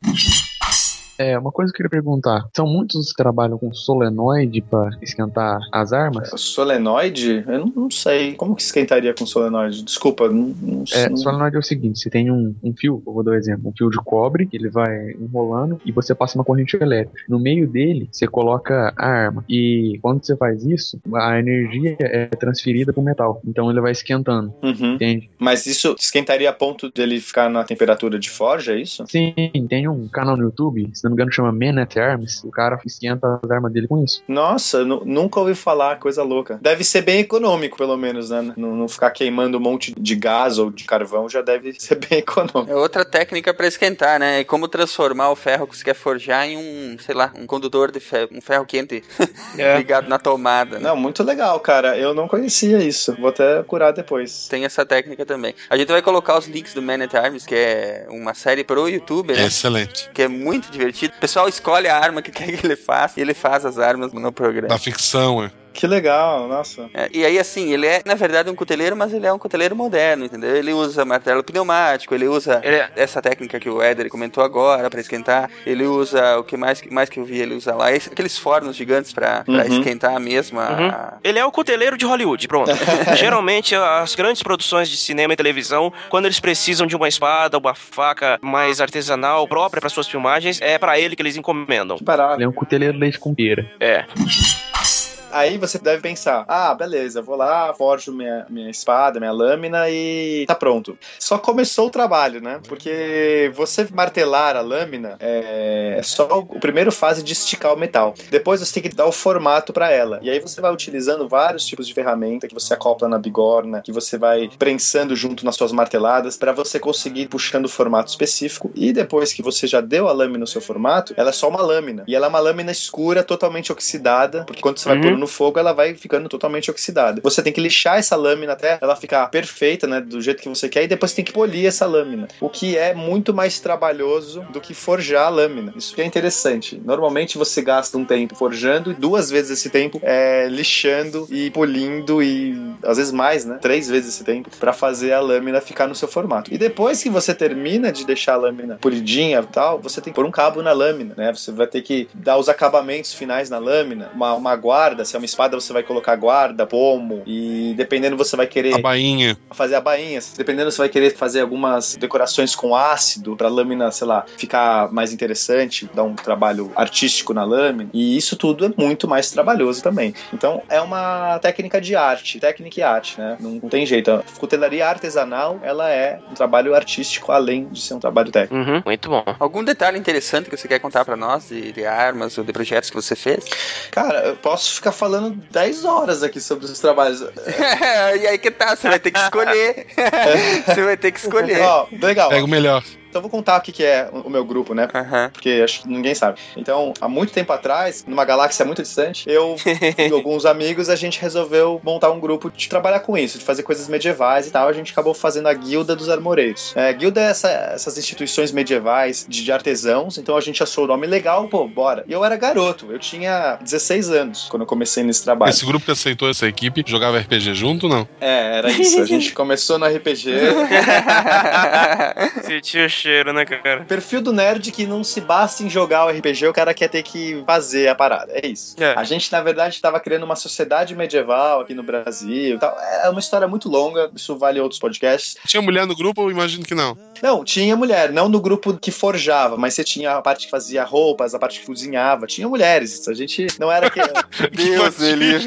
É, uma coisa que eu queria perguntar. São muitos que trabalham com solenoide pra esquentar as armas? Solenoide? Eu não, não sei. Como que esquentaria com solenoide? Desculpa, não, não É, não- solenoide é o seguinte, você tem um, um fio, eu vou dar um exemplo, um fio de cobre, ele vai enrolando e você passa uma corrente elétrica. No meio dele, você coloca a arma. E quando você faz isso, a energia é transferida pro metal. Então ele vai esquentando, Uhum. entende? Mas isso esquentaria a ponto dele ficar na temperatura de forja, é isso? Sim, tem um canal no YouTube, se não me engano chama Man at Arms, o cara esquenta as armas dele com isso. Nossa, nu- nunca ouvi falar, coisa louca. Deve ser bem econômico, pelo menos, né? Não, não ficar queimando um monte de gás ou de carvão já deve ser bem econômico. É outra técnica pra esquentar, né? E como transformar o ferro que você quer forjar em um, sei lá, um condutor de ferro, um ferro quente É. ligado na tomada. né? Não, muito legal, cara. Eu não conhecia isso. Vou até curar depois. Tem essa técnica também. A gente vai colocar os links do Man at Arms, que é uma série pro YouTube, né? Excelente. Que é muito divertido. O pessoal escolhe a arma que quer que ele faça e ele faz as armas no programa. Da ficção, é. Que legal, nossa. É, e aí, assim, ele é, na verdade, um cuteleiro, mas ele é um cuteleiro moderno, entendeu? Ele usa martelo pneumático, ele usa Ele é- essa técnica que o Éder comentou agora pra esquentar. Ele usa o que mais, mais que eu vi ele usa lá, esse- aqueles fornos gigantes pra, pra Uhum. esquentar mesmo a, Uhum. Ele é o cuteleiro de Hollywood, pronto. Geralmente, as grandes produções de cinema e televisão, quando eles precisam de uma espada, uma faca mais artesanal própria para suas filmagens, é pra ele que eles encomendam. Que barato. Ele é um cuteleiro leite com pera. É. Aí você deve pensar: ah, beleza, vou lá, forjo minha, minha espada, minha lâmina e tá pronto. Só começou o trabalho, né? Porque você martelar a lâmina é só o primeiro fase de esticar o metal. Depois você tem que dar o formato pra ela. E aí você vai utilizando vários tipos de ferramenta que você acopla na bigorna, que você vai prensando junto nas suas marteladas pra você conseguir ir puxando o formato específico. E depois que você já deu a lâmina no seu formato, ela é só uma lâmina. E ela é uma lâmina escura, totalmente oxidada, porque quando você vai Uhum. No fogo, ela vai ficando totalmente oxidada. Você tem que lixar essa lâmina até ela ficar perfeita, né, do jeito que você quer, e depois tem que polir essa lâmina. O que é muito mais trabalhoso do que forjar a lâmina. Isso é interessante. Normalmente você gasta um tempo forjando e duas vezes esse tempo é lixando e polindo e às vezes mais, né? Três vezes esse tempo pra fazer a lâmina ficar no seu formato. E depois que você termina de deixar a lâmina polidinha e tal, você tem que pôr um cabo na lâmina, né? Você vai ter que dar os acabamentos finais na lâmina, uma, uma guarda, se é uma espada você vai colocar guarda, pomo e dependendo você vai querer A bainha. fazer a bainha. Dependendo, você vai querer fazer algumas decorações com ácido pra lâmina, sei lá, ficar mais interessante, dar um trabalho artístico na lâmina. E isso tudo é muito mais trabalhoso também. Então, é uma técnica de arte, técnica e arte, né? Não, não tem jeito. A cutelaria artesanal, ela é um trabalho artístico além de ser um trabalho técnico. Uhum, muito bom. Algum detalhe interessante que você quer contar pra nós de, de armas ou de projetos que você fez? Cara, eu posso ficar falando 10 horas aqui sobre os trabalhos. e aí que tá, você vai ter que escolher. você vai ter que escolher. Ó, legal. Pega o melhor. Então, eu vou contar o que que é o meu grupo, né? Aham. porque acho que ninguém sabe. Então, há muito tempo atrás, numa galáxia muito distante, eu e alguns amigos, a gente resolveu montar um grupo de trabalhar com isso, de fazer coisas medievais e tal. A gente acabou fazendo a Guilda dos Armoreiros. É, guilda é essa- essas instituições medievais de, de artesãos, então a gente achou o nome legal, pô, bora. E eu era garoto, eu tinha 16 anos quando eu comecei nesse trabalho. Esse grupo que aceitou essa equipe jogava RPG junto, não? É, era isso. A gente começou no RPG. Sentiu cheiro, né, cara? Perfil do nerd que não se basta em jogar o RPG, o cara quer ter que fazer a parada. É isso. É. A gente, na verdade, estava criando uma sociedade medieval aqui no Brasil. tal. É uma história muito longa, isso vale outros podcasts. Tinha mulher no grupo? Eu imagino que não. Não, tinha mulher, não no grupo que forjava, mas você tinha a parte que fazia roupas, a parte que cozinhava. Tinha mulheres. A gente não era que. Deus, ele.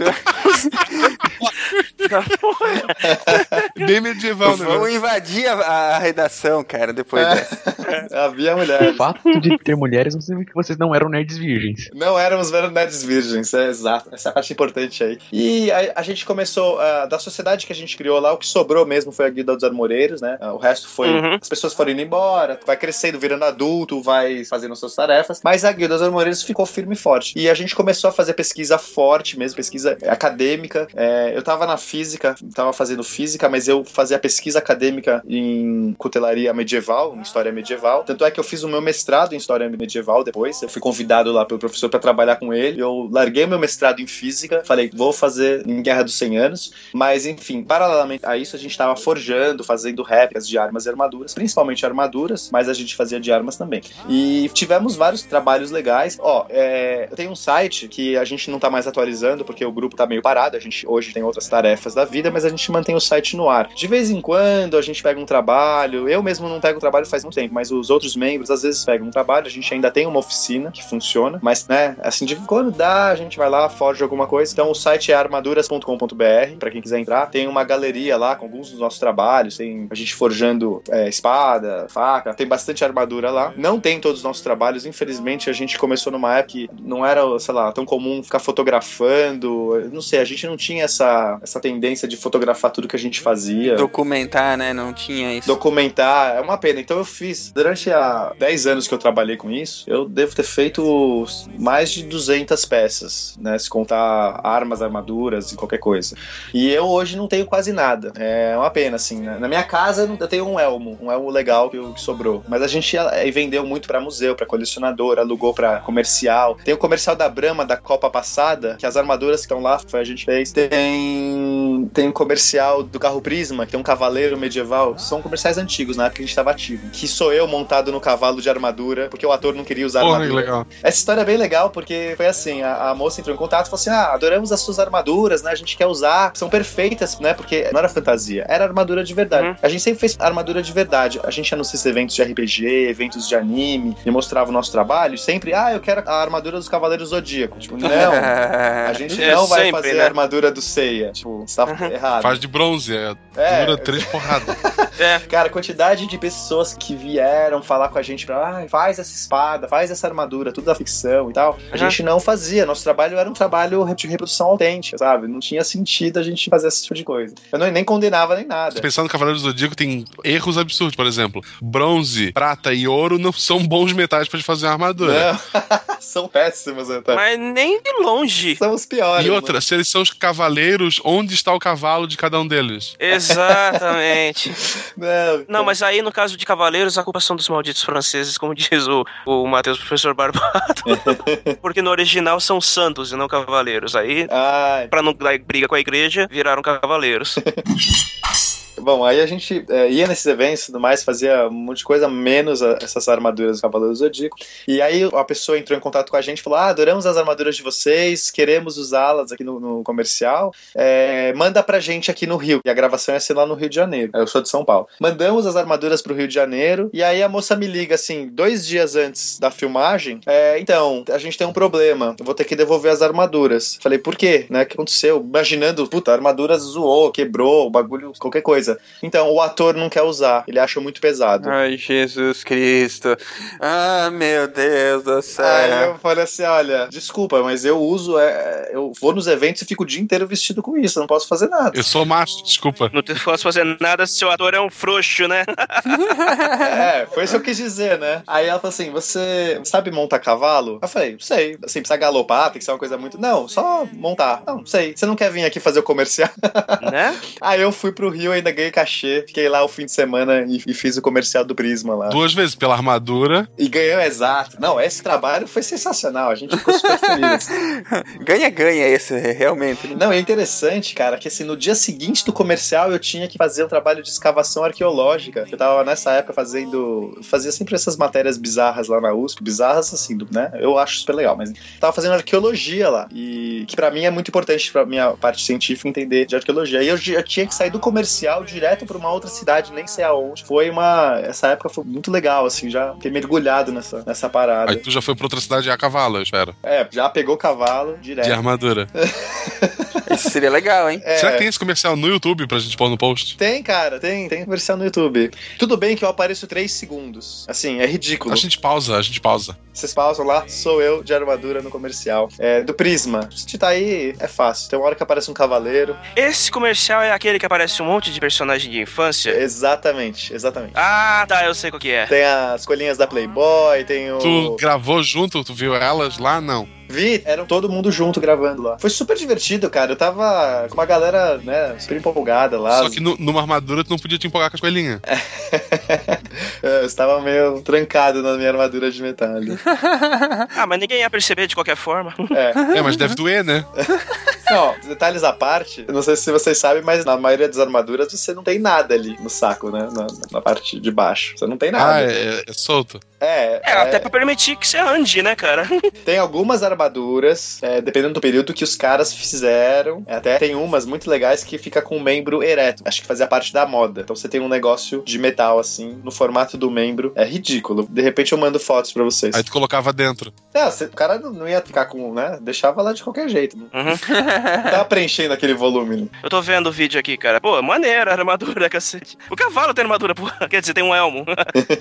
Bem medieval, né? Vamos invadir a, a redação, cara, depois É. dessa. Havia mulher. O fato de ter mulheres não significa que vocês não eram nerds virgens. Não éramos nerds virgens, é exato. Essa é a parte importante aí. E a, a gente começou, ah, da sociedade que a gente criou lá, o que sobrou mesmo foi a Guilda dos Armoreiros, né? O resto foi. Uhum. As pessoas foram indo embora, vai crescendo, virando adulto, vai fazendo suas tarefas. Mas a Guilda dos Armoreiros ficou firme e forte. E a gente começou a fazer pesquisa forte mesmo, pesquisa acadêmica. É, eu tava na física, tava fazendo física, mas eu fazia pesquisa acadêmica em cutelaria medieval, em história medieval. Tanto é que eu fiz o meu mestrado em história medieval depois. Eu fui convidado lá pelo professor para trabalhar com ele. Eu larguei meu mestrado em física, falei, vou fazer em Guerra dos 100 Anos. Mas, enfim, paralelamente a isso, a gente tava forjando, fazendo réplicas de armas e armaduras, principalmente armaduras, mas a gente fazia de armas também. E tivemos vários trabalhos legais. Ó, é, tem um site que a gente não tá mais atualizando, porque o grupo tá meio parado. A gente hoje tem outras tarefas da vida, mas a gente mantém o site no ar. De vez em quando a gente pega um trabalho. Eu mesmo não pego trabalho faz muito tempo, mas os outros membros às vezes pegam um trabalho. A gente ainda tem uma oficina que funciona, mas, né, assim, de quando dá, a gente vai lá, forja alguma coisa. Então o site é armaduras.com.br, pra quem quiser entrar. Tem uma galeria lá com alguns dos nossos trabalhos. Tem a gente forjando é, espada, faca, tem bastante armadura lá. Não tem todos os nossos trabalhos, infelizmente a gente começou numa época que não era, sei lá, tão comum ficar fotografando. Não sei, a gente não tinha essa, essa tendência de fotografar tudo que a gente fazia. Documentar, né? Não tinha isso. Documentar, é uma pena. Então eu fiz, durante a 10 anos que eu trabalhei com isso, eu devo ter feito mais de 200 peças, né? Se contar armas, armaduras e qualquer coisa. E eu hoje não tenho quase nada. É uma pena, assim. né? Na minha casa eu tenho um elmo, um elmo legal que, sobrou. Mas a gente eh, vendeu muito pra museu, pra colecionador, alugou pra comercial. Tem o comercial da Brahma da Copa passada, que as armaduras que estão lá foi a gente fez. Tem tem comercial do carro Prisma, que tem um cavaleiro medieval. São comerciais antigos, na época que a gente tava ativo. Que sou eu montado no cavalo de armadura, porque o ator não queria usar Porra, armadura. legal. Essa história é bem legal porque foi assim: a, a moça entrou em contato e falou assim: Ah, adoramos as suas armaduras, né? A gente quer usar, são perfeitas, né? Porque não era fantasia, era armadura de verdade. Uhum. A gente sempre fez armadura de verdade. A gente ia nos eventos de RPG, eventos de anime, e mostrava o nosso trabalho, sempre, ah, eu quero a armadura dos Cavaleiros Zodíaco. Tipo, não, a gente É não vai sempre, fazer né? a armadura do Seiya. Tipo, você tá errado. Faz de bronze, é. É. Dura três porradas. É. Cara, a quantidade de pessoas que vieram falar com a gente pra, ah, faz essa espada, faz essa armadura, tudo da ficção e tal. A Uhum. gente não fazia. Nosso trabalho era um trabalho de reprodução autêntica, sabe? Não tinha sentido a gente fazer esse tipo de coisa. Eu não, nem condenava nem nada. Pensando no Cavaleiro do Zodíaco, tem erros absurdos. Por exemplo, bronze, prata e ouro não são bons metais pra fazer uma armadura. Não. São péssimos, Antônio. Mas nem de longe. São os piores. E outra, se eles são os cavaleiros, onde está o cavalo de cada um deles? Exatamente. mano. Não, Não, mas aí no caso de Cavaleiros, a culpa são dos malditos franceses, como diz o, o Matheus, professor Barbado. Porque no original são santos e não cavaleiros. Aí, Ai, pra não dar briga com a igreja, viraram cavaleiros. Bom, aí a gente é, ia nesses eventos e tudo mais, fazia um monte de coisa, menos a- essas armaduras do Cavaleiro Zodíaco. E aí a pessoa entrou em contato com a gente e falou: Ah, adoramos as armaduras de vocês, queremos usá-las aqui no, no comercial. É, manda pra gente aqui no Rio. E a gravação ia ser lá no Rio de Janeiro. Eu sou de São Paulo. Mandamos as armaduras pro Rio de Janeiro. E aí a moça me liga assim, dois dias antes da filmagem. é, então, a gente tem um problema. Eu vou ter que devolver as armaduras. Falei, por quê? Né? O que aconteceu? Imaginando, puta, a armadura zoou, quebrou, bagulho, qualquer coisa. Então, o ator não quer usar. Ele acha muito pesado. Ai, Jesus Cristo. Ah, meu Deus do céu. Aí eu falei assim: olha, desculpa, mas eu uso, é, eu vou nos eventos e fico o dia inteiro vestido com isso, eu não posso fazer nada. Eu sou macho, desculpa. Não te- posso fazer nada se o ator é um frouxo, né? É, foi isso que eu quis dizer, né? Aí ela falou assim: você sabe montar cavalo? Eu falei, sei. Assim, precisa galopar, tem que ser uma coisa muito. Não, só montar. Não, sei. Você não quer vir aqui fazer o comercial? né? Aí eu fui pro Rio, ainda ganhei cachê, fiquei lá o fim de semana e, e fiz o comercial do Prisma lá. Duas vezes pela armadura. E ganhou exato. Não, esse trabalho foi sensacional. A gente ficou super feliz. Ganha-ganha esse, realmente. Não, é interessante, cara, que assim, no dia seguinte do comercial eu tinha que fazer um trabalho de escavação arqueológica. Eu tava nessa época fazendo. Fazia sempre essas matérias bizarras lá na USP. Bizarras, assim, né? Eu acho super legal, mas tava fazendo arqueologia lá. E que pra mim é muito importante pra minha parte científica entender de arqueologia. E eu, já tinha que sair do comercial direto pra uma outra cidade, nem sei aonde. Foi uma. Essa época foi muito legal, assim, já fiquei mergulhado nessa, nessa parada. Aí tu já foi pra outra cidade a cavalo, eu espero. É, já pegou cavalo direto. De armadura. Isso seria legal, hein? É, Será que tem esse comercial no YouTube pra gente pôr no post? Tem, cara, tem, tem versão no YouTube. Tudo bem que eu apareço 3 segundos. Assim, é ridículo. A gente pausa, a gente pausa. Vocês pausam lá, sou eu de armadura no comercial. É, do Prisma. Se digitar aí, é fácil. Tem uma hora que aparece um cavaleiro. Esse comercial é aquele que aparece um monte de personagem de infância? Exatamente, exatamente. Ah, tá, eu sei qual que é. Tem as colinhas da Playboy, tem o. Tu gravou junto, tu viu elas lá? Não. Vi, eram todo mundo junto gravando lá. Foi super divertido, cara. Eu tava com uma galera, né, super empolgada lá. Só que nu- numa armadura tu não podia te empolgar com as coelhinhas. eu estava meio trancado na minha armadura de metal. Ah, mas ninguém ia perceber de qualquer forma. É. É, mas deve doer, né? Não, detalhes à parte, eu não sei se vocês sabem, mas na maioria das armaduras você não tem nada ali no saco, né? Na, na parte de baixo. Você não tem Ah, nada. é, é solto. É, É, até pra permitir que você ande, né, cara? Tem algumas armaduras, é, dependendo do período que os caras fizeram. é, Até tem umas muito legais que fica com o membro ereto. Acho que fazia parte da moda. Então você tem um negócio de metal assim, no formato do membro. É ridículo. De repente eu mando fotos pra vocês. Aí tu colocava dentro. Não, você- o cara não não ia ficar com, né? Deixava lá de qualquer jeito. Não Uhum. tava preenchendo aquele volume. né? Eu tô vendo o vídeo aqui, cara. Pô, maneira a armadura, cacete. O cavalo tem armadura, pô. Quer dizer, tem um elmo.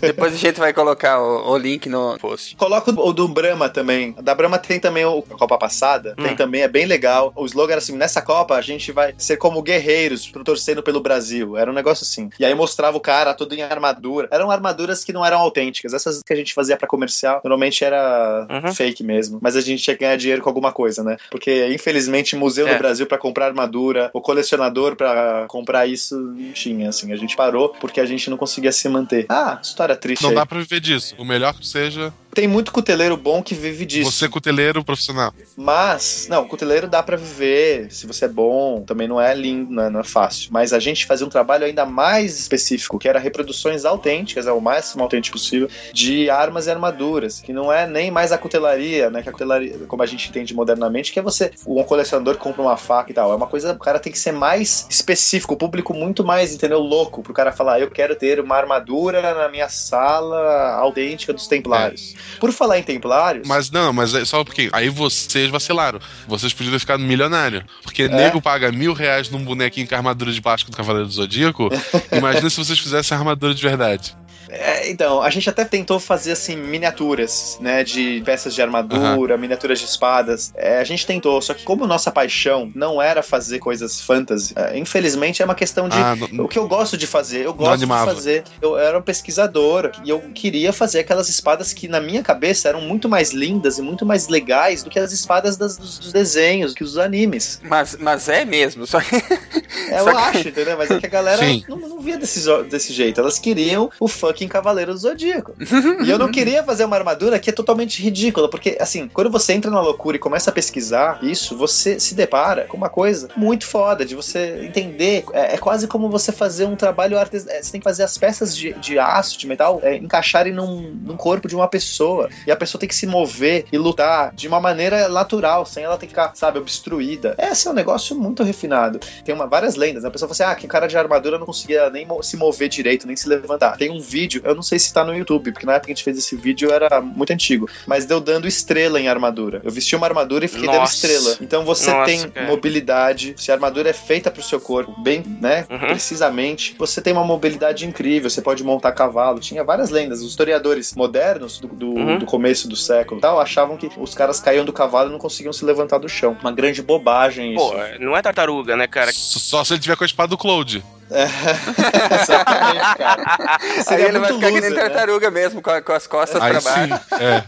Depois a gente vai colocar o, o link no post. Coloca o do Brahma também. Da Brahma tem também o a Copa passada. Tem Hum. também, é bem legal. O slogan era assim: nessa Copa a gente vai ser como guerreiros pro- torcendo pelo Brasil. Era um negócio assim. E aí mostrava o cara todo em armadura. Eram armaduras que não eram autênticas. Essas que a gente fazia pra comercial, normalmente era Uhum. fake mesmo. Mas a gente tinha que ganhar dinheiro com alguma coisa, né? Porque, infelizmente, Museu É. do Brasil pra comprar armadura, o colecionador pra comprar isso, não tinha, assim. A gente parou porque a gente não conseguia se manter. Ah, história triste Não aí. dá pra viver disso. O melhor que seja. Tem muito cuteleiro bom que vive disso. você cuteleiro profissional. Mas, não, cuteleiro dá pra viver, se você é bom, também não é lindo, não é, não é fácil. Mas a gente fazia um trabalho ainda mais específico, que era reproduções autênticas, é o máximo autêntico possível, de armas e armaduras, que não é nem mais a cutelaria, né, que a cutelaria, como a gente entende modernamente, que é você, um colecionador compra uma faca e tal, é uma coisa, o cara tem que ser mais específico, o público muito mais, entendeu, louco, pro cara falar, eu quero ter uma armadura na minha sala autêntica dos templários. Por falar em templários... Mas não, mas é só porque aí vocês vacilaram. Vocês podiam ter ficado milionário. Porque É? nego paga mil reais num bonequinho com armadura de plástico do Cavaleiro do Zodíaco. Imagina se vocês fizessem armadura de verdade. É, então, a gente até tentou fazer assim miniaturas, né, de peças de armadura, miniaturas de espadas. É, a gente tentou, só que como nossa paixão não era fazer coisas fantasy, é, infelizmente é uma questão de Ah, o que eu gosto de fazer. Eu gosto de fazer. Eu era um pesquisador e eu queria fazer aquelas espadas que na minha cabeça eram muito mais lindas e muito mais legais do que as espadas das- dos, dos desenhos, que os animes. Mas, mas é mesmo, só que. É, Só eu que- acho, entendeu? Mas é que a galera não, não via desse, desse jeito. Elas queriam o fucking Cavaleiro do Zodíaco. e eu não queria fazer uma armadura que é totalmente ridícula, porque, assim, quando você entra na loucura e começa a pesquisar isso, você se depara com uma coisa muito foda, de você entender. É, é quase como você fazer um trabalho artesanal. Você tem que fazer as peças de, de aço, de metal, é, encaixarem num, num corpo de uma pessoa. E a pessoa tem que se mover e lutar de uma maneira natural, sem ela ter que ficar, sabe, obstruída. Esse é um negócio muito refinado. Tem uma, várias lendas. né? A pessoa fala assim: ah, que o cara de armadura não conseguia nem mo- se mover direito, nem se levantar. Tem um vídeo, eu não sei se tá no YouTube, porque na época que a gente fez esse vídeo era muito antigo, mas deu dando estrela em armadura. Eu vesti uma armadura e fiquei dando Nossa. estrela. Então você Nossa, tem cara. mobilidade, se a armadura é feita pro seu corpo, bem, né, Uhum. precisamente, você tem uma mobilidade incrível, você pode montar cavalo. Tinha várias lendas. Os historiadores modernos do, do, Uhum. do começo do século e tal achavam que os caras caíam do cavalo e não conseguiam se levantar do chão. Uma grande bobagem isso. Pô, não é tartaruga, né, cara? S- Só se ele tiver com a espada do Cloud. Exatamente, cara. Seria ele vai ficar que nem né? tartaruga mesmo, com, a- com as costas Aí pra sim. baixo. É.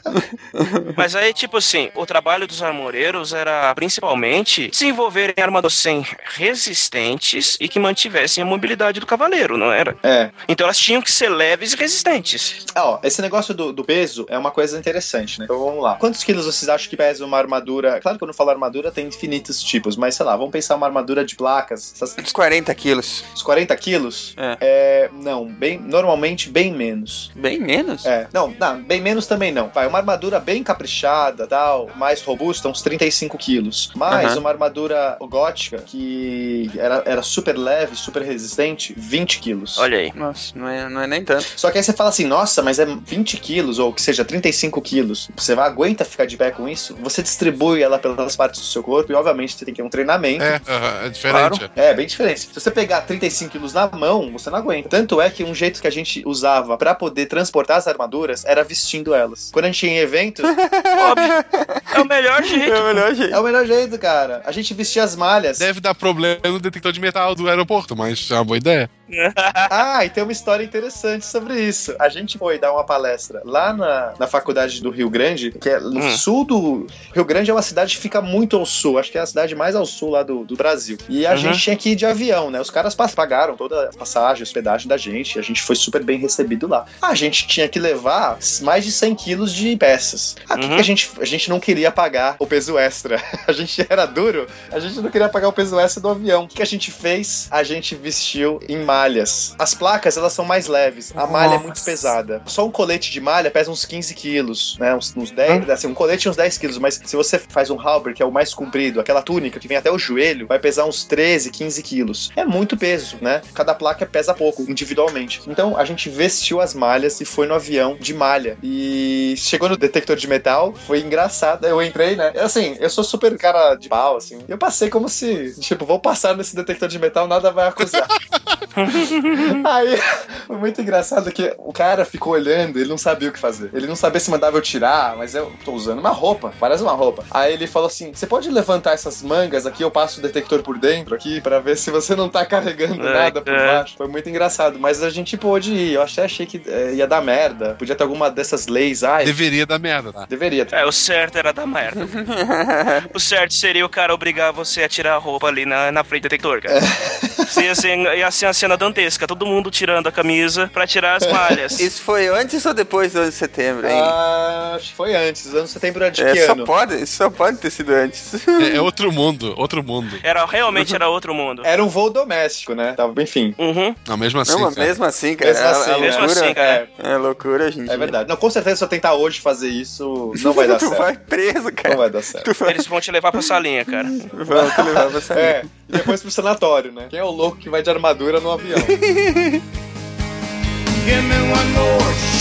Mas aí, tipo assim, o trabalho dos armoreiros era principalmente desenvolverem armaduras sem resistentes e que mantivessem a mobilidade do cavaleiro, não era? É. Então elas tinham que ser leves e resistentes. Ah, ó, esse negócio do, do peso é uma coisa interessante, né? Então vamos lá. Quantos quilos vocês acham que pesa uma armadura? Claro que quando eu falo armadura tem infinitos tipos, mas sei lá, vamos pensar uma armadura de placas, essas, Uns 40 quilos. uns 40 quilos. quilos? É, não, bem, normalmente bem menos. Bem menos? É, não, não, bem menos também não. Vai, uma armadura bem caprichada, tal, mais robusta, uns 35 quilos. Mas Aham. uma armadura gótica que era, era super leve, super resistente, 20 quilos. Olha aí. Nossa, não é, não é nem tanto. Só que aí você fala assim, nossa, mas é 20 quilos, ou que seja, 35 quilos. Você vai, aguenta ficar de pé com isso? Você distribui ela pelas partes do seu corpo e, obviamente, você tem que ter um treinamento. É, é diferente. É, bem diferente. Se você pegar 35 quilos na mão, você não aguenta. Tanto é que um jeito que a gente usava pra poder transportar as armaduras era vestindo elas. Quando a gente ia em evento, Óbvio. É o melhor jeito. É o melhor jeito. é o melhor jeito, cara. A gente vestia as malhas. Deve dar problema no detector de metal do aeroporto, mas é uma boa ideia. Ah, e tem uma história interessante sobre isso. A gente foi dar uma palestra lá na, na faculdade do Rio Grande, que é no Hum. sul do. Rio Grande é uma cidade que fica muito ao sul, acho que é a cidade mais ao sul lá do, do Brasil. E a Uhum. gente tinha que ir de avião, né? Os caras pagaram toda a passagem, hospedagem da gente, a gente foi super bem recebido lá. A gente tinha que levar mais de 100 quilos de peças. Aqui Uhum. que a gente, a gente não queria pagar o peso extra. A gente era duro, a gente não queria pagar o peso extra do avião. O que a gente fez? A gente vestiu em malhas. As placas, elas são mais leves. A malha é muito Nossa. pesada. Só um colete de malha pesa uns 15 quilos, né? Uns, uns 10, assim, um colete uns 10 quilos. Mas se você faz um halber, que é o mais comprido, aquela túnica que vem até o joelho, vai pesar uns 13, 15 quilos. É muito peso, né? Cada placa pesa pouco, individualmente. Então, a gente vestiu as malhas e foi no avião de malha. E chegou no detector de metal, foi engraçado. Eu entrei, né? Assim, eu sou super cara de pau, assim. Eu passei como se, tipo, vou passar nesse detector de metal, nada vai acusar. Aí, foi muito engraçado que o cara ficou olhando, ele não sabia o que fazer. Ele não sabia se mandava eu tirar, mas eu tô usando uma roupa, parece uma roupa. Aí ele falou assim: você pode levantar essas mangas aqui, eu passo o detector por dentro aqui, pra ver se você não tá carregando É, nada por é. baixo. Foi muito engraçado, mas a gente pôde ir. Eu achei, achei que eh, ia dar merda. Podia ter alguma dessas leis. Ai, Deveria dar merda, tá? deveria ter. É, o certo era dar merda. o certo seria o cara obrigar você a tirar a roupa ali na, na frente do detector, cara. Isso Ia ser, ia ser uma cena dantesca, todo mundo tirando a camisa pra tirar as malhas. Isso foi antes ou depois do 11 de setembro, hein? Ah, acho que foi antes. Anos setembro é de é, que só ano? pode, isso só pode ter sido antes. É, é outro mundo, outro mundo. Era, realmente era outro mundo. Era um voo doméstico, né? Tava, enfim. Uhum. Não, mesmo assim. não, mesmo assim, cara. Mesmo é- assim, é? Mesmo loucura. assim, cara. É, É loucura, dia. é verdade. Não, com certeza, se eu tentar hoje fazer isso, não vai dar tu certo. vai preso, cara. Não vai dar certo. Tu vai, Eles vão te levar pra salinha, cara. vão te levar pra sair. É, e depois pro sanatório, né? Quem é o louco que vai de armadura no avião? Give me one more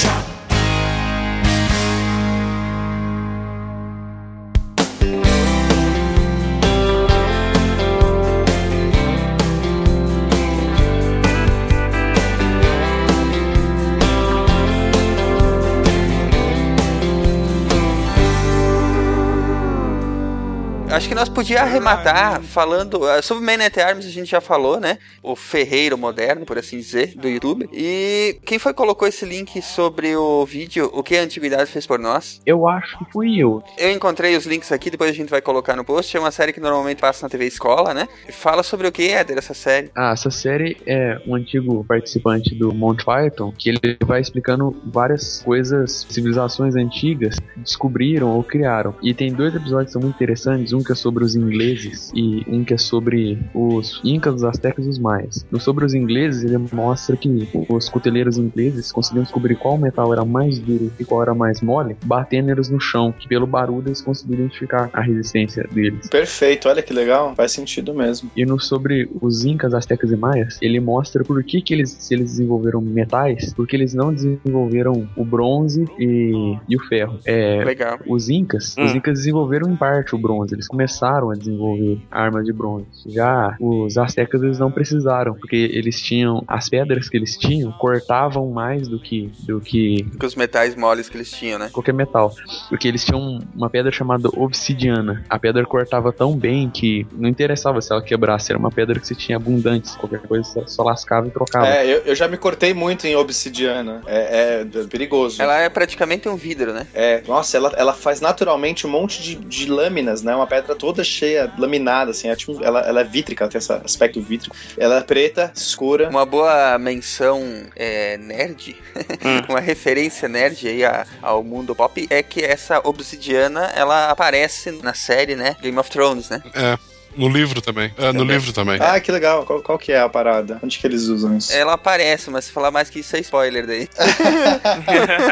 Acho que nós podíamos arrematar falando ah, sobre Man at Arms, a gente já falou, né? O ferreiro moderno, por assim dizer, do YouTube. E quem foi que colocou esse link sobre o vídeo O que a Antiguidade fez por nós? Eu acho que fui eu. Eu encontrei os links aqui, depois a gente vai colocar no post. É uma série que normalmente passa na TV Escola, né? E fala sobre o que, Éder, essa série? Ah, essa série é um antigo participante do Monty Python, que ele vai explicando várias coisas, civilizações antigas descobriram ou criaram. E tem dois episódios que são muito interessantes, um que é sobre os ingleses e um que é sobre os incas, os astecas e os maias. No sobre os ingleses, ele mostra que os cuteleiros ingleses conseguiam descobrir qual metal era mais duro e qual era mais mole, batendo eles no chão, que pelo barulho eles conseguiam identificar a resistência deles. Perfeito, olha que legal. Faz sentido mesmo. E no sobre os incas, astecas e maias, ele mostra por que, que eles, se eles desenvolveram metais, porque eles não desenvolveram o bronze e, e o ferro. É, Legal. os incas, os Hum. incas desenvolveram em parte o bronze, eles começaram a desenvolver armas de bronze. Já os astecas eles não precisaram, porque eles tinham as pedras que eles tinham cortavam mais do que do que Com os metais moles que eles tinham, né? qualquer metal. Porque eles tinham uma pedra chamada obsidiana. A pedra cortava tão bem que não interessava se ela quebrasse, era uma pedra que você tinha abundantes. Qualquer coisa você só lascava e trocava. É, eu, eu já me cortei muito em obsidiana. É, é perigoso. Ela é praticamente um vidro, né? É, nossa, ela, ela faz naturalmente um monte de, de lâminas, né? Uma pedra toda cheia, laminada, assim. É tipo, ela, ela é vítrica, ela tem esse aspecto vítrico. Ela é preta, escura. Uma boa menção é, nerd, Hum. uma referência nerd aí a- ao mundo pop é que essa obsidiana ela aparece na série, né? Game of Thrones, né? É. No livro também. É, no livro também. Ah, que legal. Qual, qual que é a parada? Onde que eles usam isso? Ela aparece, mas se falar mais que isso é spoiler daí.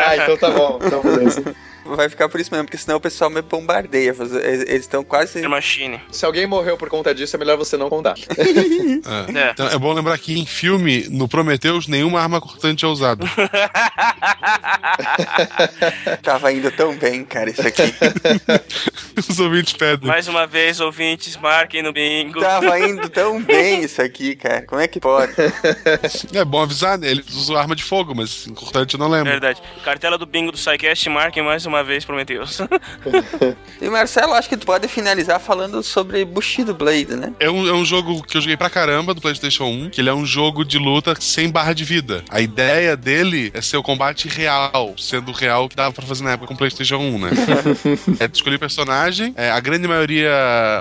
ah, então tá bom. Então beleza. Vai ficar por isso mesmo, porque senão o pessoal me bombardeia. Eles estão quase. The Machine. Se alguém morreu por conta disso, é melhor você não contar. É. É. Então, é bom lembrar que em filme, no Prometheus, nenhuma arma cortante é usada. Tava indo tão bem, cara, isso aqui. Os ouvintes pedem. Mais uma vez, ouvintes, marquem no bingo. Tava indo tão bem isso aqui, cara. Como é que pode? É bom avisar, né? Eles usam arma de fogo, mas cortante eu não lembro. Verdade. Cartela do bingo do SciCast, marquem mais uma vez, Prometheus. E Marcelo, acho que tu pode finalizar falando sobre Bushido Blade, né? É um, é um jogo que eu joguei pra caramba do PlayStation 1, que ele é um jogo de luta sem barra de vida. A ideia dele é ser o combate real, sendo real que dava pra fazer na época com o PlayStation 1, né? é, tu escolher personagem, é, a grande maioria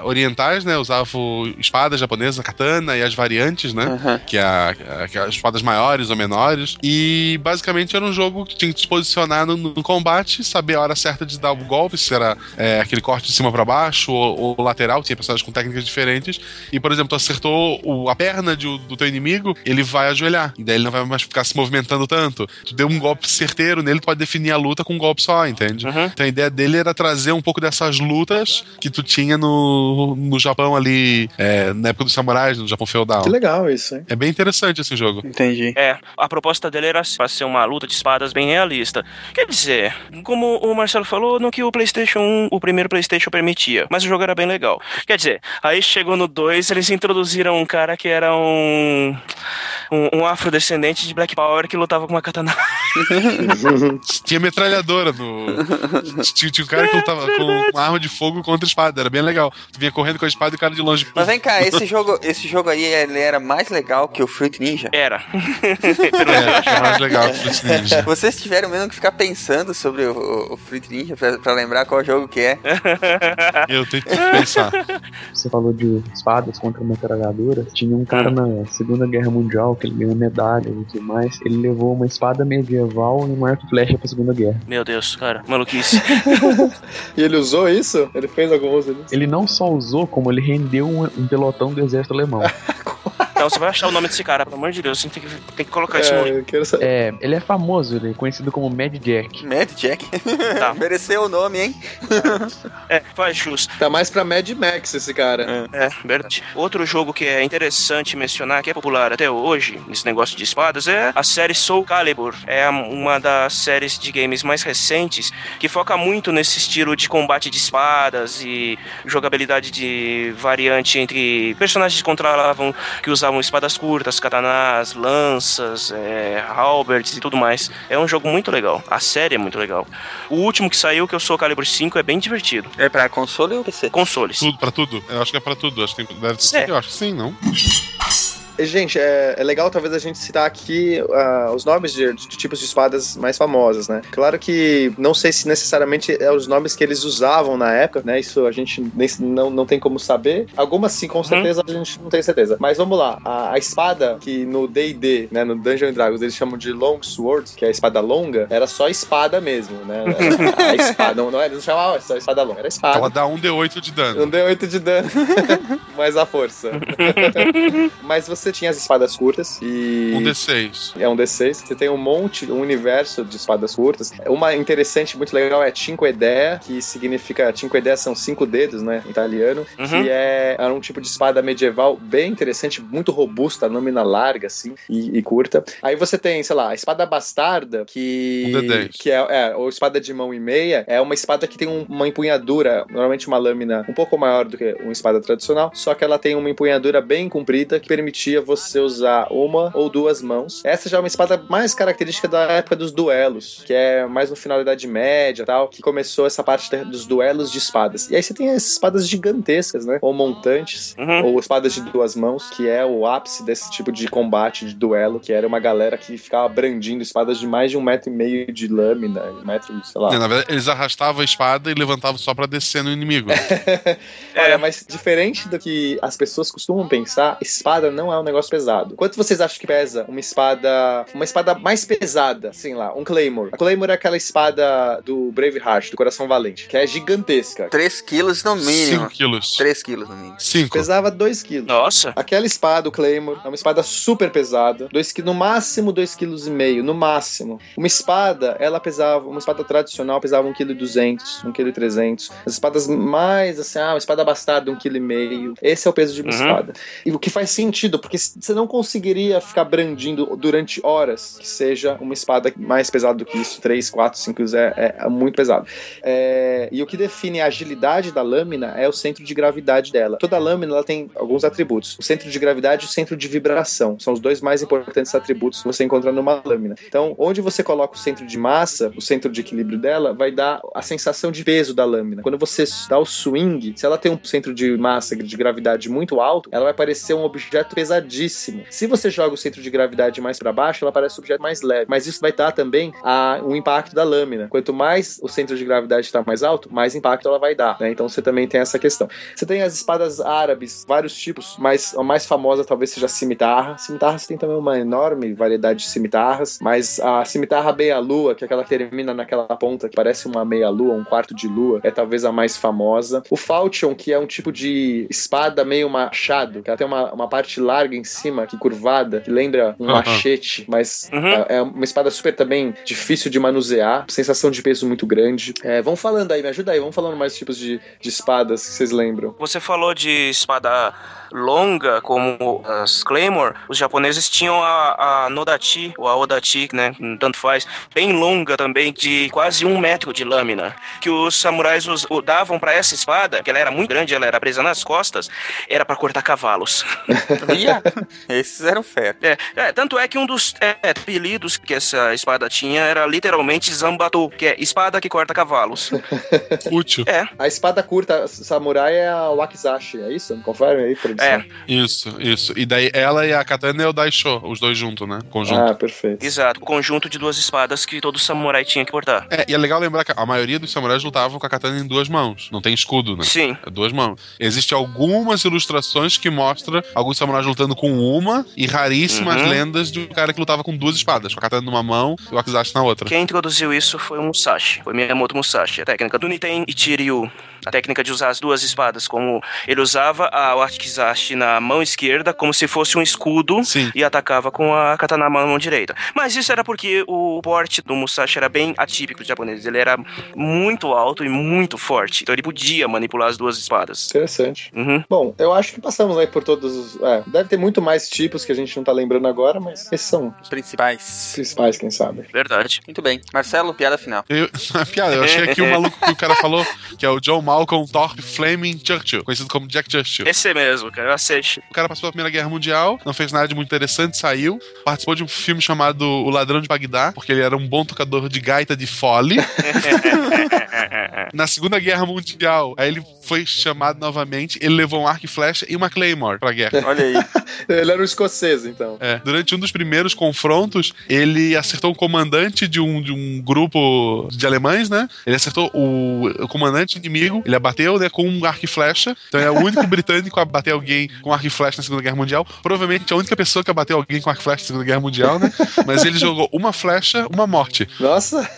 orientais, né? Usavam espada japonesa, katana e as variantes, né? Aham. que, é a, que é as espadas maiores ou menores. E basicamente era um jogo que tinha que se posicionar no, no combate, saber a hora certa de dar o golpe, se era é, aquele corte de cima pra baixo ou, ou lateral, tinha personagens com técnicas diferentes. E, por exemplo, tu acertou o- a perna de- do teu inimigo, ele vai ajoelhar. E daí ele não vai mais ficar se movimentando tanto. Tu deu um golpe certeiro nele, tu pode definir a luta com um golpe só, entende? Uhum. Então a ideia dele era trazer um pouco dessas lutas que tu tinha no, no Japão ali, é, na época dos samurais, no Japão feudal. Que legal isso, hein? É bem interessante esse jogo. Entendi. É, a proposta dele era pra ser uma luta de espadas bem realista. Quer dizer, como o Marcelo falou, no que o PlayStation 1, o primeiro PlayStation permitia, mas o jogo era bem legal. Quer dizer, aí chegou no 2, eles introduziram um cara que era um um, um afrodescendente de Black Power que lutava com uma katana. Tinha metralhadora no. tinha, tinha um cara que lutava com uma arma de fogo contra espada. Era bem legal. Tu vinha correndo com a espada e o cara de longe. Mas vem cá, esse jogo, esse jogo aí ele era mais legal que o Fruit Ninja? Era. É, achei mais legal que o Fruit Ninja. Vocês tiveram mesmo que ficar pensando sobre o, o, o Fruit Ninja pra, pra lembrar qual jogo que é? Eu tento pensar. Você falou de espadas contra metralhadoras. Tinha um cara na Segunda Guerra Mundial que ele ganhou medalha e tudo mais. Ele levou uma espada medieval e um arco flecha pra Segunda Guerra. Meu Deus, cara, maluquice. E ele usou isso? Ele fez algum uso disso? Ele não só usou, como ele rendeu um, um pelotão do exército alemão. Então você vai achar o nome desse cara, pelo amor de Deus, você tem que, tem que colocar isso no. É, eu quero saber. É, ele é famoso, ele é conhecido como Mad Jack. Mad Jack? Tá. Mereceu o nome, hein? É, faz justo. Tá mais pra Mad Max esse cara. É, verdade. Outro jogo que é interessante mencionar, que é popular até hoje, nesse negócio de espadas, é a série Soul Calibur. É uma das séries de games mais recentes que foca muito nesse estilo de combate de espadas e jogabilidade de variante entre personagens que controlavam, que usavam espadas curtas, katanas, lanças, é, halberds e tudo mais. É um jogo muito legal. A série é muito legal. O último que saiu, que é o Soul Calibur 5, é bem divertido. É pra console ou PC? Consoles. Tudo, pra tudo? Eu acho que é pra tudo. Acho que tem, deve É. ser. Eu acho que sim, não? Gente, é, é legal talvez a gente citar aqui ah, os nomes de, de tipos de espadas mais famosas, né? Claro que não sei se necessariamente é os nomes que eles usavam na época, né? Isso a gente nem- não, não tem como saber. Algumas sim, com certeza a gente não tem certeza. Mas vamos lá, a, a espada que no D&D, né, no Dungeon Dragons, eles chamam de Long Sword, que é a espada longa, era só espada mesmo, né? A espada, não, não, é- eles não chamavam só espada longa, era espada. Ela dá um D8 de dano. Não deu 8 de dano, mas a força. mas você tinha as espadas curtas e. Um D6. É um D6. Você tem um monte, um universo de espadas curtas. Uma interessante, muito legal, é Cinque Idea, que significa. Cinque Idea são cinco dedos, né? Em italiano. Uhum. Que é, era um tipo de espada medieval bem interessante, muito robusta, lâmina larga, assim, e, e curta. Aí você tem, sei lá, a espada bastarda, que. Um D10. Que é, é, ou espada de mão e meia, é uma espada que tem um- uma empunhadura, normalmente uma lâmina um pouco maior do que uma espada tradicional, só que ela tem uma empunhadura bem comprida que permitia você usar uma ou duas mãos. Essa já é uma espada mais característica da época dos duelos, que é mais no final da Idade Média e tal, que começou essa parte dos duelos de espadas. E aí você tem as espadas gigantescas, né? Ou montantes, Uhum. ou espadas de duas mãos, que é o ápice desse tipo de combate, de duelo, que era uma galera que ficava brandindo espadas de mais de um metro e meio de lâmina, um metro, sei lá. É, na verdade, eles arrastavam a espada e levantavam só pra descer no inimigo. É. Olha, mas diferente do que as pessoas costumam pensar, espada não é um negócio pesado. Quanto vocês acham que pesa uma espada, uma espada mais pesada, assim lá, um Claymore? A Claymore é aquela espada do Braveheart, do Coração Valente, que é gigantesca. 3 quilos no mínimo. 5 quilos. 3 quilos no mínimo. 5. Pesava 2 quilos. Nossa. Aquela espada, o Claymore, é uma espada super pesada. Dois, no máximo 2,5 kg, no máximo. Uma espada, ela pesava, uma espada tradicional pesava 1,2 kg, 1,3 kg. As espadas mais, assim, ah, uma espada bastarda, 1,5 kg. Esse é o peso de uma Uhum. espada. E o que faz sentido, porque você não conseguiria ficar brandindo durante horas que seja uma espada mais pesada do que isso. 3, 4, 5 kg é, é- muito pesado. É, e o que define a agilidade da lâmina é o centro de gravidade dela. Toda lâmina ela tem alguns atributos: o centro de gravidade e o centro de vibração. São os dois mais importantes atributos que você encontra numa lâmina. Então, onde você coloca o centro de massa, o centro de equilíbrio dela, vai dar a sensação de peso da lâmina. Quando você dá o swing, se ela tem um centro de massa de gravidade muito alto, ela vai parecer um objeto pesadíssimo. Se você joga o centro de gravidade mais para baixo, ela parece um objeto mais leve. Mas isso vai dar também a, o impacto da lâmina. Quanto mais o centro de gravidade está mais alto, mais impacto ela vai dar. né? Então você também tem essa questão. Você tem as espadas árabes, vários tipos, mas a mais famosa talvez seja a cimitarra. Cimitarra você tem também uma enorme variedade de cimitarras, mas a cimitarra meia-lua, que é aquela que termina naquela ponta que parece uma meia-lua, um quarto de lua, é talvez a mais famosa. O falchion, que é um tipo de espada meio machado, que ela tem uma, uma parte larga em cima, que curvada, que lembra um Aham. machete, mas Uhum. é, é uma espada super também difícil de manusear, sensação de peso muito grande. É, vamos falando aí, me ajuda aí, vamos falando mais tipos de, de espadas que vocês lembram. Você falou de espada longa, como as Claymore. Os japoneses tinham a, a Nodachi, ou a Odachi, né? Tanto faz. Bem longa também, de quase um metro de lâmina. Que os samurais us- o- davam pra essa espada, que ela era muito grande, ela era presa nas costas, era pra cortar cavalos. Esses eram fera. É, é, tanto é que um dos é, apelidos que essa espada tinha era literalmente Zambato, que é espada que corta cavalos. Útil. É, A espada curta samurai é a wakizashi, é isso? Confere aí, produção. É, Isso, isso. E daí ela e a katana é o Daisho, os dois juntos, né? Conjunto. Ah, perfeito. exato. O conjunto de duas espadas que todo samurai tinha que portar. É, e é legal lembrar que a maioria dos samurais lutavam com a katana em duas mãos. Não tem escudo, né? Sim. É duas mãos. Existem algumas ilustrações que mostram alguns samurais lutando com uma e raríssimas Uhum. lendas de um cara que lutava com duas espadas, com a katana numa mão e o wakizashi na outra. Quem introduziu isso foi o Musashi, foi Miyamoto Musashi, a técnica do Niten Ichiryu. A técnica de usar as duas espadas, como ele usava a Wakizashi na mão esquerda, como se fosse um escudo, Sim. e atacava com a katana na mão direita. Mas isso era porque o porte do Musashi era bem atípico dos japoneses. Ele era muito alto e muito forte, então ele podia manipular as duas espadas. Interessante. Uhum. Bom, eu acho que passamos aí por todos os. É, deve ter muito mais tipos que a gente não tá lembrando agora, mas esses são Os os principais. principais, quem sabe. Verdade. Muito bem. Marcelo, piada final. Eu, piada, eu achei aqui o maluco que o cara falou, que é o John Malcolm Thorpe Fleming Churchill, conhecido como Jack Churchill. Esse mesmo, cara. Eu aceite. O cara passou pela Primeira Guerra Mundial, não fez nada de muito interessante, saiu, participou de um filme chamado O Ladrão de Bagdá, porque ele era um bom tocador de gaita de fole. Na Segunda Guerra Mundial, aí ele foi chamado novamente, ele levou um arco e flecha e uma Claymore pra guerra. Olha aí. Ele era um escocês, então. É, durante um dos primeiros confrontos, ele acertou um comandante de um, de um grupo de alemães, né? Ele acertou o, o comandante inimigo, ele abateu né, com um arco e flecha. Então é o único britânico a bater alguém com arco e flecha na Segunda Guerra Mundial. Provavelmente a única pessoa que abateu alguém com arco e flecha na Segunda Guerra Mundial, né? Mas ele jogou uma flecha, uma morte. Nossa,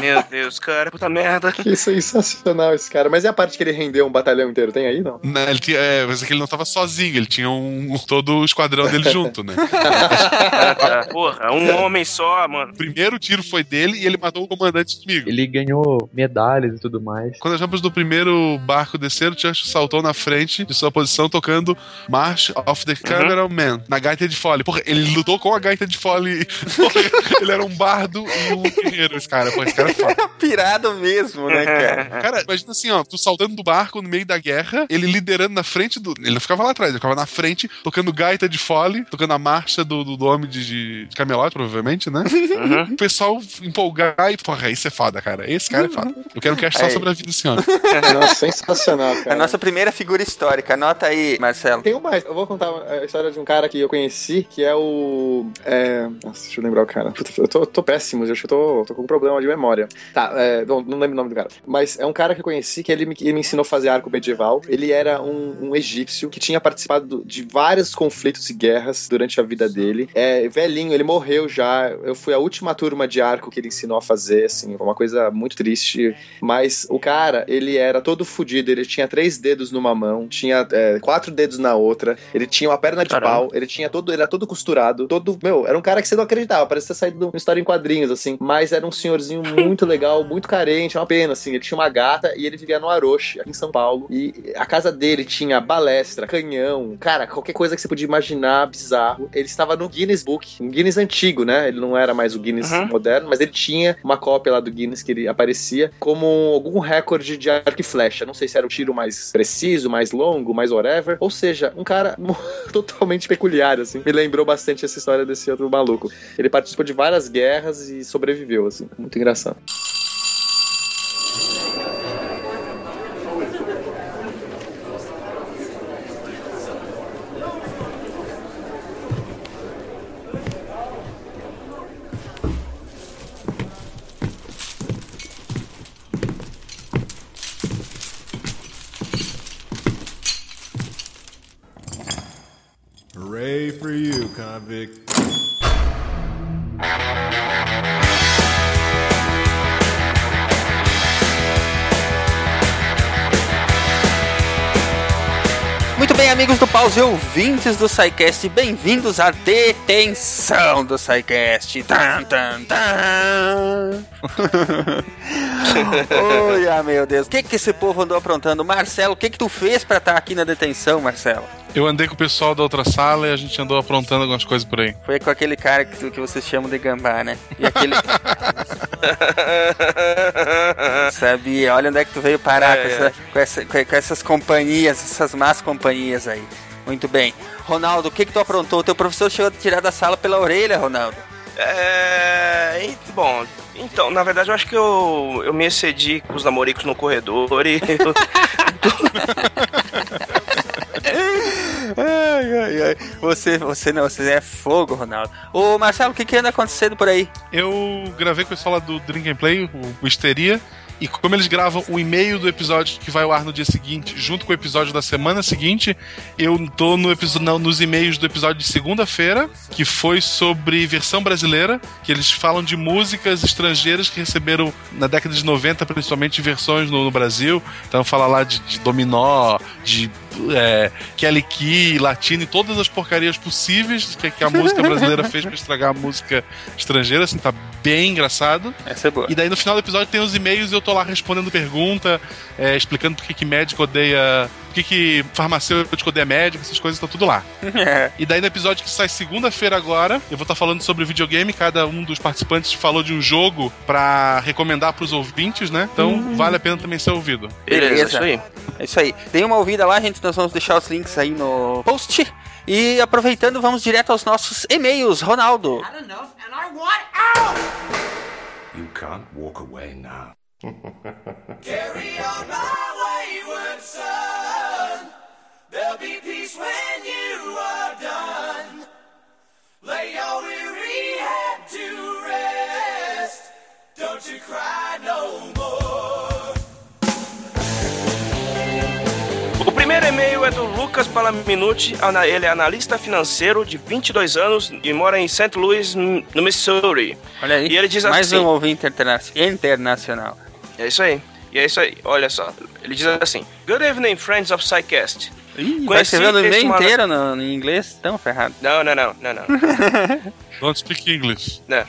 Meu Deus, cara, puta merda. que sensacional esse cara. Mas e a parte que ele rendeu um batalhão inteiro? Tem aí, não? Né, Ele tinha, é, mas é que ele não tava sozinho, ele tinha um, todo o esquadrão dele junto, né? Porra, um homem só, mano. O primeiro tiro foi dele e ele matou o comandante inimigo. Ele ganhou medalhas e tudo mais. Quando as rampas do primeiro barco desceram, Churchill saltou na frente de sua posição tocando March of the Cameron Man, na gaita de fole. Porra, ele lutou com a gaita de fole. Ele era um bardo e um guerreiro, esse cara. Pô, esse cara é foda. Pirado mesmo, né, cara? Cara, imagina assim, ó, tu saltando do barco no meio da guerra, ele liderando na frente do. Ele não ficava lá atrás, ele ficava na frente, tocando gaita de fole, tocando a marcha do, do, do homem de, de, provavelmente, né? Uhum. O pessoal empolgar e, porra, isso é foda, cara. Esse cara é foda. Eu quero um cast só sobre a vida desse homem. Nossa, sensacional, A cara. nossa primeira figura histórica. Anota aí, Marcelo. Tem um mais. Eu vou contar a história de um cara que eu conheci, que é o. É... Nossa, deixa eu lembrar o cara. Puta, eu tô, tô péssimo, eu acho que eu tô, tô com um problema de memória. Memória. Tá, é, não, não lembro o nome do cara. Mas é um cara que eu conheci que ele me, ele me ensinou a fazer arco medieval. Ele era um, um egípcio que tinha participado de vários conflitos e guerras durante a vida dele. É velhinho, ele morreu já. Eu fui a última turma de arco que ele ensinou a fazer, assim, uma coisa muito triste. Mas o cara, ele era todo fodido, ele tinha três dedos numa mão, tinha é, quatro dedos na outra, ele tinha uma perna de Caramba. pau, ele tinha todo, ele era todo costurado, todo, meu, era um cara que você não acreditava, parecia ter saído de uma história em quadrinhos, assim, mas era um senhorzinho muito legal, muito carente, é uma pena, assim, ele tinha uma gata e ele vivia no Aroche, aqui em São Paulo, e a casa dele tinha balestra, canhão, cara, qualquer coisa que você podia imaginar bizarro. Ele estava no Guinness Book, um Guinness antigo, né? Ele não era mais o Guinness Uhum. moderno, mas ele tinha uma cópia lá do Guinness que ele aparecia como algum recorde de arco e flecha. Não sei se era o tiro mais preciso, mais longo, mais whatever. Ou seja, um cara totalmente peculiar, assim. Me lembrou bastante essa história desse outro maluco. Ele participou de várias guerras e sobreviveu, assim. Muito engraçado. Hooray for you, convict. Amigos do Pause e ouvintes do SciCast, bem-vindos à detenção do SciCast. Tan, tan, tan. Oi, ah, meu Deus. O que, que esse povo andou aprontando? Marcelo, o que, que tu fez pra estar aqui na detenção, Marcelo? Eu andei com o pessoal da outra sala e a gente andou aprontando algumas coisas por aí. Foi com aquele cara que, que vocês chamam de gambá, né? E aquele. Sabia, olha onde é que tu veio parar É, com, essa- com essa- com- essas companhias, essas más companhias aí. Muito bem. Ronaldo, o que que tu aprontou? O teu professor chegou a tirar da sala pela orelha, Ronaldo. É. Bom, então, na verdade, eu acho que eu, eu me excedi com os namoricos no corredor e. eu- Ai, ai, ai. Você, você não, você é fogo, Ronaldo. Ô, Marcelo, o que que anda acontecendo por aí? Eu gravei com o pessoal lá do Drink and Play, o, Histeria, e como eles gravam o e-mail do episódio que vai ao ar no dia seguinte, junto com o episódio da semana seguinte, eu tô no não, nos e-mails do episódio de segunda-feira, que foi sobre versão brasileira, que eles falam de músicas estrangeiras que receberam na década de 90, principalmente versões no, no Brasil. Então fala lá de, de Dominó, de é, Kelly Key, Latino e todas as porcarias possíveis que, que a música brasileira fez pra estragar a música estrangeira, assim, tá bem engraçado. Essa é boa. E daí no final do episódio tem os e-mails e eu tô lá respondendo pergunta, é, explicando por que, que médico odeia. Por que, que farmacêutico odeia médico, essas coisas, tá tudo lá. E daí no episódio que sai segunda-feira agora, eu vou estar falando sobre videogame. Cada um dos participantes falou de um jogo pra recomendar pros ouvintes, né? Então vale a pena também ser ouvido. Beleza, Beleza. isso aí. É isso aí. Dê uma ouvida lá, gente. Nós vamos deixar os links aí no post. E aproveitando, vamos direto aos nossos e-mails. Ronaldo. You can't walk away now. Carry on my wayward son. There'll be peace when you are done. Lay your weary head to rest. Don't you cry no more. Primeiro e-mail é do Lucas Palaminuti, ele é analista financeiro de 22 anos e mora em St. Louis, no Missouri. Olha aí. E ele diz Mais assim- um ouvinte interna- internacional. É isso aí. E é isso aí, olha só. Ele diz assim: Good evening, friends of Psycast. Ih, vai escrevendo o e-mail inteiro no, em inglês? Tão ferrado. Não, não, não, não, não. Don't speak English. né?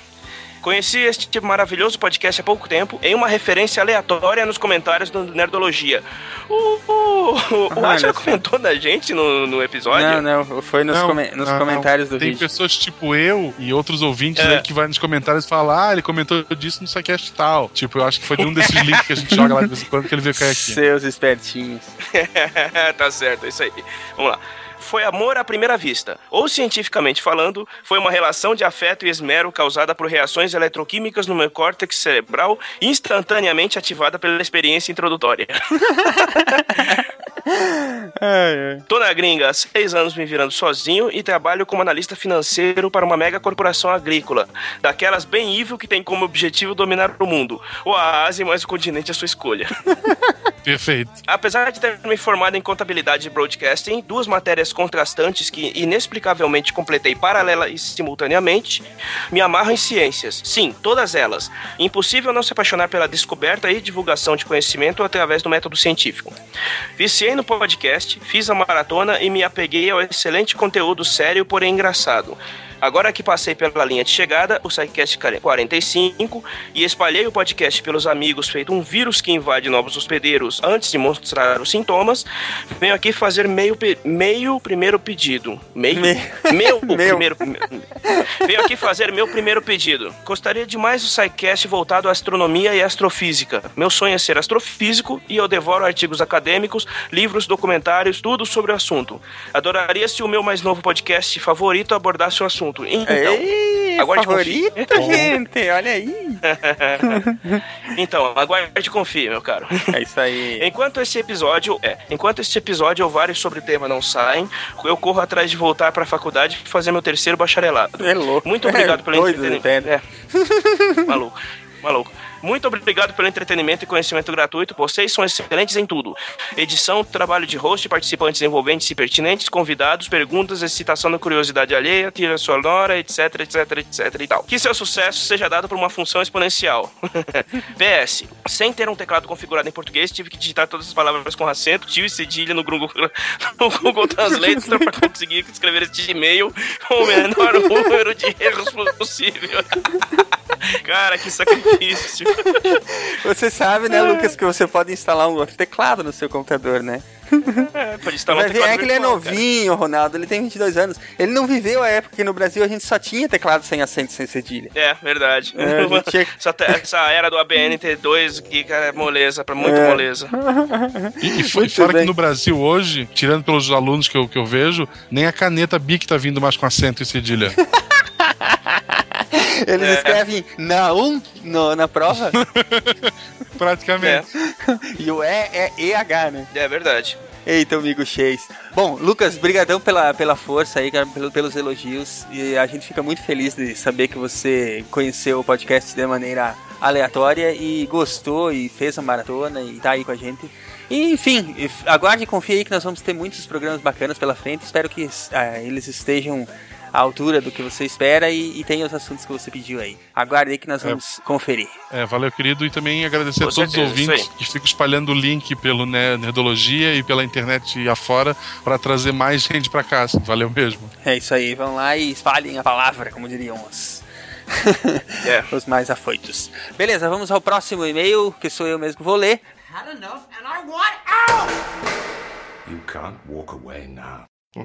Conheci este tipo maravilhoso podcast há pouco tempo em uma referência aleatória nos comentários do Nerdologia. O, o, o Atila só. comentou da gente no, no episódio. Não, não, foi nos, Não, come- nos não, comentários não. do Tem vídeo. pessoas tipo eu e outros ouvintes É. aí que vai nos comentários e falam: Ah, ele comentou disso no SciCast tal. Tipo, eu acho que foi de um desses links que a gente joga lá de vez em quando que ele veio cair aqui. Seus espertinhos. tá certo, é isso aí. Vamos lá. Foi amor à primeira vista, ou cientificamente falando, foi uma relação de afeto e esmero causada por reações eletroquímicas no meu córtex cerebral instantaneamente ativada pela experiência introdutória. Tô na gringa há seis anos me virando sozinho e trabalho como analista financeiro para uma mega corporação agrícola. Daquelas bem evil que tem como objetivo dominar o mundo. Ou a Ásia, mas o continente é sua escolha. Perfeito. Apesar de ter me formado em contabilidade e broadcasting, duas matérias contrastantes que inexplicavelmente completei paralela e simultaneamente, me amarro em ciências. Sim, todas elas. Impossível não se apaixonar pela descoberta e divulgação de conhecimento através do método científico. Viciei no podcast, fiz a maratona e me apeguei ao excelente conteúdo sério, porém engraçado. Agora que passei pela linha de chegada, o SciCast 45, e espalhei o podcast pelos amigos, feito um vírus que invade novos hospedeiros antes de mostrar os sintomas, venho aqui fazer meio, meio primeiro pedido. Meio? Meu, primeiro. Venho aqui fazer meu primeiro pedido. Gostaria demais do SciCast voltado à astronomia e astrofísica. Meu sonho é ser astrofísico e eu devoro artigos acadêmicos, livros, documentários, tudo sobre o assunto. Adoraria se o meu mais novo podcast favorito abordasse o assunto. Então, Ei, aguarde favorito, confie. gente, olha aí. então, aguarde confie, meu caro. É isso aí. Enquanto esse episódio, é, enquanto este episódio ou vários sobre o tema não saem, eu corro atrás de voltar para a faculdade e fazer meu terceiro bacharelado. É louco. Muito obrigado É pelo entretenimento. É. maluco, maluco. Muito obrigado pelo entretenimento e conhecimento gratuito. Vocês são excelentes em tudo: edição, trabalho de host, participantes envolventes e pertinentes, convidados, perguntas, excitação da curiosidade alheia, trilha sonora, etc, etc, etc e tal. Que seu sucesso seja dado por uma função exponencial. PS: sem ter um teclado configurado em português, tive que digitar todas as palavras com acento, tio e cedilha no Google, no Google Translator para conseguir escrever este e-mail com o menor número de erros possível. Cara, que sacrifício. Você sabe, né, Lucas, que você pode instalar um outro teclado no seu computador, né? É, pode instalar Vai um ver, teclado é que ele é virtual, cara. novinho, Ronaldo, ele tem 22 anos. Ele não viveu a época que no Brasil a gente só tinha teclado sem acento, sem cedilha. É, verdade. É, tinha- essa, essa era do ABNT2 aqui, cara, é moleza, pra muito É. moleza. E, e foi Muito fora bem. que no Brasil hoje, tirando pelos alunos que eu, que eu vejo, nem a caneta Bic tá vindo mais com acento e cedilha. Eles É. escrevem na um no- na prova Praticamente. e o E é EH, né? É verdade. Eita, amigo Chase. Bom, Lucas, brigadão pela, pela força aí, cara, pelo- pelos elogios. E a gente fica muito feliz de saber que você conheceu o podcast de maneira aleatória e gostou e fez a maratona e tá aí com a gente. E, enfim, aguarde e confie aí que nós vamos ter muitos programas bacanas pela frente. Espero que ah, eles estejam à altura do que você espera e, e tenha os assuntos que você pediu aí. Aguarde aí que nós vamos conferir. É, valeu, querido. E também agradecer Com a todos certeza, os ouvintes que ficam espalhando o link pelo Ne- Nerdologia e pela internet afora para trazer mais gente pra cá. Valeu mesmo. É isso aí, vão lá e espalhem a palavra, como diriam os, É. os mais afoitos. Beleza, vamos ao próximo e-mail, que sou eu mesmo que vou ler. Had enough and I want out! You can't walk away now. O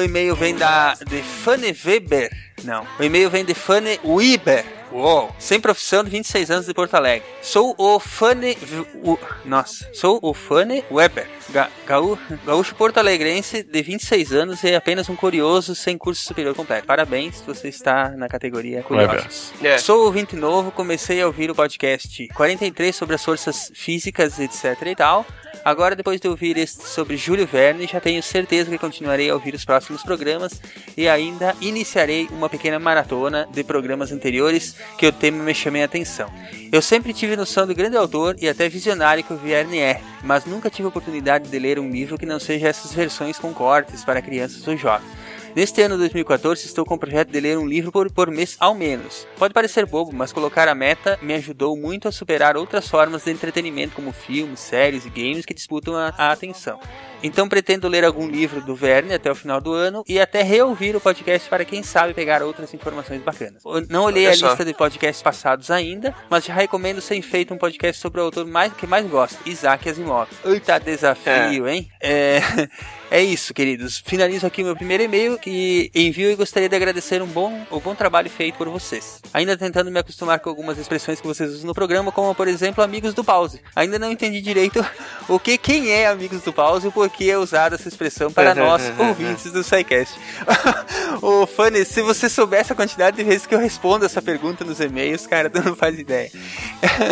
e-mail vem da de Fanny Weber. Não, o e-mail vem de Fanny Weber. Uou. Sem profissão de 26 anos de Porto Alegre. Sou o Fanny. V- o- Nossa, sou o Fanny Weber. Ga, gaú, gaúcho porto-alegrense de 26 anos e apenas um curioso sem curso superior completo. Parabéns, você está na categoria curiosos. É. Sou ouvinte novo, comecei a ouvir o podcast 43 sobre as forças físicas, etc e tal. Agora, depois de ouvir este sobre Júlio Verne, já tenho certeza que continuarei a ouvir os próximos programas e ainda iniciarei uma pequena maratona de programas anteriores que o tema me chamei a atenção. Eu sempre tive noção do grande autor e até visionário que o Verne é, mas nunca tive oportunidade de ler um livro que não seja essas versões com cortes para crianças ou jovens. Neste ano 2014, estou com o projeto de ler um livro por, por mês ao menos. Pode parecer bobo, mas colocar a meta me ajudou muito a superar outras formas de entretenimento, como filmes, séries e games que disputam a, a atenção. Então pretendo ler algum livro do Verne até o final do ano e até reouvir o podcast para quem sabe pegar outras informações bacanas. Eu não olhei Olha a só. lista de podcasts passados ainda, mas já recomendo ser feito um podcast sobre o autor mais, que mais gosto, Isaac Asimov. Eita desafio, hein? É... É isso, queridos. Finalizo aqui meu primeiro e-mail que envio e gostaria de agradecer um bom, o bom trabalho feito por vocês. Ainda tentando me acostumar com algumas expressões que vocês usam no programa, como por exemplo, amigos do pause. Ainda não entendi direito o que quem é amigos do pause por que é usada essa expressão para nós, ouvintes do SciCast. Ô, Fanny, se você soubesse a quantidade de vezes que eu respondo essa pergunta nos e-mails, cara, tu não faz ideia.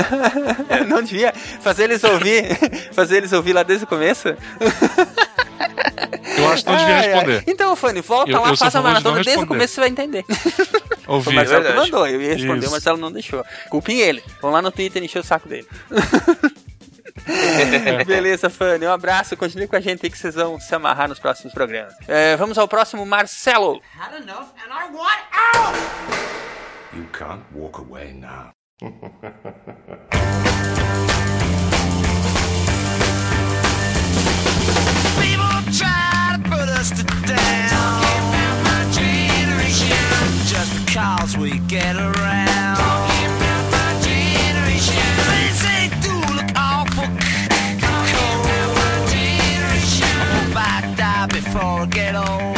não devia fazer eles ouvir, fazer eles ouvir lá desde o começo? Eu acho que não devia responder. Então, Fanny, volta Eu- lá, eu faz a de maratona não desde o começo, você vai entender. O Ouvi. Marcelo que verdade. mandou, eu ia responder, Isso. o Marcelo não deixou. Culpem ele. Vão lá no Twitter e encher o saco dele. Beleza, Fanny. Um abraço. Continue com a gente aí que vocês vão se amarrar nos próximos programas. É, vamos ao próximo, Marcelo. Had enough and I want out! You can't walk away now. People try to put us to down. Just because we get around.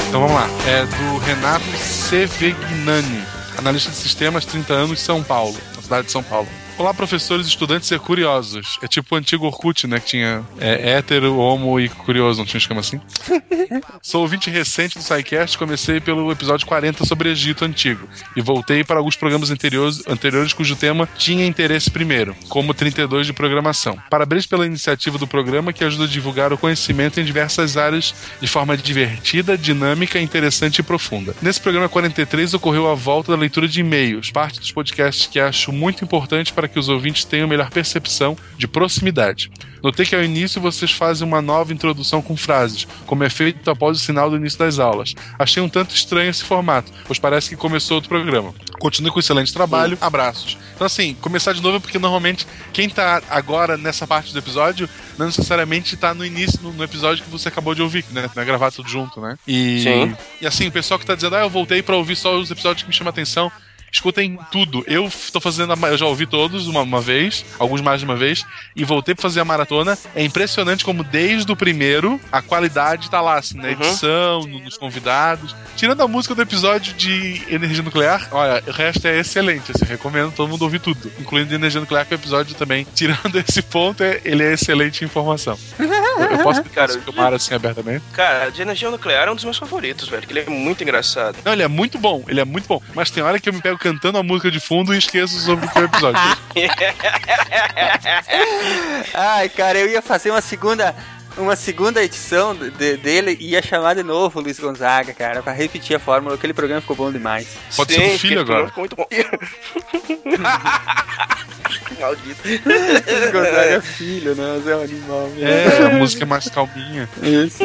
Então vamos lá. É do Renato Sevegnani, analista de sistemas, 30 anos, São Paulo, na cidade de São Paulo. Olá, professores, estudantes e curiosos. É tipo o antigo Orkut, né? Que tinha é, hétero, homo e curioso, não tinha um esquema assim? Sou ouvinte recente do SciCast, comecei pelo episódio 40 sobre Egito Antigo e voltei para alguns programas anteriores, anteriores cujo tema tinha interesse primeiro, como 32 de programação. Parabéns pela iniciativa do programa que ajuda a divulgar o conhecimento em diversas áreas de forma divertida, dinâmica, interessante e profunda. Nesse programa 43 ocorreu a volta da leitura de e-mails, parte dos podcasts que acho muito importante para que os ouvintes tenham melhor percepção de proximidade. Notei que ao início vocês fazem uma nova introdução com frases, como é feito após o sinal do início das aulas. Achei um tanto estranho esse formato, pois parece que começou outro programa. Continue com o excelente trabalho, abraços. Então, assim, começar de novo é porque normalmente quem tá agora nessa parte do episódio não necessariamente tá no início, no, no episódio que você acabou de ouvir, né? Não é gravado tudo junto, né? E, Sim. e assim, o pessoal que tá dizendo, ah, eu voltei pra ouvir só os episódios que me chamam a atenção. Escutem tudo. Eu tô fazendo a, eu já ouvi todos uma, uma vez, alguns mais de uma vez, e voltei pra fazer a maratona. É impressionante como desde o primeiro a qualidade tá lá, assim, na edição, no- nos convidados. Tirando a música do episódio de energia nuclear, olha, o resto é excelente, assim, recomendo todo mundo ouvir tudo, incluindo energia nuclear, que é o episódio também. Tirando esse ponto, é- ele é excelente em informação. Eu, eu posso explicar Cara, o mar assim abertamente? Cara, de energia nuclear é um dos meus favoritos, velho. Que ele é muito engraçado. Não, ele é muito bom, ele é muito bom. Mas tem hora que eu me pego cantando a música de fundo e esqueço sobre o que é o episódio. Ai, cara, eu ia fazer uma segunda. Uma segunda edição de- dele e ia chamar de novo o Luiz Gonzaga, cara, pra repetir a fórmula. Aquele programa ficou bom demais. Pode ser do filho agora. Ficou muito bom. Maldito. Luiz Gonzaga é filho, né? Mas é um animal mesmo. É, a música é mais calminha. Isso.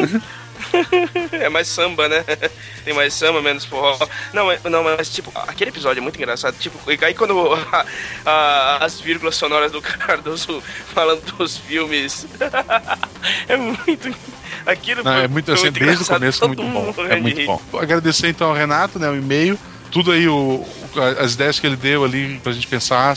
É mais samba, né? Tem mais samba, menos forró. Não, mas- não, mas tipo, aquele episódio é muito engraçado. Tipo, aí quando a- a- as vírgulas sonoras do Cardoso falando dos filmes. é muito. Aquilo Não, é muito assim, desde o começo, todo muito bom. É muito bom. Agradecer então ao Renato, né, o e-mail, tudo aí, o- as ideias que ele deu ali pra gente pensar.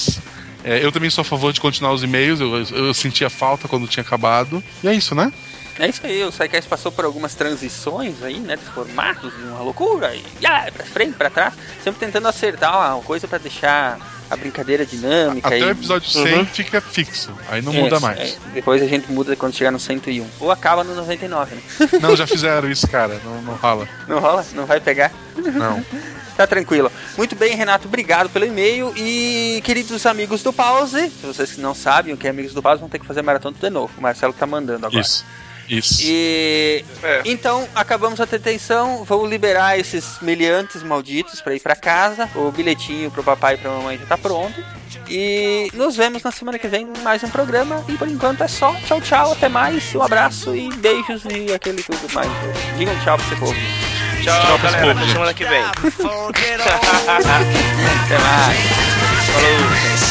É, eu também sou a favor de continuar os e-mails, eu, eu sentia falta quando tinha acabado. E é isso, né? É isso aí, o SciCast passou por algumas transições aí, né, de formatos, uma loucura, e ah, pra frente, pra trás, sempre tentando acertar uma coisa pra deixar a brincadeira dinâmica. Até e... o episódio 100 Uhum. fica fixo, aí não É, muda é, mais. depois a gente muda quando chegar no 101. Ou acaba no 99, né? Não, já fizeram isso, cara, não, não rola. Não rola? Não vai pegar? Não. Tá tranquilo. Muito bem, Renato, obrigado pelo e-mail. E queridos amigos do Pause, se vocês não sabem o que é amigos do Pause, vão ter que fazer maratona de novo. O Marcelo tá mandando agora. Isso. Isso. E É. então acabamos a detenção, vamos liberar esses meliantes malditos pra ir pra casa. O bilhetinho pro papai e pra mamãe já tá pronto. E nos vemos na semana que vem em mais um programa. E por enquanto é só. Tchau, tchau, até mais. Um abraço e beijos e aquele tudo mais. Digam tchau pra você povo. Tchau, Tchau galera. Até semana que vem. Até mais. Falou.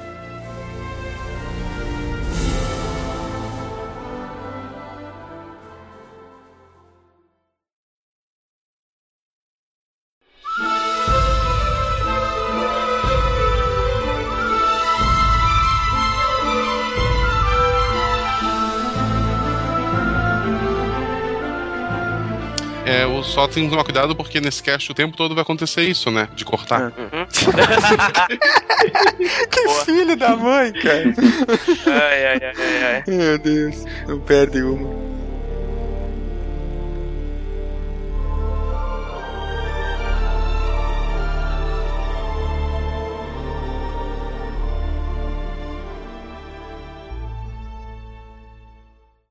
Só tenho que tomar cuidado porque nesse cast o tempo todo vai acontecer isso, né? De cortar. que filho da mãe, cara. Ai, ai, ai, ai, ai. Meu Deus, não perde uma.